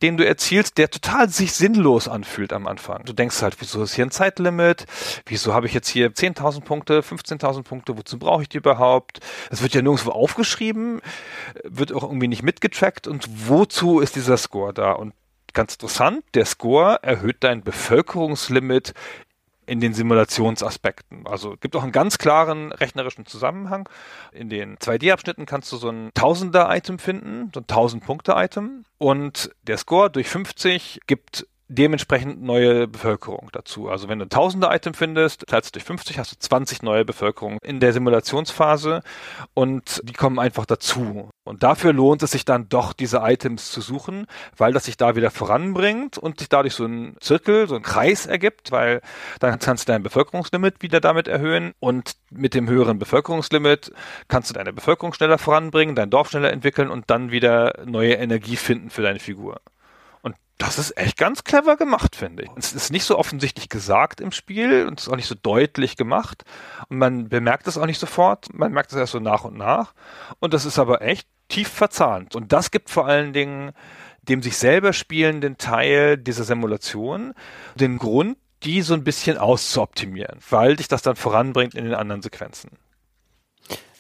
C: den du erzielst, der total sich sinnlos anfühlt am Anfang. Du denkst halt, wieso ist hier ein Zeitlimit? Wieso habe ich jetzt hier 10.000 Punkte, 15.000 Punkte? Wozu brauche ich die überhaupt? Es wird ja nirgendwo aufgeschrieben, wird auch irgendwie nicht mitgetrackt. Und wozu ist dieser Score da? Und ganz interessant, der Score erhöht dein Bevölkerungslimit in den Simulationsaspekten. Also gibt auch einen ganz klaren rechnerischen Zusammenhang. In den 2D-Abschnitten kannst du so ein Tausender-Item finden, so ein 1000-Punkte-Item. Und der Score durch 50 gibt dementsprechend neue Bevölkerung dazu. Also wenn du ein Tausender-Item findest, teilst du durch 50, hast du 20 neue Bevölkerung in der Simulationsphase und die kommen einfach dazu. Und dafür lohnt es sich dann doch, diese Items zu suchen, weil das sich da wieder voranbringt und sich dadurch so ein Zirkel, so ein Kreis ergibt, weil dann kannst du dein Bevölkerungslimit wieder damit erhöhen und mit dem höheren Bevölkerungslimit kannst du deine Bevölkerung schneller voranbringen, dein Dorf schneller entwickeln und dann wieder neue Energie finden für deine Figur. Das ist echt ganz clever gemacht, finde ich. Es ist nicht so offensichtlich gesagt im Spiel und es ist auch nicht so deutlich gemacht. Und man bemerkt es auch nicht sofort. Man merkt es erst so nach und nach. Und das ist aber echt tief verzahnt. Und das gibt vor allen Dingen dem sich selber spielenden Teil dieser Simulation den Grund, die so ein bisschen auszuoptimieren, weil dich das dann voranbringt in den anderen Sequenzen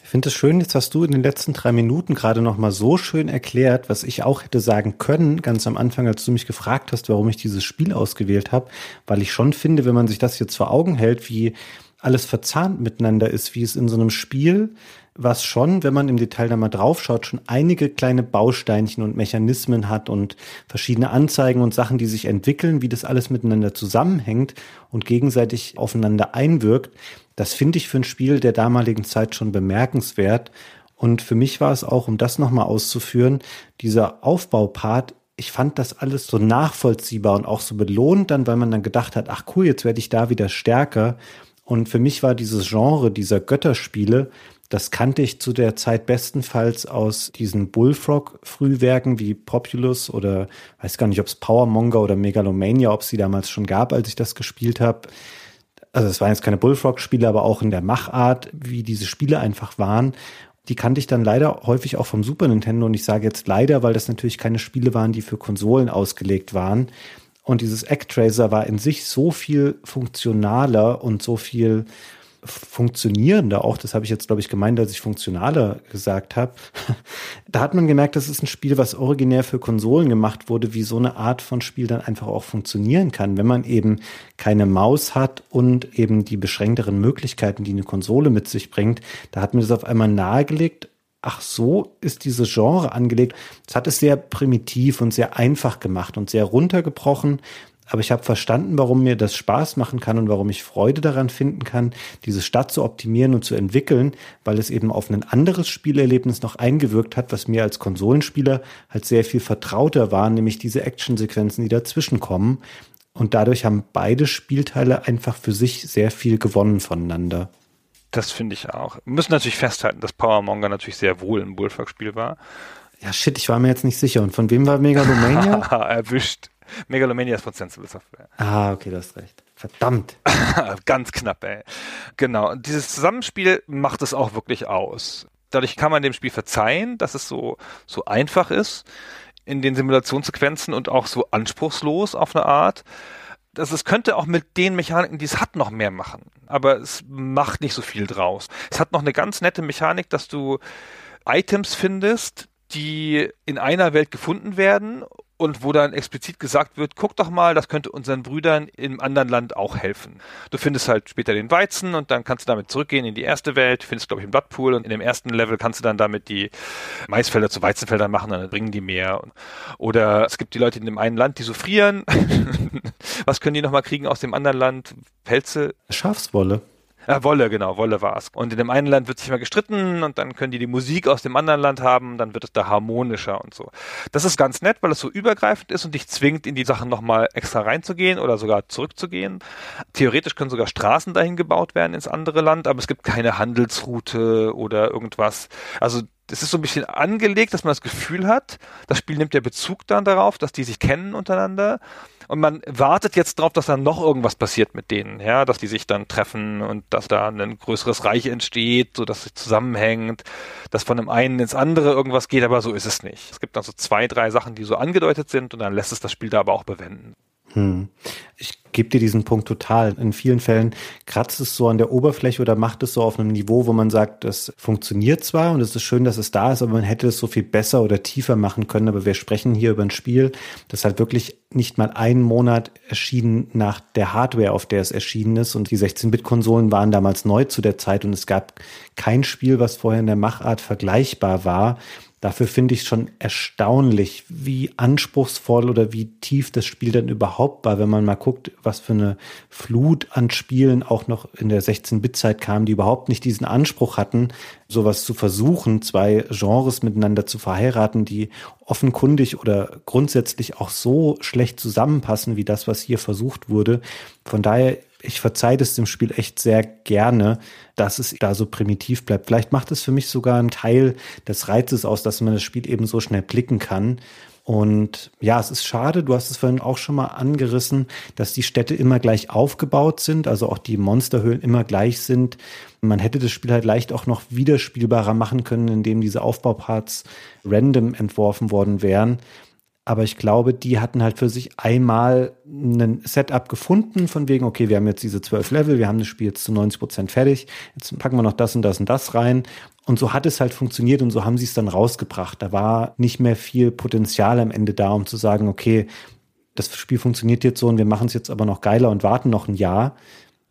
D: finde es schön, jetzt hast du in den letzten drei Minuten gerade noch mal so schön erklärt, was ich auch hätte sagen können, ganz am Anfang, als du mich gefragt hast, warum ich dieses Spiel ausgewählt habe, weil ich schon finde, wenn man sich das jetzt vor Augen hält, wie alles verzahnt miteinander ist, wie es in so einem Spiel, was schon, wenn man im Detail da mal draufschaut, schon einige kleine Bausteinchen und Mechanismen hat und verschiedene Anzeigen und Sachen, die sich entwickeln, wie das alles miteinander zusammenhängt und gegenseitig aufeinander einwirkt, das finde ich für ein Spiel der damaligen Zeit schon bemerkenswert. Und für mich war es auch, um das nochmal auszuführen, dieser Aufbaupart, ich fand das alles so nachvollziehbar und auch so belohnt dann, weil man dann gedacht hat, ach cool, jetzt werde ich da wieder stärker. Und für mich war dieses Genre dieser Götterspiele, das kannte ich zu der Zeit bestenfalls aus diesen Bullfrog-Frühwerken wie Populous oder weiß gar nicht, ob es Powermonger oder Megalomania, ob es sie damals schon gab, als ich das gespielt habe also es waren jetzt keine Bullfrog-Spiele, aber auch in der Machart, wie diese Spiele einfach waren. Die kannte ich dann leider häufig auch vom Super Nintendo und ich sage jetzt leider, weil das natürlich keine Spiele waren, die für Konsolen ausgelegt waren. Und dieses Actracer war in sich so viel funktionaler und so viel funktionierender auch, das habe ich jetzt, glaube ich, gemeint, als ich funktionaler gesagt habe. [laughs] da hat man gemerkt, das ist ein Spiel, was originär für Konsolen gemacht wurde, wie so eine Art von Spiel dann einfach auch funktionieren kann, wenn man eben keine Maus hat und eben die beschränkteren Möglichkeiten, die eine Konsole mit sich bringt. Da hat mir das auf einmal nahegelegt, ach so ist dieses Genre angelegt. Es hat es sehr primitiv und sehr einfach gemacht und sehr runtergebrochen, aber ich habe verstanden, warum mir das Spaß machen kann und warum ich Freude daran finden kann, diese Stadt zu optimieren und zu entwickeln, weil es eben auf ein anderes Spielerlebnis noch eingewirkt hat, was mir als Konsolenspieler halt sehr viel vertrauter war, nämlich diese Actionsequenzen, die dazwischen kommen. Und dadurch haben beide Spielteile einfach für sich sehr viel gewonnen voneinander.
C: Das finde ich auch. Wir müssen natürlich festhalten, dass Power Monger natürlich sehr wohl ein Bullfuck-Spiel war.
D: Ja, shit, ich war mir jetzt nicht sicher. Und von wem war Megalomania? [laughs]
C: Erwischt. Megalomania ist von Sensible Software.
D: Ah, okay, du hast recht. Verdammt. [laughs]
C: Ganz knapp, ey. Genau. Und dieses Zusammenspiel macht es auch wirklich aus. Dadurch kann man dem Spiel verzeihen, dass es so, so einfach ist in den Simulationssequenzen und auch so anspruchslos auf eine Art. dass es könnte auch mit den Mechaniken, die es hat, noch mehr machen. Aber es macht nicht so viel draus. Es hat noch eine ganz nette Mechanik, dass du Items findest, die in einer Welt gefunden werden und wo dann explizit gesagt wird, guck doch mal, das könnte unseren Brüdern im anderen Land auch helfen. Du findest halt später den Weizen und dann kannst du damit zurückgehen in die erste Welt, findest glaube ich einen Bloodpool und in dem ersten Level kannst du dann damit die Maisfelder zu Weizenfeldern machen, dann bringen die mehr. Oder es gibt die Leute in dem einen Land, die so frieren. [laughs] Was können die nochmal kriegen aus dem anderen Land? Pelze?
D: Schafswolle.
C: Ja, Wolle, genau, Wolle war es. Und in dem einen Land wird sich mal gestritten und dann können die die Musik aus dem anderen Land haben, dann wird es da harmonischer und so. Das ist ganz nett, weil es so übergreifend ist und dich zwingt, in die Sachen nochmal extra reinzugehen oder sogar zurückzugehen. Theoretisch können sogar Straßen dahin gebaut werden ins andere Land, aber es gibt keine Handelsroute oder irgendwas. Also es ist so ein bisschen angelegt, dass man das Gefühl hat, das Spiel nimmt ja Bezug dann darauf, dass die sich kennen untereinander und man wartet jetzt darauf, dass dann noch irgendwas passiert mit denen, ja, dass die sich dann treffen und dass da ein größeres Reich entsteht, so dass es zusammenhängt, dass von dem einen ins andere irgendwas geht, aber so ist es nicht. Es gibt dann so zwei, drei Sachen, die so angedeutet sind und dann lässt es das Spiel da aber auch bewenden.
D: Hm. Ich gebe dir diesen Punkt total. In vielen Fällen kratzt es so an der Oberfläche oder macht es so auf einem Niveau, wo man sagt, das funktioniert zwar und es ist schön, dass es da ist, aber man hätte es so viel besser oder tiefer machen können. Aber wir sprechen hier über ein Spiel, das halt wirklich nicht mal einen Monat erschienen nach der Hardware, auf der es erschienen ist. Und die 16-Bit-Konsolen waren damals neu zu der Zeit und es gab kein Spiel, was vorher in der Machart vergleichbar war. Dafür finde ich schon erstaunlich, wie anspruchsvoll oder wie tief das Spiel dann überhaupt war, wenn man mal guckt, was für eine Flut an Spielen auch noch in der 16-Bit-Zeit kam, die überhaupt nicht diesen Anspruch hatten, sowas zu versuchen, zwei Genres miteinander zu verheiraten, die offenkundig oder grundsätzlich auch so schlecht zusammenpassen wie das, was hier versucht wurde. Von daher ich verzeihe das dem Spiel echt sehr gerne, dass es da so primitiv bleibt. Vielleicht macht es für mich sogar einen Teil des Reizes aus, dass man das Spiel eben so schnell blicken kann. Und ja, es ist schade, du hast es vorhin auch schon mal angerissen, dass die Städte immer gleich aufgebaut sind, also auch die Monsterhöhlen immer gleich sind. Man hätte das Spiel halt leicht auch noch wiederspielbarer machen können, indem diese Aufbauparts random entworfen worden wären. Aber ich glaube, die hatten halt für sich einmal ein Setup gefunden, von wegen, okay, wir haben jetzt diese zwölf Level, wir haben das Spiel jetzt zu 90 Prozent fertig, jetzt packen wir noch das und das und das rein. Und so hat es halt funktioniert und so haben sie es dann rausgebracht. Da war nicht mehr viel Potenzial am Ende da, um zu sagen, okay, das Spiel funktioniert jetzt so und wir machen es jetzt aber noch geiler und warten noch ein Jahr.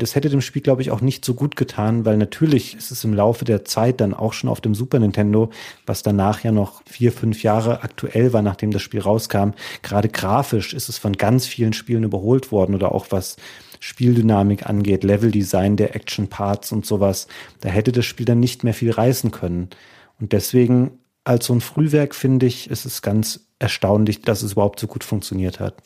D: Das hätte dem Spiel, glaube ich, auch nicht so gut getan, weil natürlich ist es im Laufe der Zeit dann auch schon auf dem Super Nintendo, was danach ja noch vier, fünf Jahre aktuell war, nachdem das Spiel rauskam. Gerade grafisch ist es von ganz vielen Spielen überholt worden oder auch was Spieldynamik angeht, Leveldesign der Action Parts und sowas. Da hätte das Spiel dann nicht mehr viel reißen können. Und deswegen als so ein Frühwerk finde ich, ist es ganz erstaunlich, dass es überhaupt so gut funktioniert hat.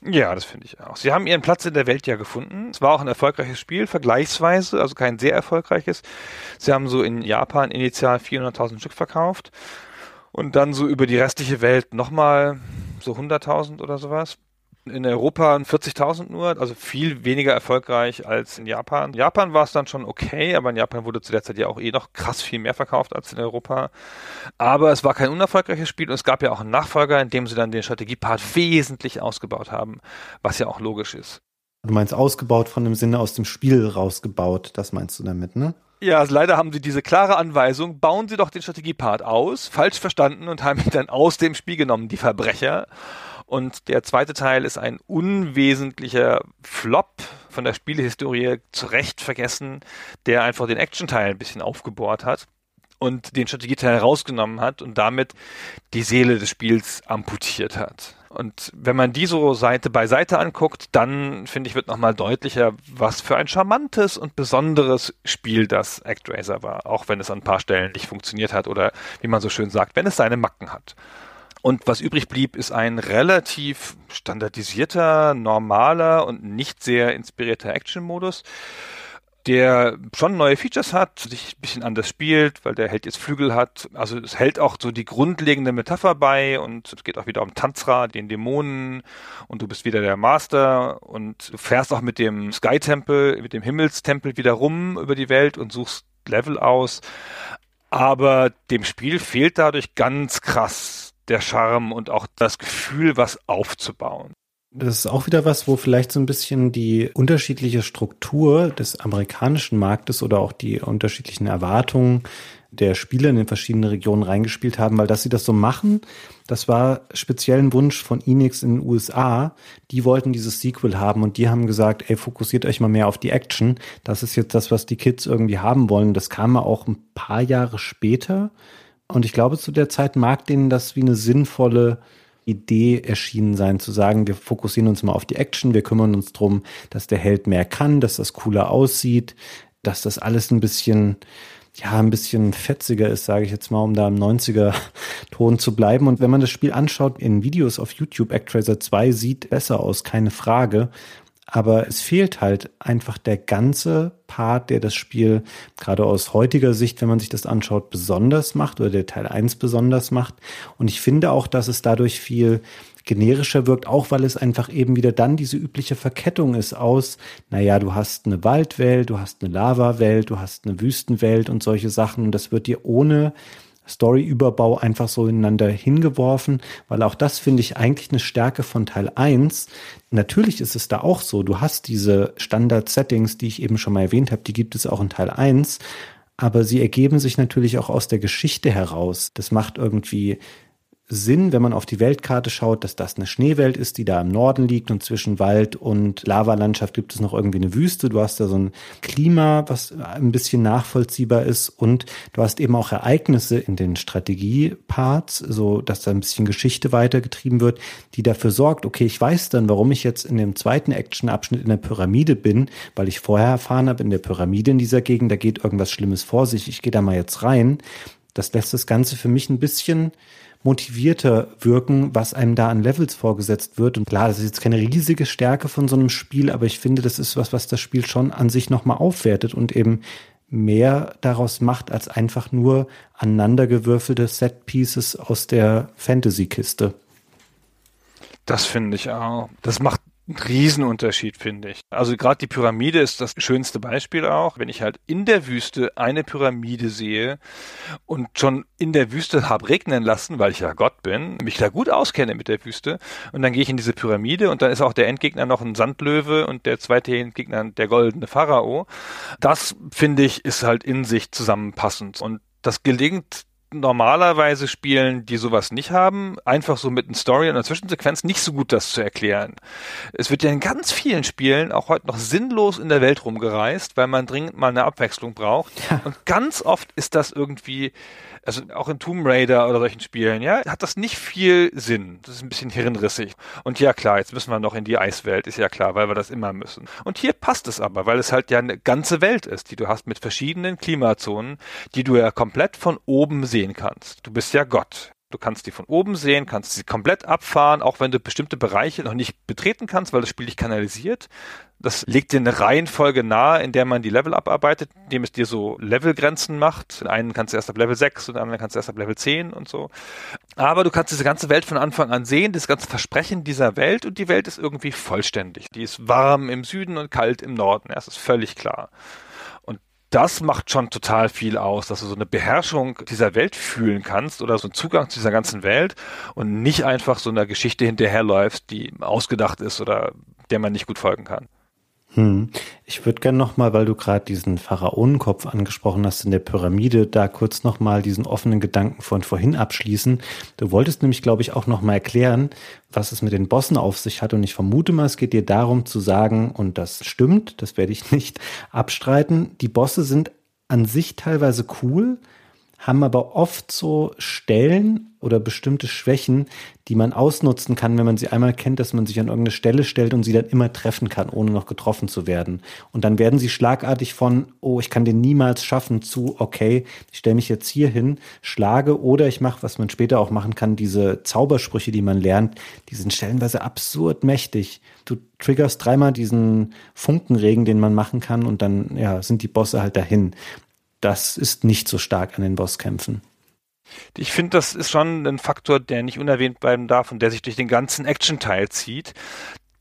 C: Ja, das finde ich auch. Sie haben ihren Platz in der Welt ja gefunden. Es war auch ein erfolgreiches Spiel, vergleichsweise, also kein sehr erfolgreiches. Sie haben so in Japan initial 400.000 Stück verkauft und dann so über die restliche Welt nochmal so 100.000 oder sowas. In Europa 40.000 nur, also viel weniger erfolgreich als in Japan. In Japan war es dann schon okay, aber in Japan wurde zu der Zeit ja auch eh noch krass viel mehr verkauft als in Europa. Aber es war kein unerfolgreiches Spiel und es gab ja auch einen Nachfolger, in dem sie dann den Strategiepart wesentlich ausgebaut haben, was ja auch logisch ist.
D: Du meinst ausgebaut von dem Sinne aus dem Spiel rausgebaut, das meinst du damit, ne?
C: Ja, also leider haben sie diese klare Anweisung, bauen Sie doch den Strategiepart aus, falsch verstanden und haben ihn dann aus dem Spiel genommen, die Verbrecher. Und der zweite Teil ist ein unwesentlicher Flop von der Spielehistorie zurecht vergessen, der einfach den Action-Teil ein bisschen aufgebohrt hat und den Strategieteil herausgenommen hat und damit die Seele des Spiels amputiert hat. Und wenn man die so Seite bei Seite anguckt, dann finde ich, wird nochmal deutlicher, was für ein charmantes und besonderes Spiel das ActRaiser war. Auch wenn es an ein paar Stellen nicht funktioniert hat oder, wie man so schön sagt, wenn es seine Macken hat. Und was übrig blieb, ist ein relativ standardisierter, normaler und nicht sehr inspirierter Action-Modus der schon neue Features hat, sich ein bisschen anders spielt, weil der Held jetzt Flügel hat. Also es hält auch so die grundlegende Metapher bei und es geht auch wieder um Tanzra, den Dämonen und du bist wieder der Master und du fährst auch mit dem Sky Tempel, mit dem Himmelstempel wieder rum über die Welt und suchst Level aus. Aber dem Spiel fehlt dadurch ganz krass der Charme und auch das Gefühl, was aufzubauen.
D: Das ist auch wieder was, wo vielleicht so ein bisschen die unterschiedliche Struktur des amerikanischen Marktes oder auch die unterschiedlichen Erwartungen der Spieler in den verschiedenen Regionen reingespielt haben, weil dass sie das so machen, das war speziell ein Wunsch von Enix in den USA. Die wollten dieses Sequel haben und die haben gesagt, ey, fokussiert euch mal mehr auf die Action. Das ist jetzt das, was die Kids irgendwie haben wollen. Das kam auch ein paar Jahre später. Und ich glaube, zu der Zeit mag denen das wie eine sinnvolle Idee erschienen sein, zu sagen, wir fokussieren uns mal auf die Action, wir kümmern uns drum, dass der Held mehr kann, dass das cooler aussieht, dass das alles ein bisschen, ja, ein bisschen fetziger ist, sage ich jetzt mal, um da im 90er-Ton zu bleiben. Und wenn man das Spiel anschaut in Videos auf YouTube, Actraiser 2 sieht besser aus, keine Frage. Aber es fehlt halt einfach der ganze Part, der das Spiel gerade aus heutiger Sicht, wenn man sich das anschaut, besonders macht oder der Teil 1 besonders macht. Und ich finde auch, dass es dadurch viel generischer wirkt, auch weil es einfach eben wieder dann diese übliche Verkettung ist aus, naja, du hast eine Waldwelt, du hast eine Lavawelt, du hast eine Wüstenwelt und solche Sachen. Und das wird dir ohne Story-Überbau einfach so ineinander hingeworfen, weil auch das finde ich eigentlich eine Stärke von Teil 1. Natürlich ist es da auch so, du hast diese Standard-Settings, die ich eben schon mal erwähnt habe, die gibt es auch in Teil 1, aber sie ergeben sich natürlich auch aus der Geschichte heraus. Das macht irgendwie Sinn, wenn man auf die Weltkarte schaut, dass das eine Schneewelt ist, die da im Norden liegt und zwischen Wald und Lavalandschaft gibt es noch irgendwie eine Wüste. Du hast da so ein Klima, was ein bisschen nachvollziehbar ist und du hast eben auch Ereignisse in den Strategieparts, so dass da ein bisschen Geschichte weitergetrieben wird, die dafür sorgt, okay, ich weiß dann, warum ich jetzt in dem zweiten Actionabschnitt in der Pyramide bin, weil ich vorher erfahren habe, in der Pyramide in dieser Gegend, da geht irgendwas Schlimmes vor sich, ich gehe da mal jetzt rein. Das lässt das Ganze für mich ein bisschen motivierter wirken, was einem da an Levels vorgesetzt wird. Und klar, das ist jetzt keine riesige Stärke von so einem Spiel, aber ich finde, das ist was, was das Spiel schon an sich nochmal aufwertet und eben mehr daraus macht als einfach nur aneinandergewürfelte Set-Pieces aus der Fantasy-Kiste.
C: Das finde ich auch. Das macht ein Riesenunterschied, finde ich. Also gerade die Pyramide ist das schönste Beispiel auch. Wenn ich halt in der Wüste eine Pyramide sehe und schon in der Wüste habe regnen lassen, weil ich ja Gott bin, mich da gut auskenne mit der Wüste, und dann gehe ich in diese Pyramide und dann ist auch der Endgegner noch ein Sandlöwe und der zweite Endgegner der goldene Pharao. Das, finde ich, ist halt in sich zusammenpassend. Und das gelingt normalerweise Spielen, die sowas nicht haben, einfach so mit einer Story und einer Zwischensequenz nicht so gut das zu erklären. Es wird ja in ganz vielen Spielen auch heute noch sinnlos in der Welt rumgereist, weil man dringend mal eine Abwechslung braucht. Ja. Und ganz oft ist das irgendwie also auch in Tomb Raider oder solchen Spielen, ja, hat das nicht viel Sinn. Das ist ein bisschen hirnrissig. Und ja, klar, jetzt müssen wir noch in die Eiswelt, ist ja klar, weil wir das immer müssen. Und hier passt es aber, weil es halt ja eine ganze Welt ist, die du hast mit verschiedenen Klimazonen, die du ja komplett von oben sehen kannst. Du bist ja Gott. Du kannst die von oben sehen, kannst sie komplett abfahren, auch wenn du bestimmte Bereiche noch nicht betreten kannst, weil das Spiel dich kanalisiert. Das legt dir eine Reihenfolge nahe, in der man die Level abarbeitet, indem es dir so Levelgrenzen macht. Den einen kannst du erst ab Level 6 und den anderen kannst du erst ab Level 10 und so. Aber du kannst diese ganze Welt von Anfang an sehen, das ganze Versprechen dieser Welt und die Welt ist irgendwie vollständig. Die ist warm im Süden und kalt im Norden. Das ist völlig klar das macht schon total viel aus, dass du so eine Beherrschung dieser Welt fühlen kannst oder so einen Zugang zu dieser ganzen Welt und nicht einfach so einer Geschichte hinterherläufst, die ausgedacht ist oder der man nicht gut folgen kann.
D: Hm. Ich würde gerne nochmal, weil du gerade diesen Pharaonenkopf angesprochen hast in der Pyramide, da kurz nochmal diesen offenen Gedanken von vorhin abschließen. Du wolltest nämlich, glaube ich, auch nochmal erklären, was es mit den Bossen auf sich hat. Und ich vermute mal, es geht dir darum zu sagen, und das stimmt, das werde ich [laughs] nicht abstreiten, die Bosse sind an sich teilweise cool, haben aber oft so Stellen oder bestimmte Schwächen, die man ausnutzen kann, wenn man sie einmal kennt, dass man sich an irgendeine Stelle stellt und sie dann immer treffen kann, ohne noch getroffen zu werden. Und dann werden sie schlagartig von, oh, ich kann den niemals schaffen, zu, okay, ich stelle mich jetzt hier hin, schlage oder ich mache, was man später auch machen kann, diese Zaubersprüche, die man lernt, die sind stellenweise absurd mächtig. Du triggerst dreimal diesen Funkenregen, den man machen kann und dann ja, sind die Bosse halt dahin das ist nicht so stark an den Bosskämpfen.
C: Ich finde, das ist schon ein Faktor, der nicht unerwähnt bleiben darf und der sich durch den ganzen Action-Teil zieht.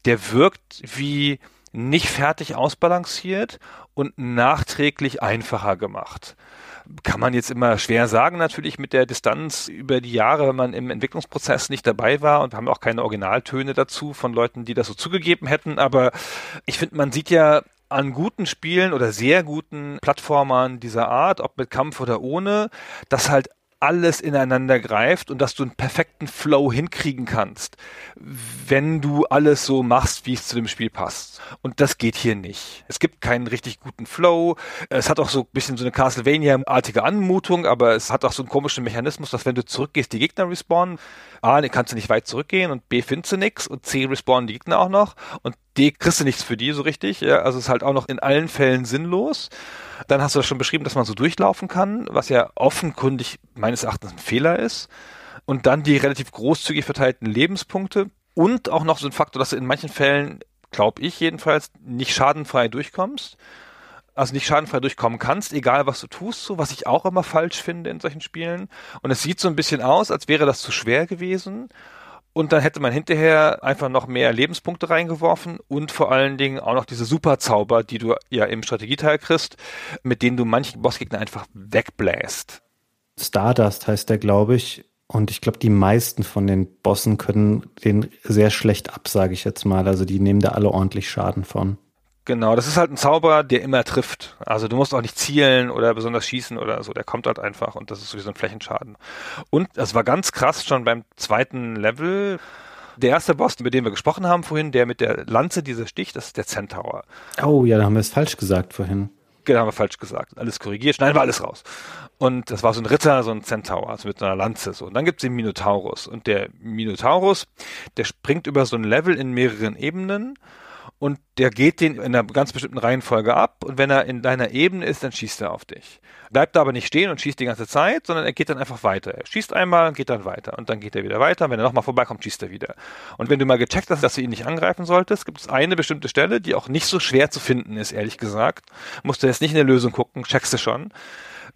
C: Der wirkt wie nicht fertig ausbalanciert und nachträglich einfacher gemacht. Kann man jetzt immer schwer sagen, natürlich mit der Distanz über die Jahre, wenn man im Entwicklungsprozess nicht dabei war und haben auch keine Originaltöne dazu von Leuten, die das so zugegeben hätten. Aber ich finde, man sieht ja an guten Spielen oder sehr guten Plattformern dieser Art, ob mit Kampf oder ohne, dass halt alles ineinander greift und dass du einen perfekten Flow hinkriegen kannst, wenn du alles so machst, wie es zu dem Spiel passt. Und das geht hier nicht. Es gibt keinen richtig guten Flow. Es hat auch so ein bisschen so eine Castlevania-artige Anmutung, aber es hat auch so einen komischen Mechanismus, dass wenn du zurückgehst, die Gegner respawnen. A, kannst du nicht weit zurückgehen und B, findest du nichts und C, respawnen die Gegner auch noch und D, kriegst du nichts für die so richtig. Ja, also es ist halt auch noch in allen Fällen sinnlos. Dann hast du das schon beschrieben, dass man so durchlaufen kann, was ja offenkundig meines Erachtens ein Fehler ist. Und dann die relativ großzügig verteilten Lebenspunkte und auch noch so ein Faktor, dass du in manchen Fällen, glaube ich jedenfalls, nicht schadenfrei durchkommst. Also nicht schadenfrei durchkommen kannst, egal was du tust, so was ich auch immer falsch finde in solchen Spielen. Und es sieht so ein bisschen aus, als wäre das zu schwer gewesen. Und dann hätte man hinterher einfach noch mehr Lebenspunkte reingeworfen und vor allen Dingen auch noch diese Superzauber, die du ja im Strategieteil kriegst, mit denen du manchen Bossgegner einfach wegbläst.
D: Stardust heißt der, glaube ich. Und ich glaube, die meisten von den Bossen können den sehr schlecht ab, sage ich jetzt mal. Also die nehmen da alle ordentlich Schaden von.
C: Genau, das ist halt ein Zauber, der immer trifft. Also du musst auch nicht zielen oder besonders schießen oder so, der kommt halt einfach und das ist sowieso ein Flächenschaden. Und es war ganz krass schon beim zweiten Level. Der erste Boss, mit dem wir gesprochen haben vorhin, der mit der Lanze, dieser Stich, das ist der Centaur.
D: Oh ja, da haben wir es falsch gesagt vorhin.
C: Genau, haben wir falsch gesagt. Alles korrigiert, schneiden wir alles raus. Und das war so ein Ritter, so ein Centaur, also mit so einer Lanze. So. Und dann gibt's den Minotaurus. Und der Minotaurus, der springt über so ein Level in mehreren Ebenen und der geht den in einer ganz bestimmten Reihenfolge ab und wenn er in deiner Ebene ist, dann schießt er auf dich. Bleibt da aber nicht stehen und schießt die ganze Zeit, sondern er geht dann einfach weiter. Er schießt einmal und geht dann weiter und dann geht er wieder weiter. Und wenn er nochmal vorbeikommt, schießt er wieder. Und wenn du mal gecheckt hast, dass du ihn nicht angreifen solltest, gibt es eine bestimmte Stelle, die auch nicht so schwer zu finden ist, ehrlich gesagt. Musst du jetzt nicht in der Lösung gucken, checkst du schon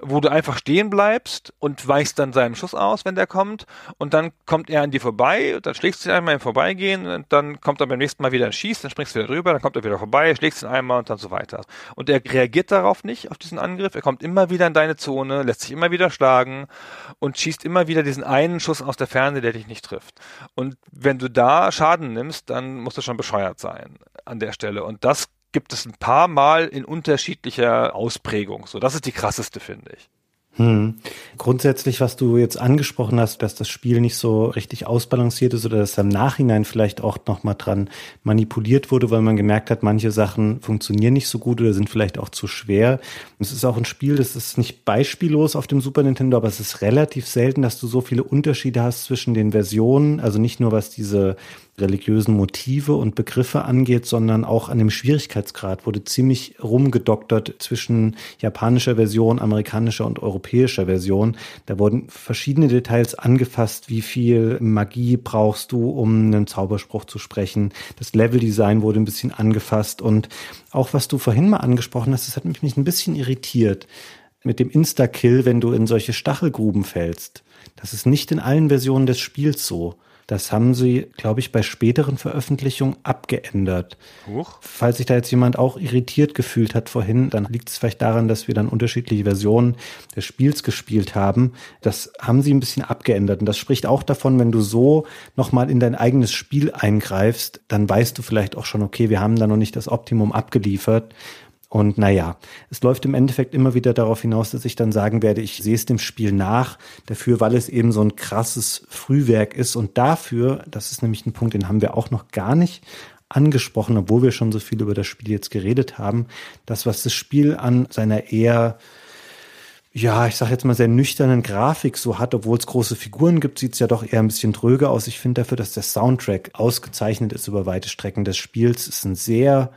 C: wo du einfach stehen bleibst und weichst dann seinem Schuss aus, wenn der kommt. Und dann kommt er an dir vorbei, dann schlägst du ihn einmal im Vorbeigehen und dann kommt er beim nächsten Mal wieder und schießt, dann springst du wieder drüber, dann kommt er wieder vorbei, schlägst ihn einmal und dann so weiter. Und er reagiert darauf nicht, auf diesen Angriff. Er kommt immer wieder in deine Zone, lässt sich immer wieder schlagen und schießt immer wieder diesen einen Schuss aus der Ferne, der dich nicht trifft. Und wenn du da Schaden nimmst, dann musst du schon bescheuert sein an der Stelle. Und das gibt es ein paar Mal in unterschiedlicher Ausprägung. So, das ist die krasseste, finde ich.
D: Hm. Grundsätzlich, was du jetzt angesprochen hast, dass das Spiel nicht so richtig ausbalanciert ist oder dass im Nachhinein vielleicht auch nochmal dran manipuliert wurde, weil man gemerkt hat, manche Sachen funktionieren nicht so gut oder sind vielleicht auch zu schwer. Es ist auch ein Spiel, das ist nicht beispiellos auf dem Super Nintendo, aber es ist relativ selten, dass du so viele Unterschiede hast zwischen den Versionen, also nicht nur was diese religiösen Motive und Begriffe angeht, sondern auch an dem Schwierigkeitsgrad wurde ziemlich rumgedoktert zwischen japanischer Version, amerikanischer und europäischer Version. Da wurden verschiedene Details angefasst, wie viel Magie brauchst du, um einen Zauberspruch zu sprechen. Das Leveldesign wurde ein bisschen angefasst und auch was du vorhin mal angesprochen hast, das hat mich ein bisschen irritiert mit dem Insta-Kill, wenn du in solche Stachelgruben fällst. Das ist nicht in allen Versionen des Spiels so. Das haben sie, glaube ich, bei späteren Veröffentlichungen abgeändert. Huch. Falls sich da jetzt jemand auch irritiert gefühlt hat vorhin, dann liegt es vielleicht daran, dass wir dann unterschiedliche Versionen des Spiels gespielt haben. Das haben sie ein bisschen abgeändert. Und das spricht auch davon, wenn du so nochmal in dein eigenes Spiel eingreifst, dann weißt du vielleicht auch schon, okay, wir haben da noch nicht das Optimum abgeliefert. Und naja, es läuft im Endeffekt immer wieder darauf hinaus, dass ich dann sagen werde, ich sehe es dem Spiel nach, dafür, weil es eben so ein krasses Frühwerk ist. Und dafür, das ist nämlich ein Punkt, den haben wir auch noch gar nicht angesprochen, obwohl wir schon so viel über das Spiel jetzt geredet haben, das, was das Spiel an seiner eher ja, ich sag jetzt mal sehr nüchternen Grafik so hat, obwohl es große Figuren gibt, sieht es ja doch eher ein bisschen dröge aus. Ich finde dafür, dass der Soundtrack ausgezeichnet ist über weite Strecken des Spiels. Ist ein sehr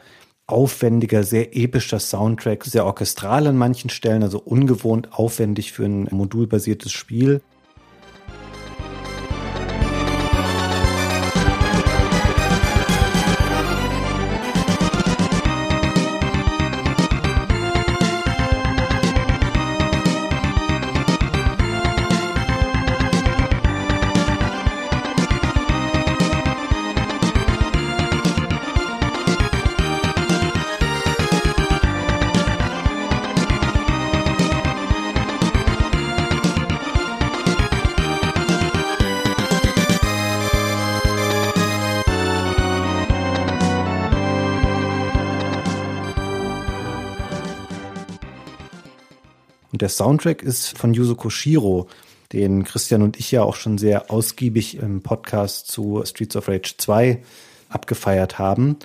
D: aufwendiger, sehr epischer Soundtrack, sehr orchestral an manchen Stellen, also ungewohnt aufwendig für ein modulbasiertes Spiel. Soundtrack ist von Yuzo Koshiro, den Christian und ich ja auch schon sehr ausgiebig im Podcast zu Streets of Rage 2 abgefeiert haben.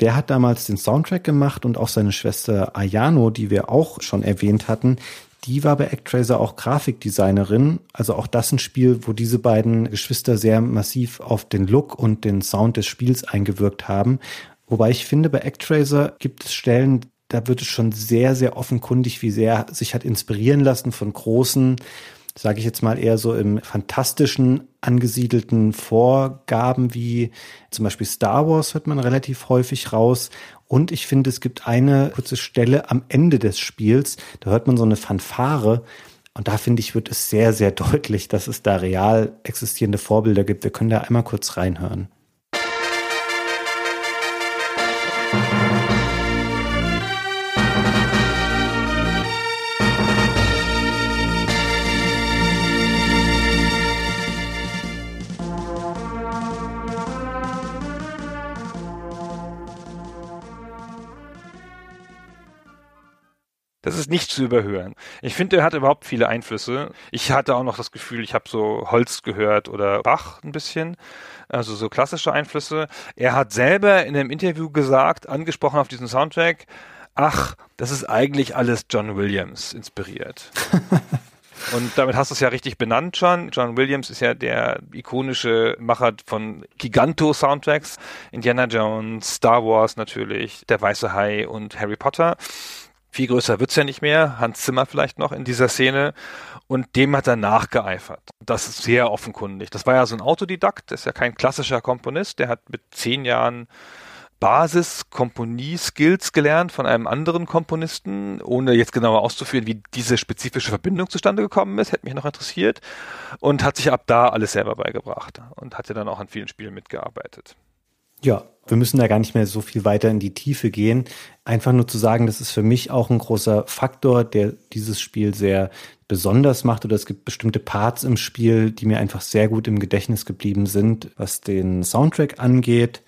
D: Der hat damals den Soundtrack gemacht und auch seine Schwester Ayano, die wir auch schon erwähnt hatten, die war bei Actraiser auch Grafikdesignerin. Also auch das ein Spiel, wo diese beiden Geschwister sehr massiv auf den Look und den Sound des Spiels eingewirkt haben. Wobei ich finde, bei Actraiser gibt es Stellen, da wird es schon sehr, sehr offenkundig, wie sehr sich hat inspirieren lassen von großen, sage ich jetzt mal eher so im fantastischen angesiedelten Vorgaben wie zum Beispiel Star Wars hört man relativ häufig raus. Und ich finde, es gibt eine kurze Stelle am Ende des Spiels, da hört man so eine Fanfare. Und da finde ich, wird es sehr, sehr [laughs] deutlich, dass es da real existierende Vorbilder gibt. Wir können da einmal kurz reinhören.
C: Das ist nicht zu überhören. Ich finde, er hat überhaupt viele Einflüsse. Ich hatte auch noch das Gefühl, ich habe so Holz gehört oder Bach ein bisschen, also so klassische Einflüsse. Er hat selber in einem Interview gesagt, angesprochen auf diesen Soundtrack, ach, das ist eigentlich alles John Williams inspiriert. [laughs] Und damit hast du es ja richtig benannt schon. John Williams ist ja der ikonische Macher von Giganto-Soundtracks. Indiana Jones, Star Wars natürlich, Der Weiße Hai und Harry Potter. Viel größer wird's ja nicht mehr. Hans Zimmer vielleicht noch in dieser Szene. Und dem hat er nachgeeifert. Das ist sehr offenkundig. Das war ja so ein Autodidakt, das ist ja kein klassischer Komponist. Der hat mit zehn Jahren Basis-Komponie-Skills gelernt von einem anderen Komponisten, ohne jetzt genauer auszuführen, wie diese spezifische Verbindung zustande gekommen ist, hätte mich noch interessiert. Und hat sich ab da alles selber beigebracht und hat ja dann auch an vielen Spielen mitgearbeitet.
D: Ja, wir müssen da gar nicht mehr so viel weiter in die Tiefe gehen. Einfach nur zu sagen, das ist für mich auch ein großer Faktor, der dieses Spiel sehr besonders macht oder es gibt bestimmte Parts im Spiel, die mir einfach sehr gut im Gedächtnis geblieben sind, was den Soundtrack angeht.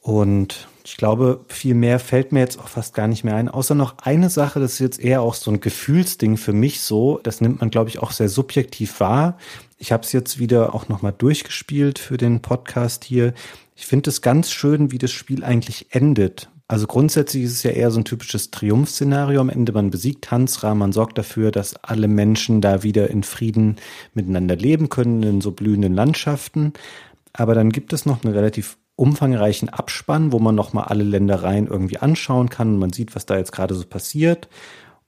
D: Und ich glaube, viel mehr fällt mir jetzt auch fast gar nicht mehr ein, außer noch eine Sache, das ist jetzt eher auch so ein Gefühlsding für mich so. Das nimmt man, glaube ich, auch sehr subjektiv wahr. Ich habe es jetzt wieder auch nochmal durchgespielt für den Podcast hier. Ich finde es ganz schön, wie das Spiel eigentlich endet. Also grundsätzlich ist es ja eher so ein typisches Triumph-Szenario. Am Ende man besiegt Hansra, man sorgt dafür, dass alle Menschen da wieder in Frieden miteinander leben können in so blühenden Landschaften. Aber dann gibt es noch einen relativ umfangreichen Abspann, wo man nochmal alle Ländereien irgendwie anschauen kann und man sieht, was da jetzt gerade so passiert.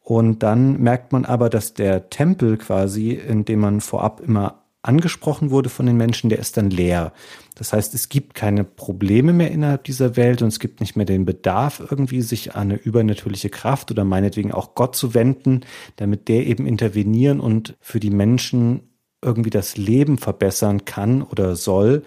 D: Und dann merkt man aber, dass der Tempel quasi, in dem man vorab immer angesprochen wurde von den Menschen, der ist dann leer. Das heißt, es gibt keine Probleme mehr innerhalb dieser Welt und es gibt nicht mehr den Bedarf, irgendwie sich an eine übernatürliche Kraft oder meinetwegen auch Gott zu wenden, damit der eben intervenieren und für die Menschen irgendwie das Leben verbessern kann oder soll,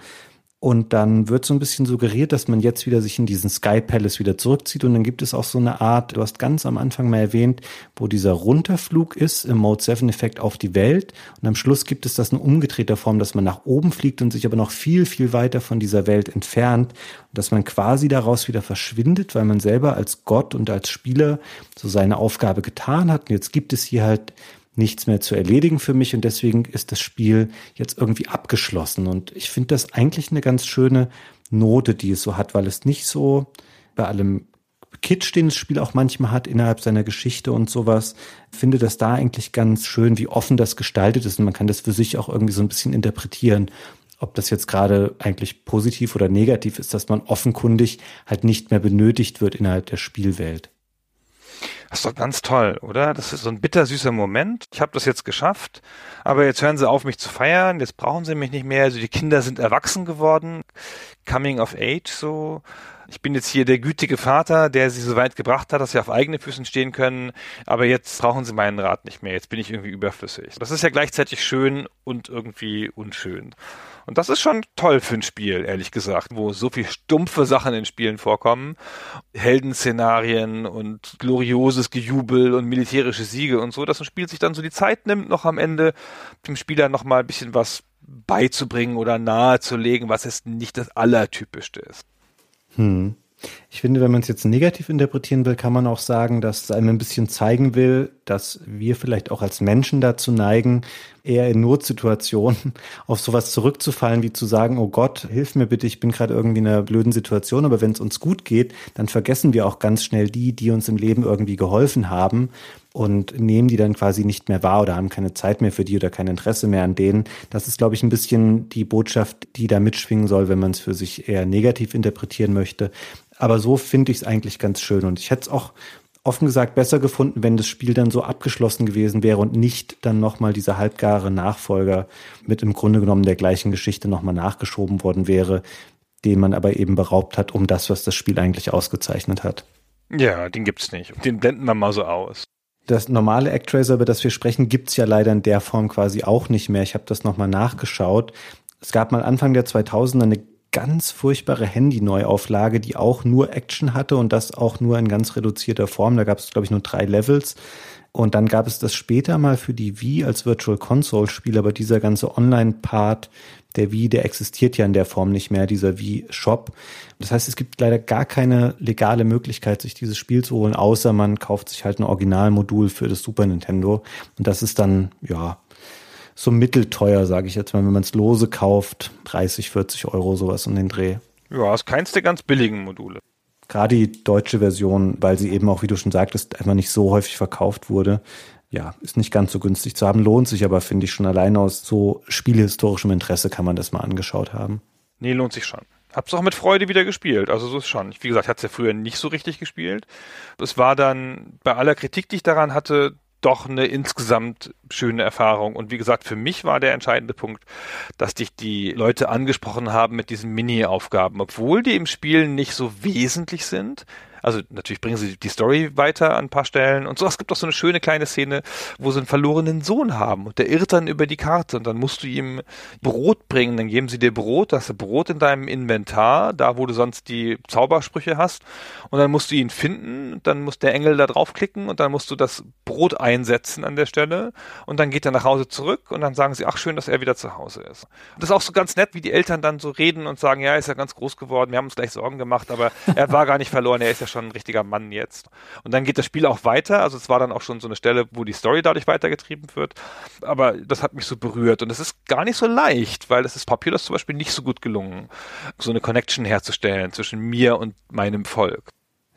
D: und dann wird so ein bisschen suggeriert, dass man jetzt wieder sich in diesen Sky Palace wieder zurückzieht. Und dann gibt es auch so eine Art, du hast ganz am Anfang mal erwähnt, wo dieser Runterflug ist im Mode 7 Effekt auf die Welt. Und am Schluss gibt es das in umgedrehter Form, dass man nach oben fliegt und sich aber noch viel, viel weiter von dieser Welt entfernt. Und dass man quasi daraus wieder verschwindet, weil man selber als Gott und als Spieler so seine Aufgabe getan hat. Und jetzt gibt es hier halt nichts mehr zu erledigen für mich und deswegen ist das Spiel jetzt irgendwie abgeschlossen. Und ich finde das eigentlich eine ganz schöne Note, die es so hat, weil es nicht so bei allem Kitsch, den das Spiel auch manchmal hat innerhalb seiner Geschichte und sowas, finde das da eigentlich ganz schön, wie offen das gestaltet ist und man kann das für sich auch irgendwie so ein bisschen interpretieren, ob das jetzt gerade eigentlich positiv oder negativ ist, dass man offenkundig halt nicht mehr benötigt wird innerhalb der Spielwelt.
C: Das ist doch ganz toll, oder? Das ist so ein bittersüßer Moment. Ich habe das jetzt geschafft, aber jetzt hören sie auf, mich zu feiern. Jetzt brauchen sie mich nicht mehr. Also die Kinder sind erwachsen geworden. Coming of Age so. Ich bin jetzt hier der gütige Vater, der sie so weit gebracht hat, dass sie auf eigenen Füßen stehen können. Aber jetzt brauchen sie meinen Rat nicht mehr. Jetzt bin ich irgendwie überflüssig. Das ist ja gleichzeitig schön und irgendwie unschön. Und das ist schon toll für ein Spiel, ehrlich gesagt, wo so viel stumpfe Sachen in Spielen vorkommen. Heldenszenarien und glorioses Gejubel und militärische Siege und so, dass ein Spiel sich dann so die Zeit nimmt, noch am Ende dem Spieler noch mal ein bisschen was beizubringen oder nahezulegen, was jetzt nicht das Allertypischste ist.
D: Hm. Ich finde, wenn man es jetzt negativ interpretieren will, kann man auch sagen, dass es einem ein bisschen zeigen will, dass wir vielleicht auch als Menschen dazu neigen, eher in Notsituationen [laughs] auf sowas zurückzufallen, wie zu sagen, oh Gott, hilf mir bitte, ich bin gerade irgendwie in einer blöden Situation. Aber wenn es uns gut geht, dann vergessen wir auch ganz schnell die, die uns im Leben irgendwie geholfen haben und nehmen die dann quasi nicht mehr wahr oder haben keine Zeit mehr für die oder kein Interesse mehr an denen. Das ist, glaube ich, ein bisschen die Botschaft, die da mitschwingen soll, wenn man es für sich eher negativ interpretieren möchte. Aber so finde ich es eigentlich ganz schön. Und ich hätte es auch offen gesagt besser gefunden, wenn das Spiel dann so abgeschlossen gewesen wäre und nicht dann nochmal dieser halbgare Nachfolger mit im Grunde genommen der gleichen Geschichte nochmal nachgeschoben worden wäre, den man aber eben beraubt hat, um das, was das Spiel eigentlich ausgezeichnet hat.
C: Ja, den gibt's nicht. Den blenden wir mal so aus.
D: Das normale Actraiser, über das wir sprechen, gibt's ja leider in der Form quasi auch nicht mehr. Ich habe das nochmal nachgeschaut. Es gab mal Anfang der 2000er eine ganz furchtbare Handy-Neuauflage, die auch nur Action hatte und das auch nur in ganz reduzierter Form. Da gab es, glaube ich, nur drei Levels. Und dann gab es das später mal für die Wii als Virtual Console Spiel, aber dieser ganze Online-Part der Wii, der existiert ja in der Form nicht mehr, dieser Wii Shop. Das heißt, es gibt leider gar keine legale Möglichkeit, sich dieses Spiel zu holen, außer man kauft sich halt ein Originalmodul für das Super Nintendo. Und das ist dann, ja, so mittelteuer, sage ich jetzt mal, wenn man es lose kauft, 30, 40 Euro sowas um den Dreh.
C: Ja, ist keins der ganz billigen Module.
D: Gerade die deutsche Version, weil sie eben auch, wie du schon sagtest, einfach nicht so häufig verkauft wurde, ja, ist nicht ganz so günstig zu haben, lohnt sich aber, finde ich, schon allein aus so spielhistorischem Interesse kann man das mal angeschaut haben.
C: Nee, lohnt sich schon. Hab's auch mit Freude wieder gespielt. Also so ist schon. Wie gesagt, es ja früher nicht so richtig gespielt. Es war dann bei aller Kritik, die ich daran hatte, doch eine insgesamt schöne Erfahrung. Und wie gesagt, für mich war der entscheidende Punkt, dass dich die Leute angesprochen haben mit diesen Mini-Aufgaben, obwohl die im Spiel nicht so wesentlich sind. Also natürlich bringen sie die Story weiter an ein paar Stellen und so. Es gibt auch so eine schöne kleine Szene, wo sie einen verlorenen Sohn haben und der irrt dann über die Karte und dann musst du ihm Brot bringen. Dann geben sie dir Brot, das Brot in deinem Inventar, da wo du sonst die Zaubersprüche hast und dann musst du ihn finden, dann muss der Engel da draufklicken und dann musst du das Brot einsetzen an der Stelle und dann geht er nach Hause zurück und dann sagen sie, ach schön, dass er wieder zu Hause ist. Und das ist auch so ganz nett, wie die Eltern dann so reden und sagen, ja, ist ja ganz groß geworden, wir haben uns gleich Sorgen gemacht, aber er war gar nicht verloren, er ist ja schon ein richtiger Mann jetzt. Und dann geht das Spiel auch weiter. Also es war dann auch schon so eine Stelle, wo die Story dadurch weitergetrieben wird. Aber das hat mich so berührt. Und es ist gar nicht so leicht, weil es ist Populous zum Beispiel nicht so gut gelungen, so eine Connection herzustellen zwischen mir und meinem Volk.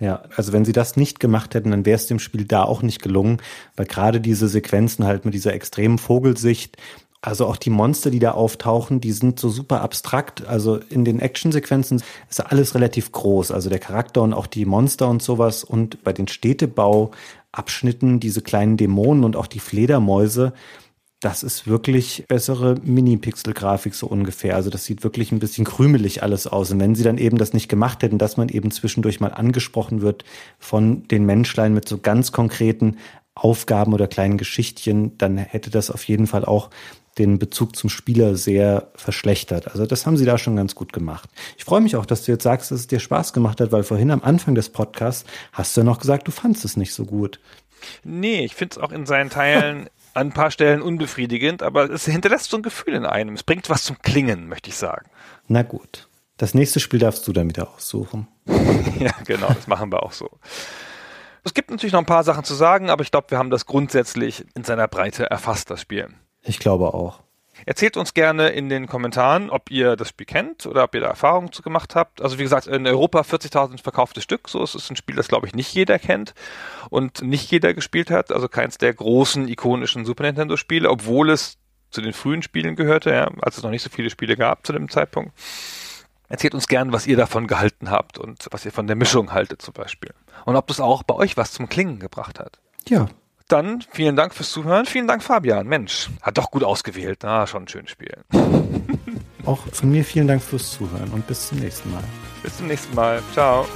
D: Ja, also wenn sie das nicht gemacht hätten, dann wäre es dem Spiel da auch nicht gelungen, weil gerade diese Sequenzen halt mit dieser extremen Vogelsicht Also auch die Monster, die da auftauchen, die sind so super abstrakt. Also in den Actionsequenzen ist alles relativ groß. Also der Charakter und auch die Monster und sowas. Und bei den Städtebauabschnitten, diese kleinen Dämonen und auch die Fledermäuse, das ist wirklich bessere Mini-Pixel-Grafik so ungefähr. Also das sieht wirklich ein bisschen krümelig alles aus. Und wenn sie dann eben das nicht gemacht hätten, dass man eben zwischendurch mal angesprochen wird von den Menschlein mit so ganz konkreten Aufgaben oder kleinen Geschichtchen, dann hätte das auf jeden Fall auch den Bezug zum Spieler sehr verschlechtert. Also das haben sie da schon ganz gut gemacht. Ich freue mich auch, dass du jetzt sagst, dass es dir Spaß gemacht hat, weil vorhin am Anfang des Podcasts hast du ja noch gesagt, du fandest es nicht so gut.
C: Nee, ich finde es auch in seinen Teilen [laughs] an ein paar Stellen unbefriedigend, aber es hinterlässt so ein Gefühl in einem. Es bringt was zum Klingen, möchte ich sagen.
D: Na gut. Das nächste Spiel darfst du dann wieder aussuchen. [laughs]
C: ja, genau, das machen wir auch so. Es gibt natürlich noch ein paar Sachen zu sagen, aber ich glaube, wir haben das grundsätzlich in seiner Breite erfasst, das Spiel.
D: Ich glaube auch.
C: Erzählt uns gerne in den Kommentaren, ob ihr das Spiel kennt oder ob ihr da Erfahrungen zu gemacht habt. Also wie gesagt, in Europa 40.000 verkaufte Stück. So es ist ein Spiel, das glaube ich nicht jeder kennt und nicht jeder gespielt hat. Also keins der großen ikonischen Super Nintendo Spiele, obwohl es zu den frühen Spielen gehörte, ja, als es noch nicht so viele Spiele gab zu dem Zeitpunkt. Erzählt uns gern, was ihr davon gehalten habt und was ihr von der Mischung haltet zum Beispiel. Und ob das auch bei euch was zum Klingen gebracht hat.
D: Ja,
C: dann vielen Dank fürs Zuhören. Vielen Dank, Fabian. Mensch, hat doch gut ausgewählt. Ah, schon ein schönes Spiel. [laughs]
D: Auch von mir vielen Dank fürs Zuhören und bis zum nächsten Mal.
C: Bis zum nächsten Mal. Ciao.